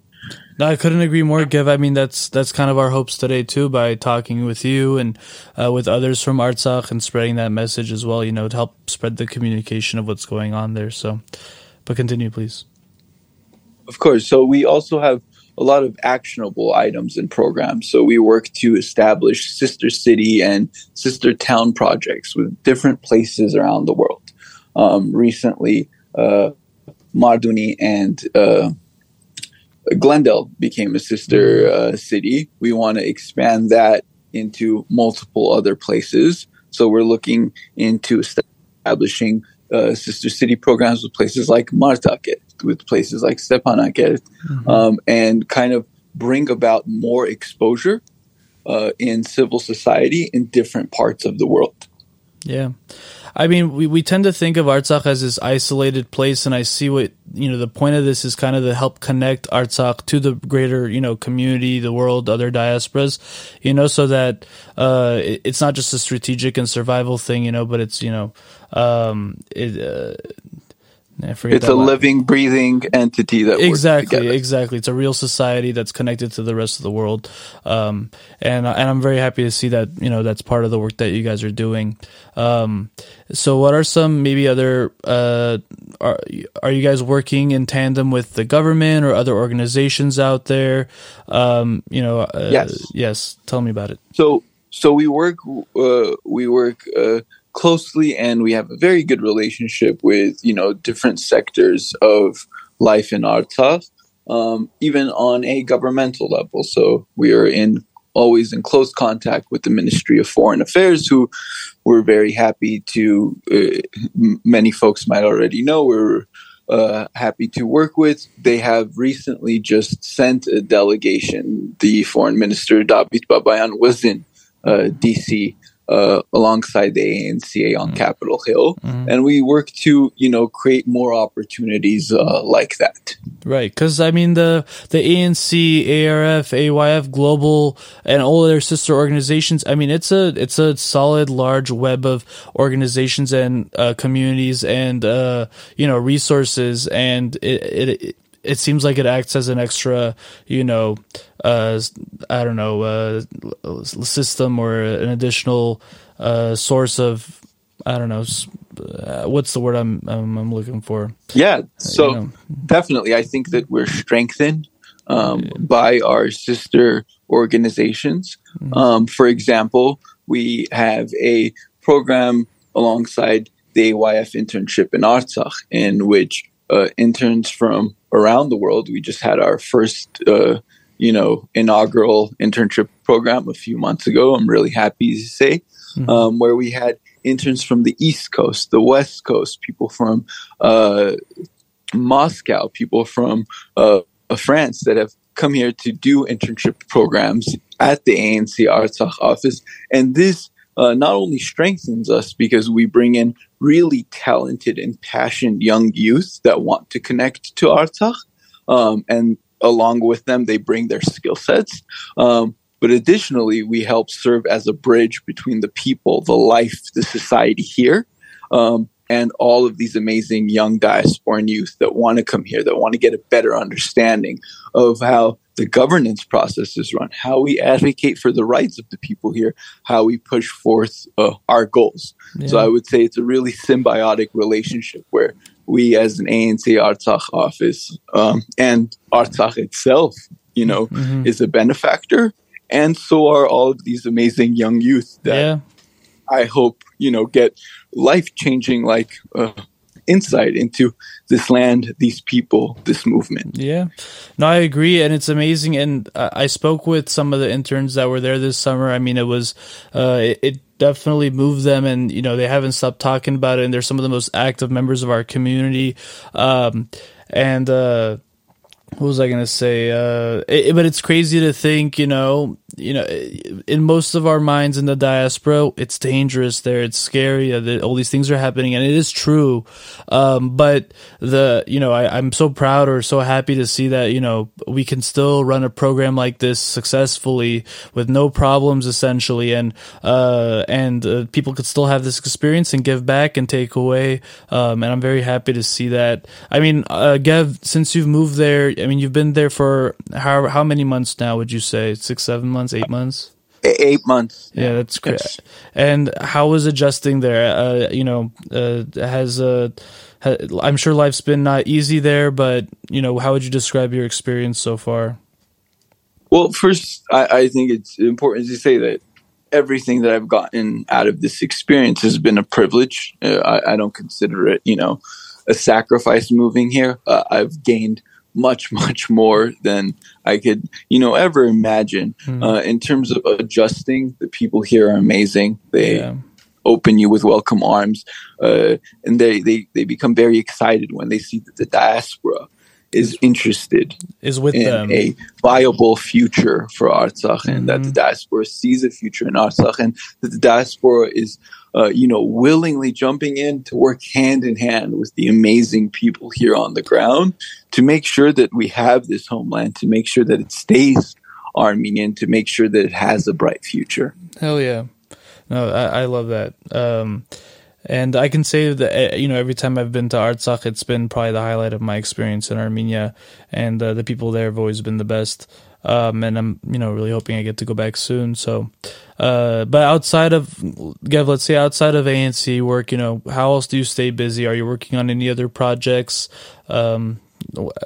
No, I couldn't agree more, Gev. I mean, that's that's kind of our hopes today too, by talking with you and uh, with others from Artsakh and spreading that message as well. You know, to help spread the communication of what's going on there. So, but continue, please. Of course. So we also have a lot of actionable items and programs. So we work to establish sister city and sister town projects with different places around the world. Um, recently, uh, Marduni and uh, Glendale became a sister uh, city. We want to expand that into multiple other places. So we're looking into establishing uh, sister city programs with places like Martakert, with places like Stepanakert, mm-hmm. um, and kind of bring about more exposure uh, in civil society in different parts of the world. Yeah. I mean, we, we tend to think of Artsakh as this isolated place, and I see what, you know, the point of this is kind of to help connect Artsakh to the greater, you know, community, the world, other diasporas, you know, so that uh, it, it's not just a strategic and survival thing, you know, but it's, you know, um, it, uh, it's a living, breathing entity that exactly, exactly. It's a real society that's connected to the rest of the world, um, and and I'm very happy to see that you know that's part of the work that you guys are doing. Um, so, what are some maybe other uh, are are you guys working in tandem with the government or other organizations out there? Um, you know, uh, yes, yes. Tell me about it. So, so we work uh, we work uh, closely and we have a very good relationship with you know different sectors of life in Artsakh, um, even on a governmental level. So we are in always in close contact with the Ministry of Foreign Affairs, who we're very happy to. Uh, many folks might already know we're. Uh, happy to work with. They have recently just sent a delegation. The foreign minister David Babayan was in uh, DC uh, alongside the ANCA on mm. Capitol Hill, mm. and we work to you know create more opportunities uh, like that. Right, because I mean the the ANC, ARF, AYF, Global, and all their sister organizations. I mean it's a it's a solid large web of organizations and uh, communities and uh, you know resources, and it, it it seems like it acts as an extra, you know, uh, I don't know, uh, system or an additional uh, source of, I don't know, uh, what's the word I'm I'm, I'm looking for? Yeah, so you know. definitely, I think that we're strengthened um, yeah. by our sister organizations. Mm-hmm. Um, for example, we have a program alongside the AYF internship in Artsakh, in which uh, interns from around the world. We just had our first, uh, you know, inaugural internship program a few months ago. I'm really happy to say, mm-hmm. um, where we had interns from the East Coast, the West Coast, people from uh, Moscow, people from uh, France that have come here to do internship programs at the ANC Artsakh office. And this uh, not only strengthens us because we bring in really talented and passionate young youth that want to connect to Artsakh, um, and along with them, they bring their skill sets. Um, but additionally, we help serve as a bridge between the people, the life, the society here, um, and all of these amazing young diasporan youth that want to come here, that want to get a better understanding of how the governance process is run, how we advocate for the rights of the people here, how we push forth uh, our goals. Yeah. So I would say it's a really symbiotic relationship where we, as an ANC Artsakh office um, and Artsakh itself, you know, mm-hmm. is a benefactor, and so are all of these amazing young youth that yeah. I hope you know get life changing like. Uh, insight into this land, these people, this movement. Yeah, no, I agree, and it's amazing. And I spoke with some of the interns that were there this summer. I mean, it was uh, it, it definitely moved them, and you know they haven't stopped talking about it. And they're some of the most active members of our community. Um, and uh, what was I gonna say? Uh, it, but it's crazy to think, you know, you know, in most of our minds in the diaspora, it's dangerous there. It's scary. Uh, all these things are happening, and it is true. Um, but the, you know, I, am so proud or so happy to see that, you know, we can still run a program like this successfully with no problems, essentially, and uh, and uh, people could still have this experience and give back and take away. Um, and I'm very happy to see that. I mean, uh, Gev, since you've moved there, I mean, you've been there for how how many months now? Would you say six, seven months? eight months. Eight months. Yeah, that's great. Yes. And how was adjusting there? Uh, you know, uh, has uh, I'm sure life's been not easy there, but you know, how would you describe your experience so far? Well, first, I, I think it's important to say that everything that I've gotten out of this experience has been a privilege. Uh, I, I, don't consider it, you know, a sacrifice moving here. Uh, I've gained much, much more than I could, you know, ever imagine. Mm. Uh, in terms of adjusting, the people here are amazing. They yeah. open you with welcome arms, uh, and they, they they become very excited when they see that the diaspora is interested is with in them. a viable future for Artsakh, and mm-hmm. that the hmm. diaspora sees a future in Artsakh, and that the diaspora is uh, you know, willingly jumping in to work hand in hand with the amazing people here on the ground to make sure that we have this homeland, to make sure that it stays Armenian, to make sure that it has a bright future. Hell yeah. No, I, I love that. Um, and I can say that eh, you know every time I've been to Artsakh, it's been probably the highlight of my experience in Armenia, and uh, the people there have always been the best. Um, and I'm you know really hoping I get to go back soon. So, uh, but outside of Gev, let's say outside of ANC work, you know, how else do you stay busy? Are you working on any other projects? Um,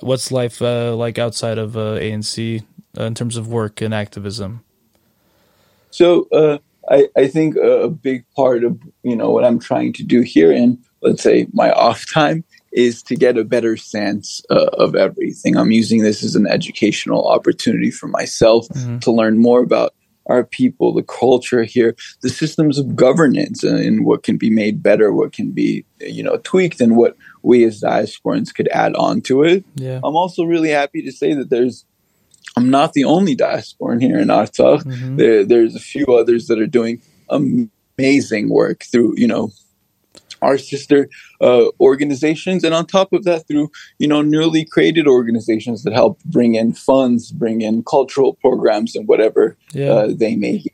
what's life uh, like outside of uh, ANC uh, in terms of work and activism? So uh, I, I think a big part of you know what I'm trying to do here in let's say my off time is to get a better sense uh, of everything. I'm using this as an educational opportunity for myself mm-hmm. to learn more about our people, the culture here, the systems of governance, uh, and what can be made better, what can be you know tweaked, and what we as diasporans could add on to it. Yeah. I'm also really happy to say that there's I'm not the only diasporan here in Artsakh. Mm-hmm. There, there's a few others that are doing amazing work through you know our sister uh, organizations, and on top of that, through you know newly created organizations that help bring in funds, bring in cultural programs, and whatever yeah. uh, they may be.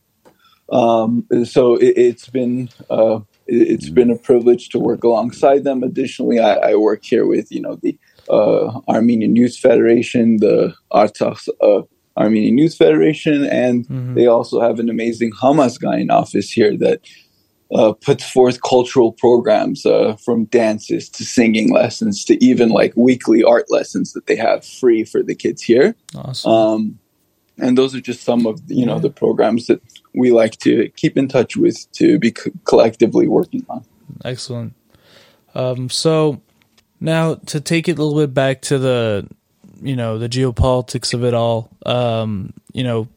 Um, so it, has been uh, it, has been a privilege to work alongside them. Additionally, I, I work here with you know the uh, Armenian Youth Federation, the Artsakh uh, Armenian Youth Federation, and mm-hmm. they also have an amazing Hamazkayin office here that uh, puts forth cultural programs uh, from dances to singing lessons to even like weekly art lessons that they have free for the kids here. Awesome. Um, and those are just some of you know the programs that we like to keep in touch with to be co- collectively working on. Excellent. Um, so now to take it a little bit back to the you know the geopolitics of it all. Um, you know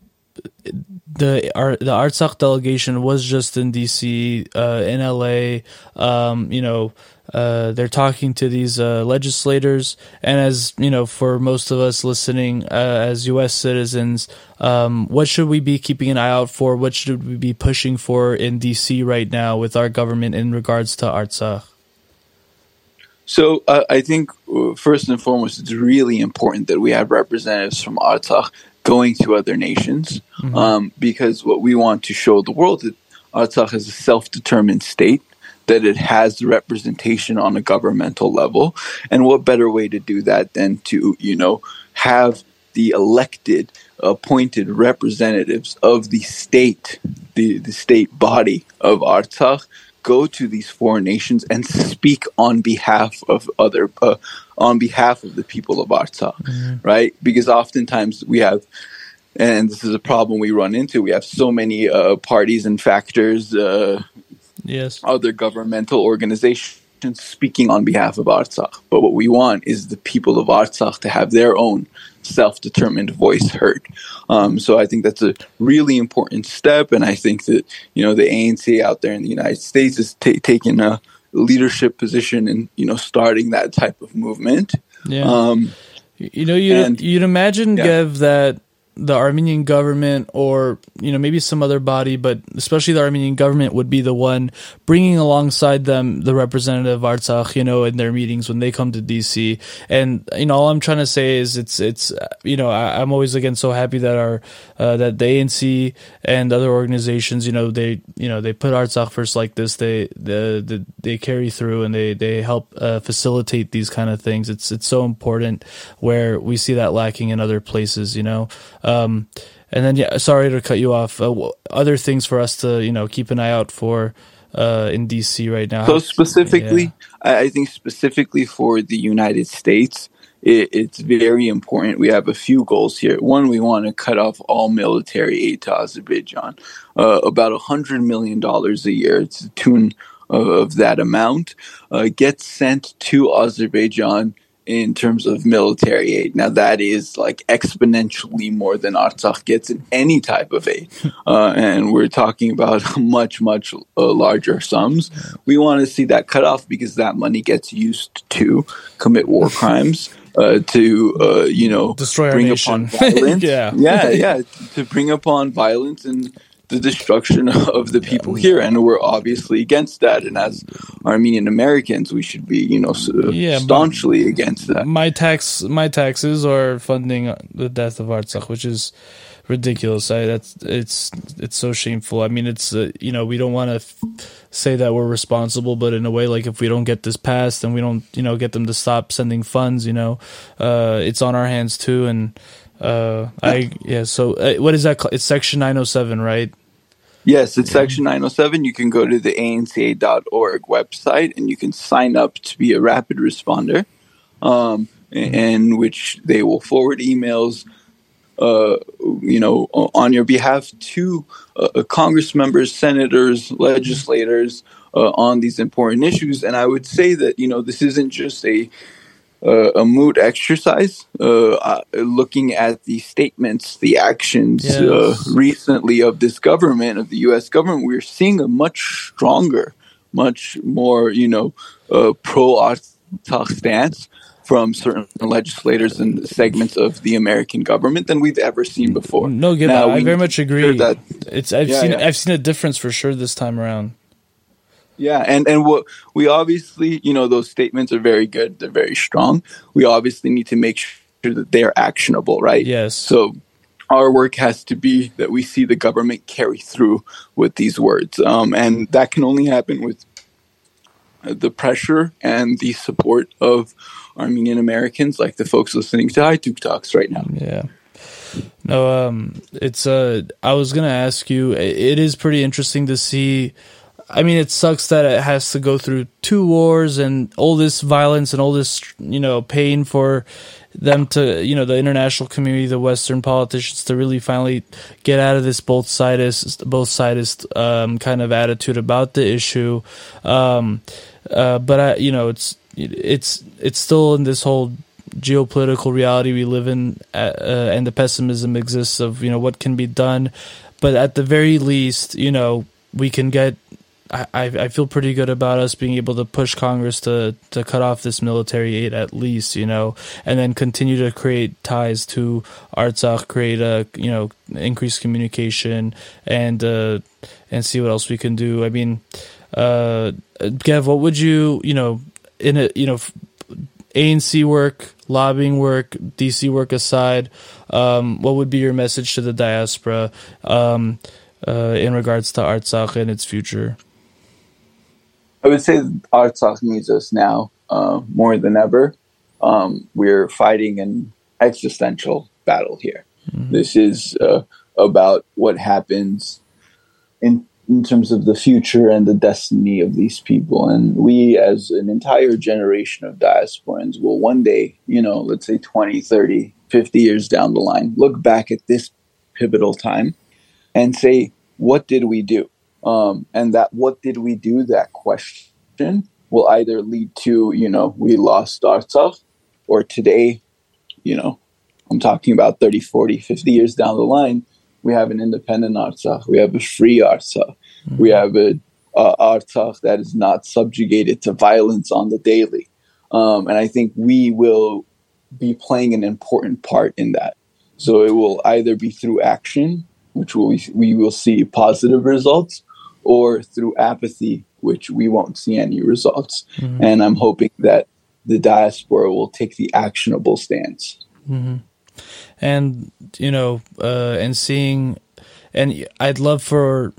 the our, the Artsakh delegation was just in DC, uh, in LA. Um, you know, uh, they're talking to these uh, legislators, and as you know, for most of us listening, uh, as U.S. citizens, um, what should we be keeping an eye out for? What should we be pushing for in DC right now with our government in regards to Artsakh? So uh, I think uh, first and foremost, it's really important that we have representatives from Artsakh going to other nations, mm-hmm. um, because what we want to show the world that Artsakh is a self-determined state, that it has representation on a governmental level, and what better way to do that than to you know have the elected, appointed representatives of the state, the the state body of Artsakh go to these foreign nations and speak on behalf of other uh, on behalf of the people of Artsakh, mm-hmm. right? Because oftentimes we have, and this is a problem we run into. We have so many uh, parties and factors, uh, yes, other governmental organizations speaking on behalf of Artsakh. But what we want is the people of Artsakh to have their own self-determined voice heard. Um, so I think that's a really important step, and I think that you know the ANC out there in the United States is t- taking a leadership position in you know starting that type of movement. Yeah. Um, you know, you'd, and, you'd imagine, yeah. Gev, that the Armenian government or you know maybe some other body, but especially the Armenian government would be the one bringing alongside them the representative of Artsakh, you know, in their meetings when they come to DC. And you know, all I'm trying to say is it's it's you know I, am always again so happy that our uh, that the ANC and other organizations, you know, they you know they put Artsakh first like this. They the, the they carry through and they they help uh, facilitate these kind of things. It's it's so important where we see that lacking in other places, you know. Um, and then, yeah, sorry to cut you off. Uh, other things for us to, you know, keep an eye out for uh, in DC right now. So specifically, yeah. I think specifically for the United States, it, it's very important. We have a few goals here. One, we want to cut off all military aid to Azerbaijan, uh, about a hundred million dollars a year. It's the tune of, of that amount uh, gets sent to Azerbaijan in terms of military aid. Now that is like exponentially more than Artsakh gets in any type of aid, uh, and we're talking about much much uh, larger sums. We want to see that cut off because that money gets used to commit war crimes. Uh, to uh, you know destroy bring upon violence, yeah, yeah, yeah, to bring upon violence and the destruction of the people here, and we're obviously against that. And as Armenian Americans, we should be, you know, yeah, staunchly against that. My tax, my taxes are funding the death of Artsakh, which is ridiculous. I that's it's it's so shameful. I mean, it's uh, you know we don't want to f- say that we're responsible, but in a way, like if we don't get this passed and we don't you know get them to stop sending funds, you know, uh, it's on our hands too. And uh, I yeah. So uh, what is that? Called? It's Section 907, right? Yes, it's Section 907. You can go to the anca.org website and you can sign up to be a rapid responder, um, in which they will forward emails, uh, you know, on your behalf to uh, Congress members, senators, legislators uh, on these important issues. And I would say that you know this isn't just a uh, a mood exercise, uh, uh, looking at the statements, the actions yes. Uh, recently of this government, of the U.S. government, we're seeing a much stronger, much more, you know, uh, pro Artsakh stance from certain legislators and segments of the American government than we've ever seen before. No, I very much agree. That it's I've yeah, seen yeah. I've seen a difference for sure this time around. Yeah, and and what we obviously, you know, those statements are very good. They're very strong. We obviously need to make sure that they're actionable, right? Yes. So our work has to be that we see the government carry through with these words, um, and that can only happen with the pressure and the support of Armenian Americans, like the folks listening to Haytoug Talks right now. Yeah. No, um, it's uh, I was gonna ask you. It is pretty interesting to see I mean, it sucks that it has to go through two wars and all this violence and all this, you know, pain for them to, you know, the international community, the Western politicians to really finally get out of this both sidist, both sidist um, kind of attitude about the issue. Um, uh, but I, you know, it's it's it's still in this whole geopolitical reality we live in, uh, uh, and the pessimism exists of you know what can be done. But at the very least, you know, we can get I, I feel pretty good about us being able to push Congress to, to cut off this military aid at least, you know, and then continue to create ties to Artsakh, create a you know increased communication and uh, and see what else we can do. I mean, uh, Gev, what would you you know in a you know ANC work, lobbying work, DC work aside, um, what would be your message to the diaspora um, uh, in regards to Artsakh and its future? I would say Artsakh needs us now uh, more than ever. Um, we're fighting an existential battle here. Mm-hmm. This is uh, about what happens in in terms of the future and the destiny of these people. And we, as an entire generation of diasporans, will one day, you know, let's say 20, 30, 50 years down the line, look back at this pivotal time and say, what did we do? Um, and that what did we do? That question will either lead to you know we lost Artsakh, or today, you know, I'm talking about 30, 40, 50 years down the line, we have an independent Artsakh, we have a free Artsakh, mm-hmm. we have a uh, Artsakh that is not subjugated to violence on the daily. Um, and I think we will be playing an important part in that. So it will either be through action, which we, we will see positive results, or through apathy, which we won't see any results. Mm-hmm. And I'm hoping that the diaspora will take the actionable stance. Mm-hmm. And, you know, uh, and seeing, and I'd love for,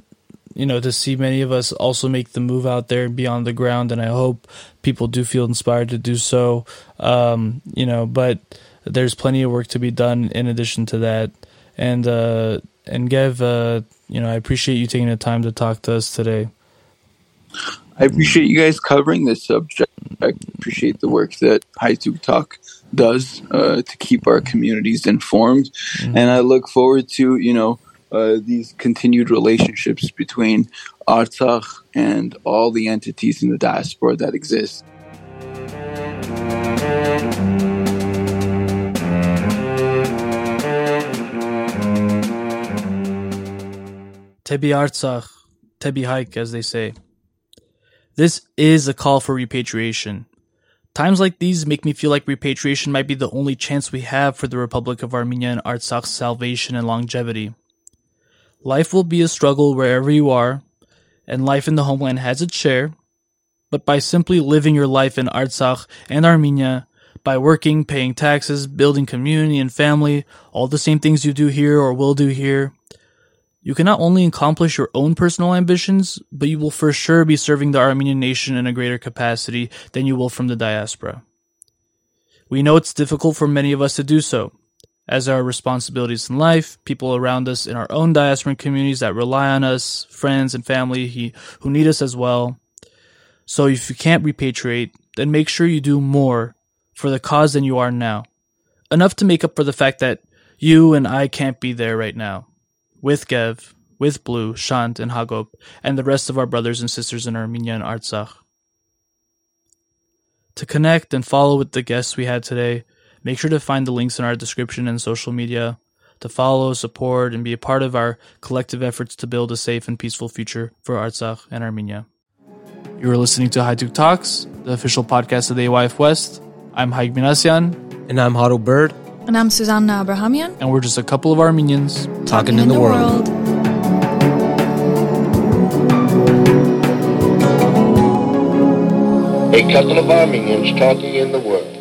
you know, to see many of us also make the move out there and be on the ground. And I hope people do feel inspired to do so. Um, you know, but there's plenty of work to be done in addition to that. And, uh, and Gev, uh, you know, I appreciate you taking the time to talk to us today. I appreciate you guys covering this subject. I appreciate the work that Haytoug Talk does uh, to keep our communities informed, mm-hmm. and I look forward to you know uh, these continued relationships between Artsakh and all the entities in the diaspora that exist. Tebi Artsakh, Tebi Hike, as they say. This is a call for repatriation. Times like these make me feel like repatriation might be the only chance we have for the Republic of Armenia and Artsakh's salvation and longevity. Life will be a struggle wherever you are, and life in the homeland has its share, but by simply living your life in Artsakh and Armenia, by working, paying taxes, building community and family, all the same things you do here or will do here, you can not only accomplish your own personal ambitions, but you will for sure be serving the Armenian nation in a greater capacity than you will from the diaspora. We know it's difficult for many of us to do so, as our responsibilities in life, people around us in our own diasporan communities that rely on us, friends and family who need us as well. So if you can't repatriate, then make sure you do more for the cause than you are now. Enough to make up for the fact that you and I can't be there right now with Gev, with Blue, Shant, and Hagop, and the rest of our brothers and sisters in Armenia and Artsakh. To connect and follow with the guests we had today, make sure to find the links in our description and social media to follow, support, and be a part of our collective efforts to build a safe and peaceful future for Artsakh and Armenia. You are listening to Haytoug Talks, the official podcast of the AYF West. I'm Haig Minasyan. And I'm Hado Bird. And I'm Susanna Abrahamian. And we're just a couple of Armenians talking, talking in, in, the, the world. world. A couple of Armenians talking in the world.